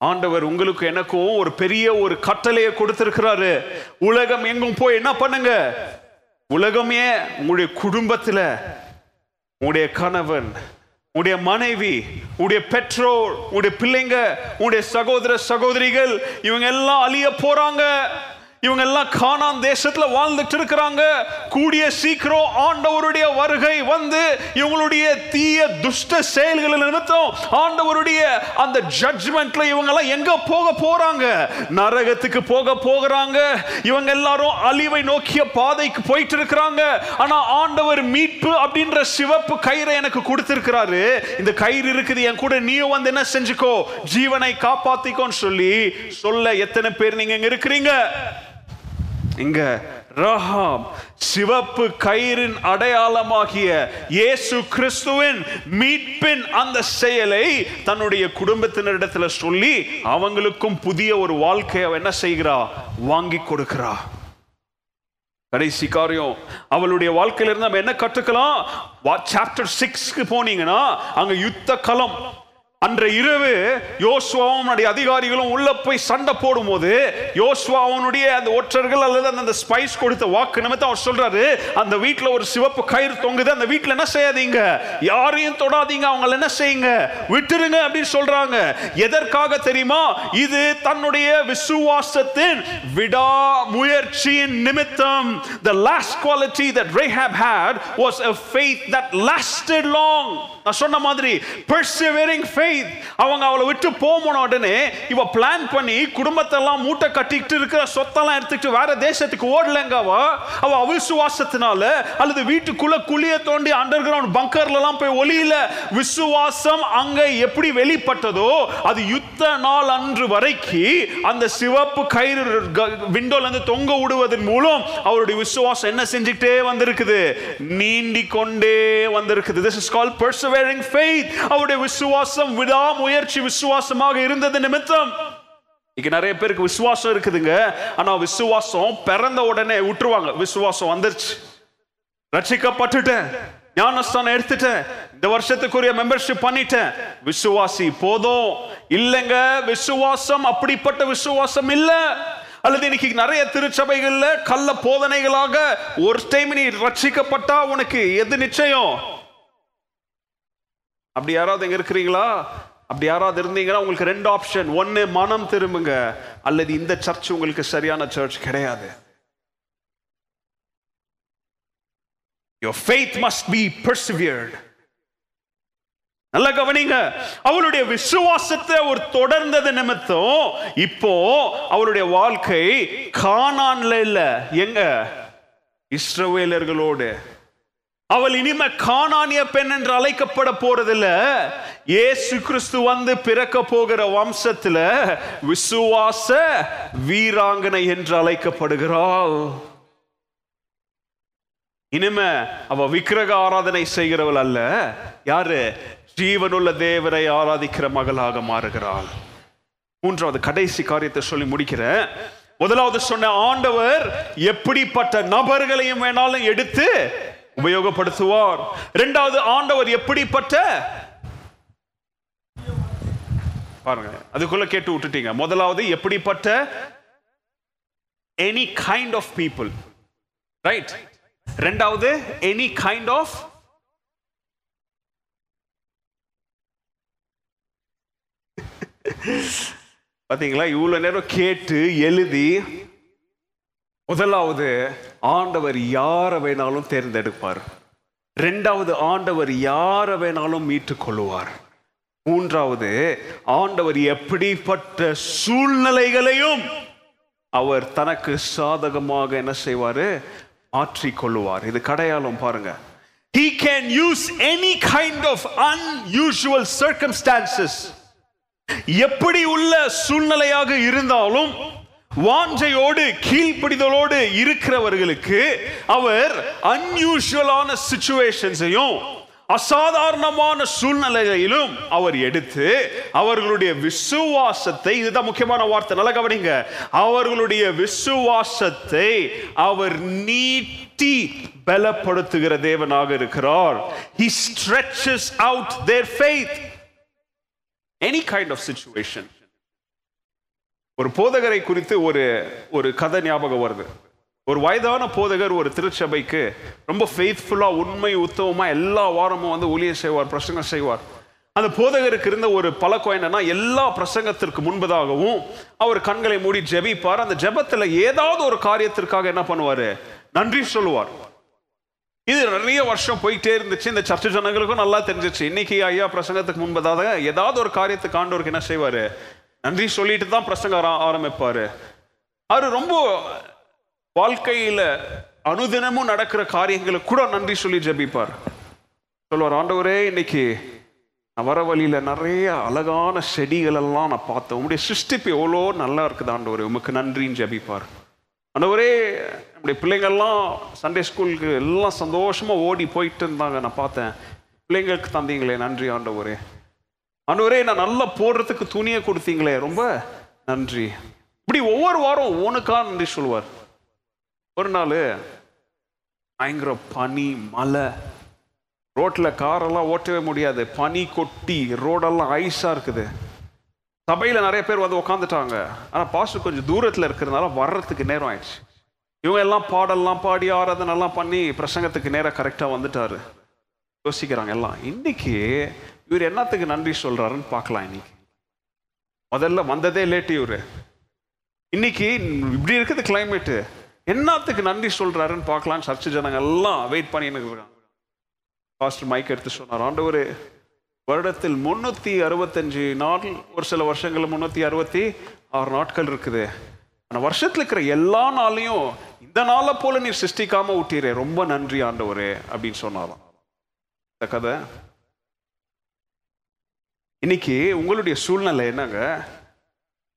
ஆண்டவர் உங்களுக்கு எனக்கும் ஒரு பெரிய ஒரு கட்டளையை கொடுத்திருக்கிறாரு. உலகம் எங்கும் போய் என்ன பண்ணுங்க? உலகமே உங்களுடைய குடும்பத்துல உங்களுடைய கணவன் உடைய மனைவி உடைய பெற்றோர் உடைய பிள்ளைங்க உடைய சகோதர சகோதரிகள் இவங்க எல்லாம் அழிய போறாங்க. இவங்க எல்லாம் கானான் தேசத்துல வாழ்ந்துட்டு இருக்கிறாங்க கூடிய சீக்கிரம் ஆண்டவருடைய வருகை வந்து இவங்களுடைய தீய துஷ்ட செயல்களில் நிமித்தம் ஆண்டவருடைய அந்த ஜட்ஜ்மெண்ட்ல இவங்க எல்லாம் எங்க போக போறாங்க? நரகத்துக்கு போக போகிறாங்க. இவங்க எல்லாரும் அழிவை நோக்கிய பாதைக்கு போயிட்டு இருக்கிறாங்க ஆனா ஆண்டவர் மீட்பு அப்படின்ற சிவப்பு கயிறை எனக்கு கொடுத்திருக்கிறாரு. இந்த கயிறு இருக்குது என் கூட நீயும் வந்து என்ன செஞ்சுக்கோ? ஜீவனை காப்பாத்திக்கோன்னு சொல்லி சொல்ல எத்தனை பேர் நீங்க இங்க இருக்கிறீங்க? இங்க ரஹாம் சிவப்பு கயிறின் அடையாளமாகிய இயேசு கிறிஸ்துவின் மீட்பின் அந்த செயலை தன்னுடைய குடும்பத்தினரிடத்துல சொல்லி அவங்களுக்கும் புதிய ஒரு வாழ்க்கையை என்ன செய்கிறா? வாங்கி கொடுக்கிறா. கடைசி காரியம் அவளுடைய வாழ்க்கையில இருந்து நம்ம என்ன கற்றுக்கலாம்? சாப்டர் சிக்ஸ்க்கு போனீங்கன்னா அங்க யுத்த களம். அன்று இரவு யோசுவாவும் அதிகாரிகளும் உள்ள போய் சண்டை போடும்போது யோசுவா அந்த ஒற்றர்கள் அல்லது அந்த- ஸ்பைஸ் கொடுத்த வாக்கு நிமித்தம் அவர் சொல்றாரு அந்த வீட்டில் ஒரு சிவப்பு கயிறு தொங்குது அந்த வீட்டில் என்ன செய்யாதீங்க? யாரையும் தொடாதீங்க அவங்கள என்ன செய்யுங்க? விட்டுருங்க அப்படின்னு சொல்றாங்க. எதற்காக தெரியுமா? இது தன்னுடைய விசுவாசத்தின் விடா முயற்சியின் நிமித்தம். The last quality that Rahab had was a faith that lasted long. நான் சொன்ன மாதிரி பெர்சிவரிங் ஃபெய்த் அவங்க அவளை விட்டு போன உடனே இவ பிளான் பண்ணி குடும்பத்தை எல்லாம் மூட்டை கட்டிக்கிட்டு இருக்கிற சொத்தெல்லாம் எடுத்துக்கிட்டு வேற தேசத்துக்கு ஓடலங்க அவ. அவிசுவாசத்தினால அல்லது வீட்டுக்குள்ள குழிய தோண்டி அண்டர் கிரவுண்ட் பங்கர்ல போய் ஒளியில விசுவாசம் அங்க எப்படி வெளிப்பட்டதோ அது யுத்த நாள் அன்று வரைக்கும் அந்த சிவப்பு கயிறு விண்டோல இருந்து தொங்க விடுவதன் மூலம் அவருடைய விசுவாசம் என்ன செஞ்சுட்டே வந்திருக்குது? நீண்டி கொண்டே வந்திருக்குது. This is call பர்சவ persevering faith. அவருடைய விசுவாசம் விடாமுயற்சி விசுவாசமாக இருந்தது நிமித்தம். இங்க நிறைய பேருக்கு விசுவாசம் இருக்குதுங்க. ஆனா விசுவாசம் பிறந்த உடனே விட்டுருவாங்க விசுவாசம் வந்துருச்சு. ரட்சிக்கப்பட்டுட்டேன். ஞானஸ்தானம் எடுத்துட்டேன். இந்த வருஷத்துக்குரிய மெம்பர்ஷிப் பண்ணிட்டேன். விசுவாசி போதும். இல்லைங்க விசுவாசம் அப்படிப்பட்ட விசுவாசம் இல்ல. அல்லது இன்னைக்கு நிறைய திருச்சபைகள்ல கள்ள போதனைகளாக ஒரு டைம் நீ ரட்சிக்கப்பட்டா உனக்கு எது நிச்சயம்? அப்படி யாராவது எங்க இருக்கிறீங்களா? அப்படி யாராவது இருந்தீங்கன்னா உங்களுக்கு ரெண்டு ஆப்ஷன் ஒன்னு மனம் திரும்புங்க. அல்லது இந்த சர்ச் உங்களுக்கு சரியான சர்ச் கிடையாது. Your faith must be persevered. நல்ல கவனிங்க. அவளுடைய விசுவாசத்தை ஒரு தொடர்ந்தது நிமித்தம் இப்போ அவளுடைய வாழ்க்கை கானான்ல இல்ல. எங்க? இஸ்ரவேலர்களோடு. அவள் இனிமே காணானிய பெண் என்று அழைக்கப்பட போறதில்ல. ஏசு கிறிஸ்து வந்து பிறக்க போகிற வம்சத்துல விசுவாச வீராங்கனை என்று அழைக்கப்படுகிறாள். இனிமே அவ விக்கிரக ஆராதனை செய்கிறவள் அல்ல. யாரு? ஜீவனுள்ள தேவரை ஆராதிக்கிற மகளாக மாறுகிறாள். மூன்றாவது கடைசி காரியத்தை சொல்லி முடிக்கிறேன். முதலாவது சொன்ன ஆண்டவர் எப்படிப்பட்ட நபர்களையும் வேணாலும் எடுத்து உபயோகப்படுத்துவார். இரண்டாவது ஆண்டவர் எப்படிப்பட்ட? பாருங்க அதுக்குள்ள கேட்டு விட்டுட்டீங்க. முதலாவது எப்படிப்பட்ட? Any kind of people right ரெண்டாவது எனி கைண்ட் ஆஃப் பாத்தீங்களா? இவ்வளவு நேரம் கேட்டு எழுதி முதலாவது ஆண்டவர் யாரை வேணாலும் தேர்ந்தெடுப்பார். ரெண்டாவது ஆண்டவர் யாரை வேணாலும் மீட்டுக் கொள்ளுவார் மூன்றாவது ஆண்டவர் எப்படிப்பட்ட சூழ்நிலைகளையும் அவர் தனக்கு சாதகமாக என்ன செய்வார்? மாற்றிக்கொள்ளுவார். இது கடையாளம் பாருங்க. He can use any kind of unusual circumstances. எப்படி உள்ள சூழ்நிலையாக இருந்தாலும் வாஞ்சையோடு கீழ்ப்படிதலோடு இருக்கிறவர்களுக்கு அவர் அன்யூஷுவலான சுச்சுவேஷன்ஸையும் அசாதாரணமான சூழ்நிலையிலும் அவர் எடுத்து அவர்களுடைய விசுவாசத்தை இதுதான் முக்கியமான வார்த்தை நல்லா கவனிங்க. அவர்களுடைய விசுவாசத்தை அவர் நீட்டி பலப்படுத்துகிற தேவனாக இருக்கிறார். He stretches out their faith any kind of situation ஒரு போதகரை குறித்து ஒரு ஒரு கதை ஞாபகம் வருது. ஒரு வயதான போதகர் ஒரு திருச்சபைக்கு ரொம்ப ஃபெய்த்ஃபுல்லாக உண்மை உத்தவமாக எல்லா வாரமும் வந்து ஊழியம் செய்வார் பிரசங்கம் செய்வார். அந்த போதகருக்கு இருந்த ஒரு பழக்கம் என்னன்னா எல்லா பிரசங்கத்திற்கு முன்பதாகவும் அவர் கண்களை மூடி ஜெபிப்பார். அந்த ஜெபத்தில் ஏதாவது ஒரு காரியத்திற்காக என்ன பண்ணுவார்? நன்றி சொல்லுவார். இது நிறைய வருஷம் போயிட்டே இருந்துச்சு. இந்த சர்ச்சை ஜனங்களுக்கும் நல்லா தெரிஞ்சிச்சு. இன்னைக்கு ஐயா பிரசங்கத்துக்கு முன்பதாக ஏதாவது ஒரு காரியத்துக்கு ஆண்டவருக்கு என்ன செய்வார்? நன்றி சொல்லிட்டு தான் பிரசங்க ஆரம்பிப்பார். அவர் ரொம்ப வாழ்க்கையில் அனுதினமும் நடக்கிற காரியங்களை கூட நன்றி சொல்லி ஜபிப்பார். சொல்லுவார் ஆண்டவரே இன்னைக்கு நான் வர வழியில் நிறைய அழகான செடிகளெல்லாம் நான் பார்த்தேன். உங்களுடைய சிருஷ்டிப்பு எவ்வளோ நல்லா இருக்குது ஆண்டவரே. உமக்கு நன்றின்னு ஜபிப்பார். ஆண்டவரே நம்முடைய பிள்ளைங்கள்லாம் சண்டே ஸ்கூலுக்கு எல்லாம் சந்தோஷமாக ஓடி போயிட்டு இருந்தாங்க. நான் பார்த்தேன். பிள்ளைங்களுக்கு தந்தீங்களே. நன்றி ஆண்டவரே. ஆண்டவரே நான் நல்லா போடுறதுக்கு துணியை கொடுத்தீங்களே ரொம்ப நன்றி. இப்படி ஒவ்வொரு வாரம் உனக்கா நன்றி சொல்லுவார். ஒரு நாள் பயங்கர பனி மலை ரோட்டில் காரெல்லாம் ஓட்டவே முடியாது. பனி கொட்டி ரோடெல்லாம் ஐஸாக இருக்குது. சபையில் நிறைய பேர் வந்து உட்காந்துட்டாங்க ஆனால் பாஸ்டர் கொஞ்சம் தூரத்தில் இருக்கிறதுனால வர்றதுக்கு நேரம் ஆயிடுச்சு. இவங்க எல்லாம் பாடல்லாம் பாடி ஆராதனெல்லாம் பண்ணி பிரசங்கத்துக்கு நேராக கரெக்டாக வந்துட்டாரு. யோசிக்கிறாங்க எல்லாம். இன்னைக்கு இவர் என்னத்துக்கு நன்றி சொல்கிறாருன்னு பார்க்கலாம் இன்னைக்கு. முதல்ல வந்ததே லேட்டு இவர். இன்னைக்கு இப்படி இருக்குது கிளைமேட்டு என்னத்துக்கு நன்றி சொல்கிறாருன்னு பார்க்கலான்னு சர்ச்சை ஜனங்க எல்லாம் வெயிட் பண்ணின்னு இருக்காங்க. பாஸ்டர் மைக் எடுத்து சொன்னார் ஆண்டவர் வருடத்தில் முந்நூற்றி அறுபத்தஞ்சு நாள் ஒரு சில வருஷங்களில் முந்நூற்றி அறுபத்தி ஆறு நாட்கள் இருக்குது. ஆனால் வருஷத்தில் இருக்கிற எல்லா நாளையும் இந்த நாளை போல நீ சிருஷ்டிக்காமல் விட்டீரே ரொம்ப நன்றி ஆண்டவரே அப்படின்னு சொன்னாராம். இந்த கதை இன்னைக்கு உங்களுடைய சூழ்நிலை என்னங்க?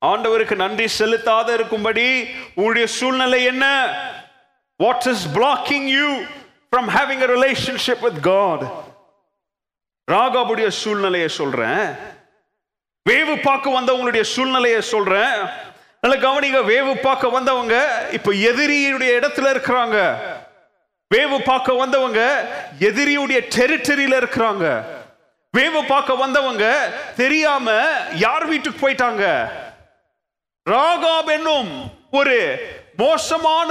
ஆண்டவருக்கு நன்றி செலுத்தாத இருக்கும்படி உங்களுடைய சூழ்நிலை என்ன? What's is blocking you from having a relationship with God ராகாபுடைய சூழ்நிலையை சொல்றேன். வேவு பார்க்க வந்தவங்களுடைய சூழ்நிலையை சொல்றேன். நல்ல கவனிங்க வேவு பார்க்க வந்தவங்க இப்ப எதிரியுடைய இடத்துல இருக்கிறாங்க. வேவு பார்க்க வந்தவங்க எதிரியுடைய டெரிட்டரியில இருக்கிறாங்க. வேவு பார்க்க வந்தவங்க தெரியாம யார் வீட்டுக்கு போயிட்டாங்க? ராகாப் என்னும் ஒரு மோசமான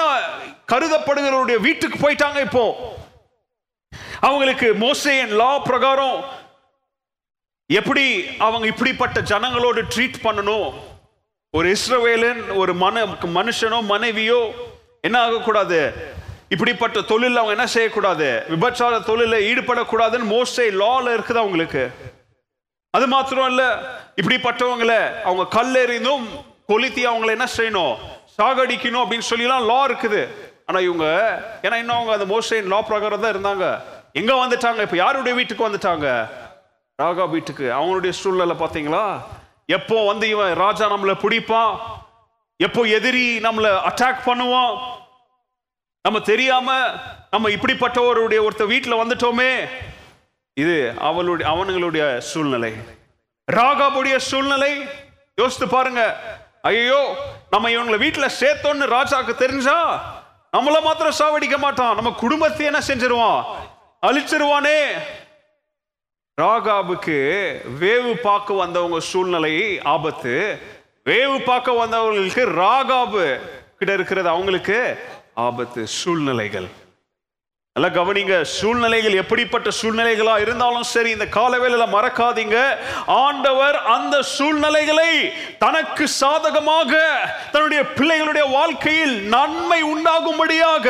கருதப்படுகிறவருடைய வீட்டுக்கு போயிட்டாங்க இப்போ. அவங்களுக்கு மோசேயின் லா பிரகாரம் எப்படி அவங்க இப்படிப்பட்ட ஜனங்களோடு ட்ரீட் பண்ணணும்? ஒரு இஸ்ரவேலன் ஒரு மன மனுஷனோ மனைவியோ என்ன ஆகக்கூடாது? இப்படிப்பட்ட தொழில் அவங்க என்ன செய்யக்கூடாது? விபச்சார தொழிலில் ஈடுபடக்கூடாதுன்னு மோஸ்டே லால இருக்குது அவங்களுக்கு. அது மாத்திரம் இல்ல இப்படிப்பட்டவங்களை அவங்க கல்லெறிந்தும் கொளுத்தி அவங்கள என்ன செய்யணும்? சாகடிக்கணும் அப்படின்னு சொல்லிலாம் லா இருக்குது. ஆனா இவங்க ஏன்னா இன்னும் அவங்க அந்த மோசைன் லா பிரகாரம் தான் இருந்தாங்க. எங்க வந்துட்டாங்க? இப்ப யாருடைய வீட்டுக்கு வந்துட்டாங்க? ராகா வீட்டுக்கு. அவங்களுடைய சூழ்நிலை பாத்தீங்களா எப்போ வந்து இவன் ராஜா நம்மளை பிடிப்பான்? எப்போ எதிரி நம்மளை அட்டாக் பண்ணுவான்? நம்ம தெரியாம நம்ம இப்படிப்பட்டவருடைய ஒருத்தர் வீட்டில் வந்துட்டோமே. இது அவளுடைய அவனுங்களுடைய சூழ்நிலை. ராகாபுடைய சூழ்நிலை. யோசித்து பாருங்க. ஐயோ நம்ம இவங்களை வீட்டில் சேர்த்தோன்னு ராஜாக்கு தெரிஞ்சா நம்மள மாத்திரம் சாவடிக்க மாட்டான். நம்ம குடும்பத்தை என்ன செஞ்சிருவான்? அழிச்சிருவானே. ராகாபுக்கு வேவு பார்க்க வந்தவங்க சூழ்நிலை ஆபத்து. வேவு பார்க்க வந்தவங்களுக்கு ராகாபு கிட்ட இருக்கிறது அவங்களுக்கு ஆபத்து சூழ்நிலைகள். நல்லா கவனிங்க சூழ்நிலைகள் எப்படிப்பட்ட சூழ்நிலைகளா இருந்தாலும் சரி இந்த காலவேளையில மறக்காதீங்க. ஆண்டவர் அந்த சூழ்நிலைகளை தனக்கு சாதகமாக தன்னுடைய பிள்ளைகளுடைய வாழ்க்கையில் நன்மை உண்டாகும்படியாக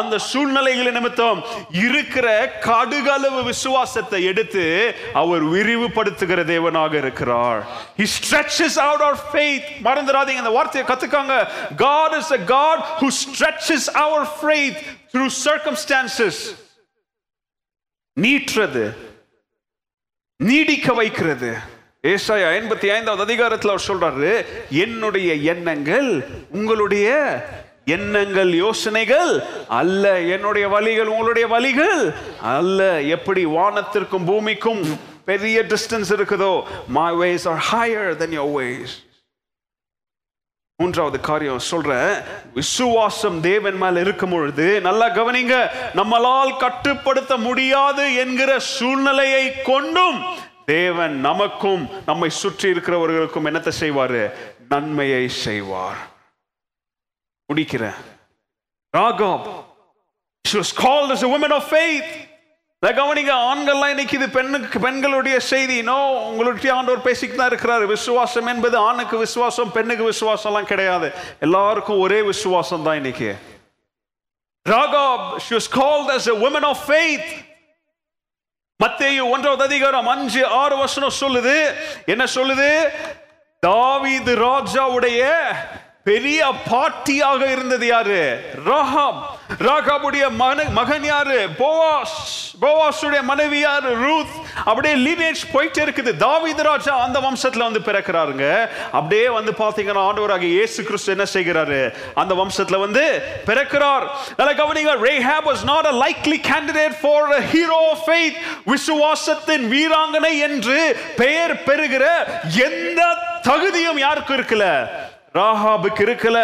அந்த சூழ்நிலைகளை நிமித்தம் இருக்கிற கடுகளவு விசுவாசத்தை எடுத்து அவர் விரிவுபடுத்துகிற தேவனாக இருக்கிறார். He stretches out our faith. மறந்துடாதீங்க இந்த வார்த்தையை கத்துக்காங்க. God is a God who stretches our faith. Through circumstances நீட்டுறது நீடிக்க வைக்கிறது. ஏசாயா ஐம்பத்தி ஐந்தாவது அதிகாரத்தில் அவர் சொல்றாரு என்னுடைய எண்ணங்கள் உங்களுடைய எண்ணங்கள் யோசனைகள் அல்ல என்னுடைய வழிகள் உங்களுடைய வழிகள் அல்ல. எப்படி வானத்திற்கும் பூமிக்கும் பெரிய டிஸ்டன்ஸ் இருக்குதோ my ways are higher than your ways மூன்றாவது காரியம் சொல்றேன். விசுவாசம் தேவன் மேல இருக்கும் பொழுது நல்லா கவனிங்க நம்மளால் கட்டுப்படுத்த முடியாது என்கிற சூழ்நிலையை கொண்டும் தேவன் நமக்கும் நம்மை சுற்றி இருக்கிறவர்களுக்கும் என்னத்தை செய்வாரு? நன்மையை செய்வார். முடிக்கிறேன். Rahab she was called as a woman of faith. கவனிங்க ஆண்கள்லாம் இன்னைக்கு இது பெண்ணுக்கு பெண்களுடைய செய்தி. நோ உங்களுடைய ஆண்டவர் பேசிட்டு தான் இருக்கிறாரு. விசுவாசம் என்பது ஆணுக்கு விசுவாசம் பெண்ணுக்கு விசுவாசம்லாம் கிடையாது. எல்லாருக்கும் ஒரே விசுவாசம் தான் இன்னைக்கு Rahab she was called as a woman of faith. மத்தேயு ஒன்றாவது அதிகாரம் அஞ்சு ஆறு வசனம் சொல்லுது. என்ன சொல்லுது? தாவீது ராஜாவுடைய பெரிய பாட்டியாக இருந்தது யாரு? ரஹாம். ராகாபுடைய மன மகன் யாரு? போவாஸ். போவாஸுடைய மனைவி யாரு? ரூத். அப்படியே லீனேஜ் போயிட்டே இருக்குது. தாவீது ராஜா அந்த வம்சத்துல வந்து பிறக்கிறாருங்க. அப்படியே வந்து பாத்தீங்கன்னா ஆண்டவராக இயேசு கிறிஸ்து என்ன செய்கிறாரு? அந்த வம்சத்துல வந்து பிறக்கிறார். நல்லா கவனிங்க Rahab was not a likely candidate for a hero of faith. விசுவாசத்தின் வீராங்கனை என்று பெயர் பெறுகிற எந்த தகுதியும் யாருக்கும் இருக்கல. ராகாபுக்கு இருக்கல.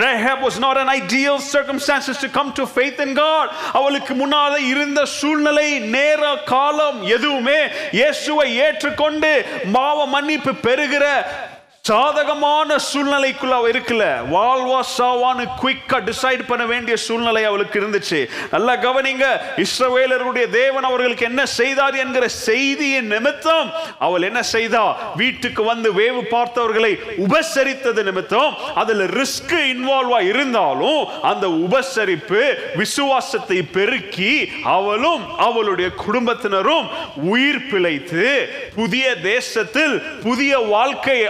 Rahab was not an ideal circumstances to come to faith in God. அவளுக்கு முன்னால இருந்த சூழ்நிலை நேர காலம் எதுவுமே இயேசுவை ஏற்றுக்கொண்டு மாவ மன்னிப்பு பெறுகிற சாதகமான சூழ்நிலைக்குள்ள அவ இருக்கல. வாழ்வா சாவான்னு குயிக்கா டிசைட் பண்ண வேண்டிய சூழ்நிலை அவளுக்கு இருந்துச்சு. நல்லா கவனிங்க இஸ்ரவேலருடைய தேவன் அவர்களுக்கு என்ன செய்தார் என்கிற செய்தியின் நிமித்தம் அவள் என்ன செய்தா? வீட்டுக்கு வந்து வேவு பார்த்தவர்களை உபசரித்தது நிமித்தம் அதுல ரிஸ்க் இன்வால்வா இருந்தாலும் அந்த உபசரிப்பு விசுவாசத்தை பெருக்கி அவளும் அவளுடைய குடும்பத்தினரும் உயிர் பிழைத்து புதிய தேசத்தில் புதிய வாழ்க்கையை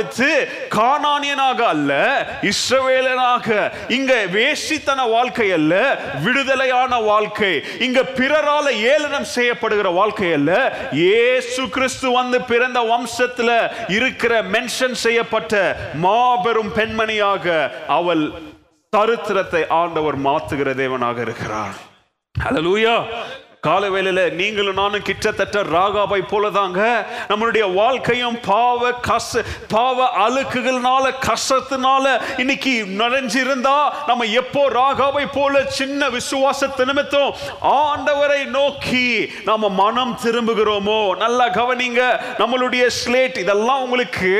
ஆரம்பித்து கானானியனாக அல்ல இஸ்ரவேலனாக. இங்க வேஷித்தன வாழ்க்கை அல்ல விடுதலையான வாழ்க்கை. இங்க பிறரால ஏளனம் செய்யப்படுகிற வாழ்க்கை அல்ல. ஏசு கிறிஸ்து வந்து பிறந்த வம்சத்துல இருக்கிற மென்ஷன் செய்யப்பட்ட மாபெரும் பெண்மணியாக அவள் சரித்திரத்தை ஆண்டவர் மாத்துகிற தேவனாக இருக்கிறார் ஹalleluya நீங்களும் நானும் கிட்டத்தட்ட ராகாபை போலதாங்க. நம்மளுடைய வாழ்க்கையும் பாவ கச பாவ அழுக்குகள்னால கஷ்டத்தினால இன்னைக்கு நடைஞ்சிருந்தா நம்ம எப்போ ராகாவை போல சின்ன விசுவாசத்தை நிமித்தம் ஆண்டவரை நோக்கி நாம மனம் திரும்புகிறோமோ? நல்லா கவனிங்க. நம்மளுடைய ஸ்லேட் இதெல்லாம் உங்களுக்கு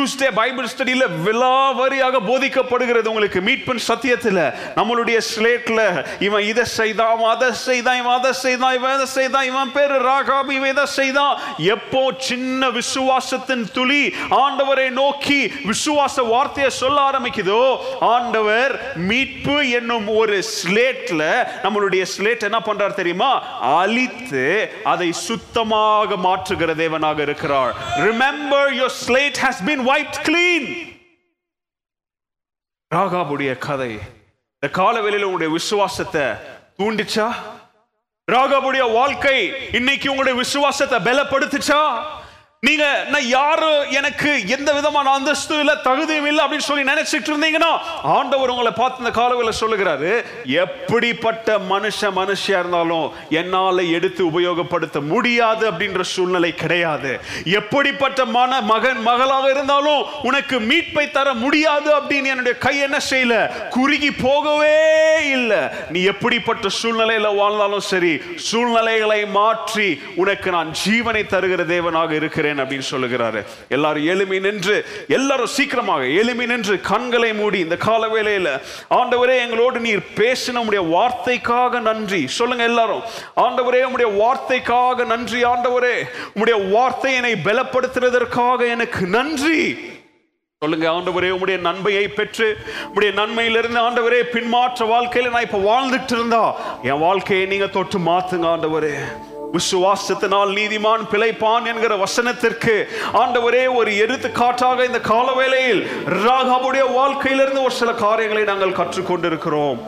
டியூஸ்டே பைபிள் ஸ்டடியில் விலாவரியாக போதிக்கப்படுகிறது உங்களுக்கு மீட்பின் சத்தியத்தில் நம்மளுடைய ஸ்லேட்டில் இவன் இதை செய்தான் அதை செய்தான் இவன் அதை செய்தான் இவன் இதை செய்தான் இவன் பேர் ராகாப் இவன் இதை செய்தான். எப்போ சின்ன விசுவாசத்தின் துளி ஆண்டவரை நோக்கி விசுவாச வார்த்தையை சொல்ல ஆரம்பிக்குதோ ஆண்டவர் மீட்பு என்னும் ஒரு ஸ்லேட்ல நம்மளுடைய ஸ்லேட் என்ன பண்றார் தெரியுமா? அழித்து அதை சுத்தமாக மாற்றுகிற தேவனாக இருக்கிறார். Remember your slate has been wiped clean. ராகாபுடைய கதை. இந்த காலவெளியில உங்களுடைய விசுவாசத்தை தூண்டிச்சா? ராகாபுடைய வாழ்க்கை இன்னைக்கு உங்களுடைய விசுவாசத்தை பலப்படுத்துச்சா? நீங்க நான் யாரும் எனக்கு எந்த விதமான அந்தஸ்து இல்ல தகுதியும் இல்லை அப்படின்னு சொல்லி நினைச்சிட்டு இருந்தீங்கன்னா ஆண்டவர் உங்களை பார்த்து இந்த காலவில் சொல்லுகிறாரு எப்படிப்பட்ட மனுஷ மனுஷியா இருந்தாலும் என்னால எடுத்து உபயோகப்படுத்த முடியாது அப்படின்ற சூழ்நிலை கிடையாது. எப்படிப்பட்ட மன மகன் மகளாக இருந்தாலும் உனக்கு மீட்பை தர முடியாது அப்படின்னு என்னுடைய கை என்ன செய்யல? குறுகி போகவே இல்லை. நீ எப்படிப்பட்ட சூழ்நிலையில வாழ்ந்தாலும் சரி சூழ்நிலைகளை மாற்றி உனக்கு நான் ஜீவனை தருகிற தேவனாக இருக்கிறேன். அப்படின்னு சொல்லுகிறாரு. எல்லாரும் எளிமை நின்று எல்லாரும் சீக்கிரமாக எளிமை நின்று கண்களை மூடி இந்த கால வேலையில ஆண்டவரே எங்களோடு நீர் பேசின உடைய வார்த்தைக்காக நன்றி. சொல்லுங்க எல்லாரும். ஆண்டவரே உடைய வார்த்தைக்காக நன்றி ஆண்டவரே. உடைய வார்த்தை என்னை பலப்படுத்துறதற்காக எனக்கு நன்றி. சொல்லுங்க ஆண்டவரே உடைய நன்மையை பெற்று உடைய நன்மையிலிருந்து ஆண்டவரே பின்மாற்ற வாழ்க்கையில நான் இப்ப வாழ்ந்துட்டு இருந்தா என் வாழ்க்கையை நீங்க தொட்டு மாத்துங்க ஆண்டவரே. விசுவாசத்தினால் நீதிமான் பிழைப்பான் என்கிற வசனத்திற்கு ஆண்டவரே ஒரு எடுத்துக்காட்டாக இந்த கால வேளையில் ராகாவுடைய வாழ்க்கையிலிருந்து ஒரு சில காரியங்களை நாங்கள் கற்றுக்கொண்டிருக்கிறோம்.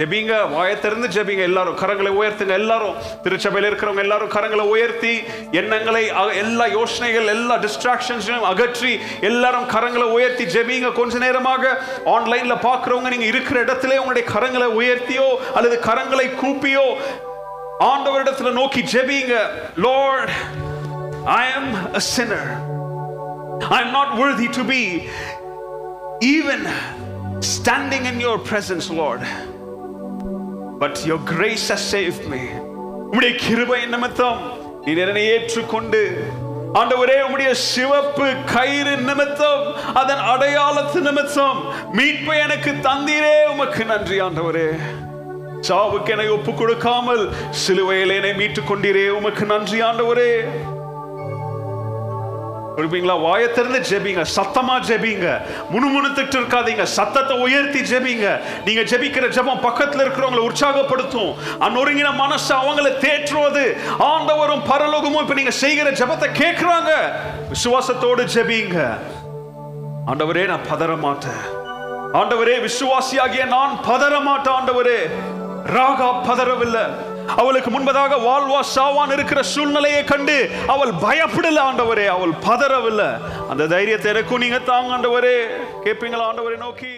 ஜெபிங்க வாயத்திறந்து ஜெபிங்க எல்லாரும் கரங்களை உயர்த்துங்க எல்லாரும் திருச்சபையில் இருக்கிறவங்க எல்லாரும் கரங்களை உயர்த்தி எண்ணங்களை எல்லா யோசனைகள் எல்லா டிஸ்ட்ராக்ஷன்ஸையும் அகற்றி எல்லாரும் கரங்களை உயர்த்தி ஜெபிங்க. கொஞ்ச நேரமாக ஆன்லைன்ல பார்க்குறவங்க நீங்க இருக்கிற இடத்துல உங்களுடைய கரங்களை உயர்த்தியோ அல்லது கரங்களை கூப்பியோ ஆண்டவரிடத்துல நோக்கி ஜெபிங்க. Lord I am a sinner. I am not worthy to be even standing in your presence Lord. But your grace has saved me. உம்முடைய கிருபை நிமித்தம். நீர் என்னை ஏற்றுக்கொண்டு ஆண்டவரே உம்முடைய சிவப்பு கயிறு நிமித்தம் அதன் அடையாளத்து நிமித்தம் மீட்பை எனக்கு தந்தீரே. உமக்கு நன்றி ஆண்டவரே. சாவுக்கு என்னை ஒப்பு கொடுக்காமல் சிலுவையில் என்னை மீட்டுக் கொண்டீரே உமக்கு நன்றி ஆண்டவரே. இருப்பீங்களா வாயத்திறந்து ஜெபிங்க. சத்தமா ஜெபிங்க. முணுமுணுத்துட்டு இருக்காதீங்க. சத்தத்தை உயர்த்தி ஜெபிங்க. நீங்க ஜெபிக்கிற ஜெபம் பக்கத்துல இருக்கிறவங்களை உற்சாகப்படுத்தும். அந்நொருங்கின மனசு அவங்களை தேற்றுவது. ஆண்டவரும் பரலோகமும் இப்ப நீங்க செய்கிற ஜெபத்தை கேட்கிறாங்க. விசுவாசத்தோடு ஜெபிங்க. ஆண்டவரே நான் பதற மாட்டேன். ஆண்டவரே விசுவாசியாகிய நான் பதற மாட்டேன் ஆண்டவரே. ராகா பதறவில்லை. அவளுக்கு முன்பதாக வாழ்வா சாவான் இருக்கிற சூழ்நிலையை கண்டு அவள் பயப்படல ஆண்டவரே அவள் பதறவில்லை. அந்த தைரியத்தை எனக்கும் நீங்க தாங்க ஆண்டவரே. கேட்பீங்களா ஆண்டவரை நோக்கி?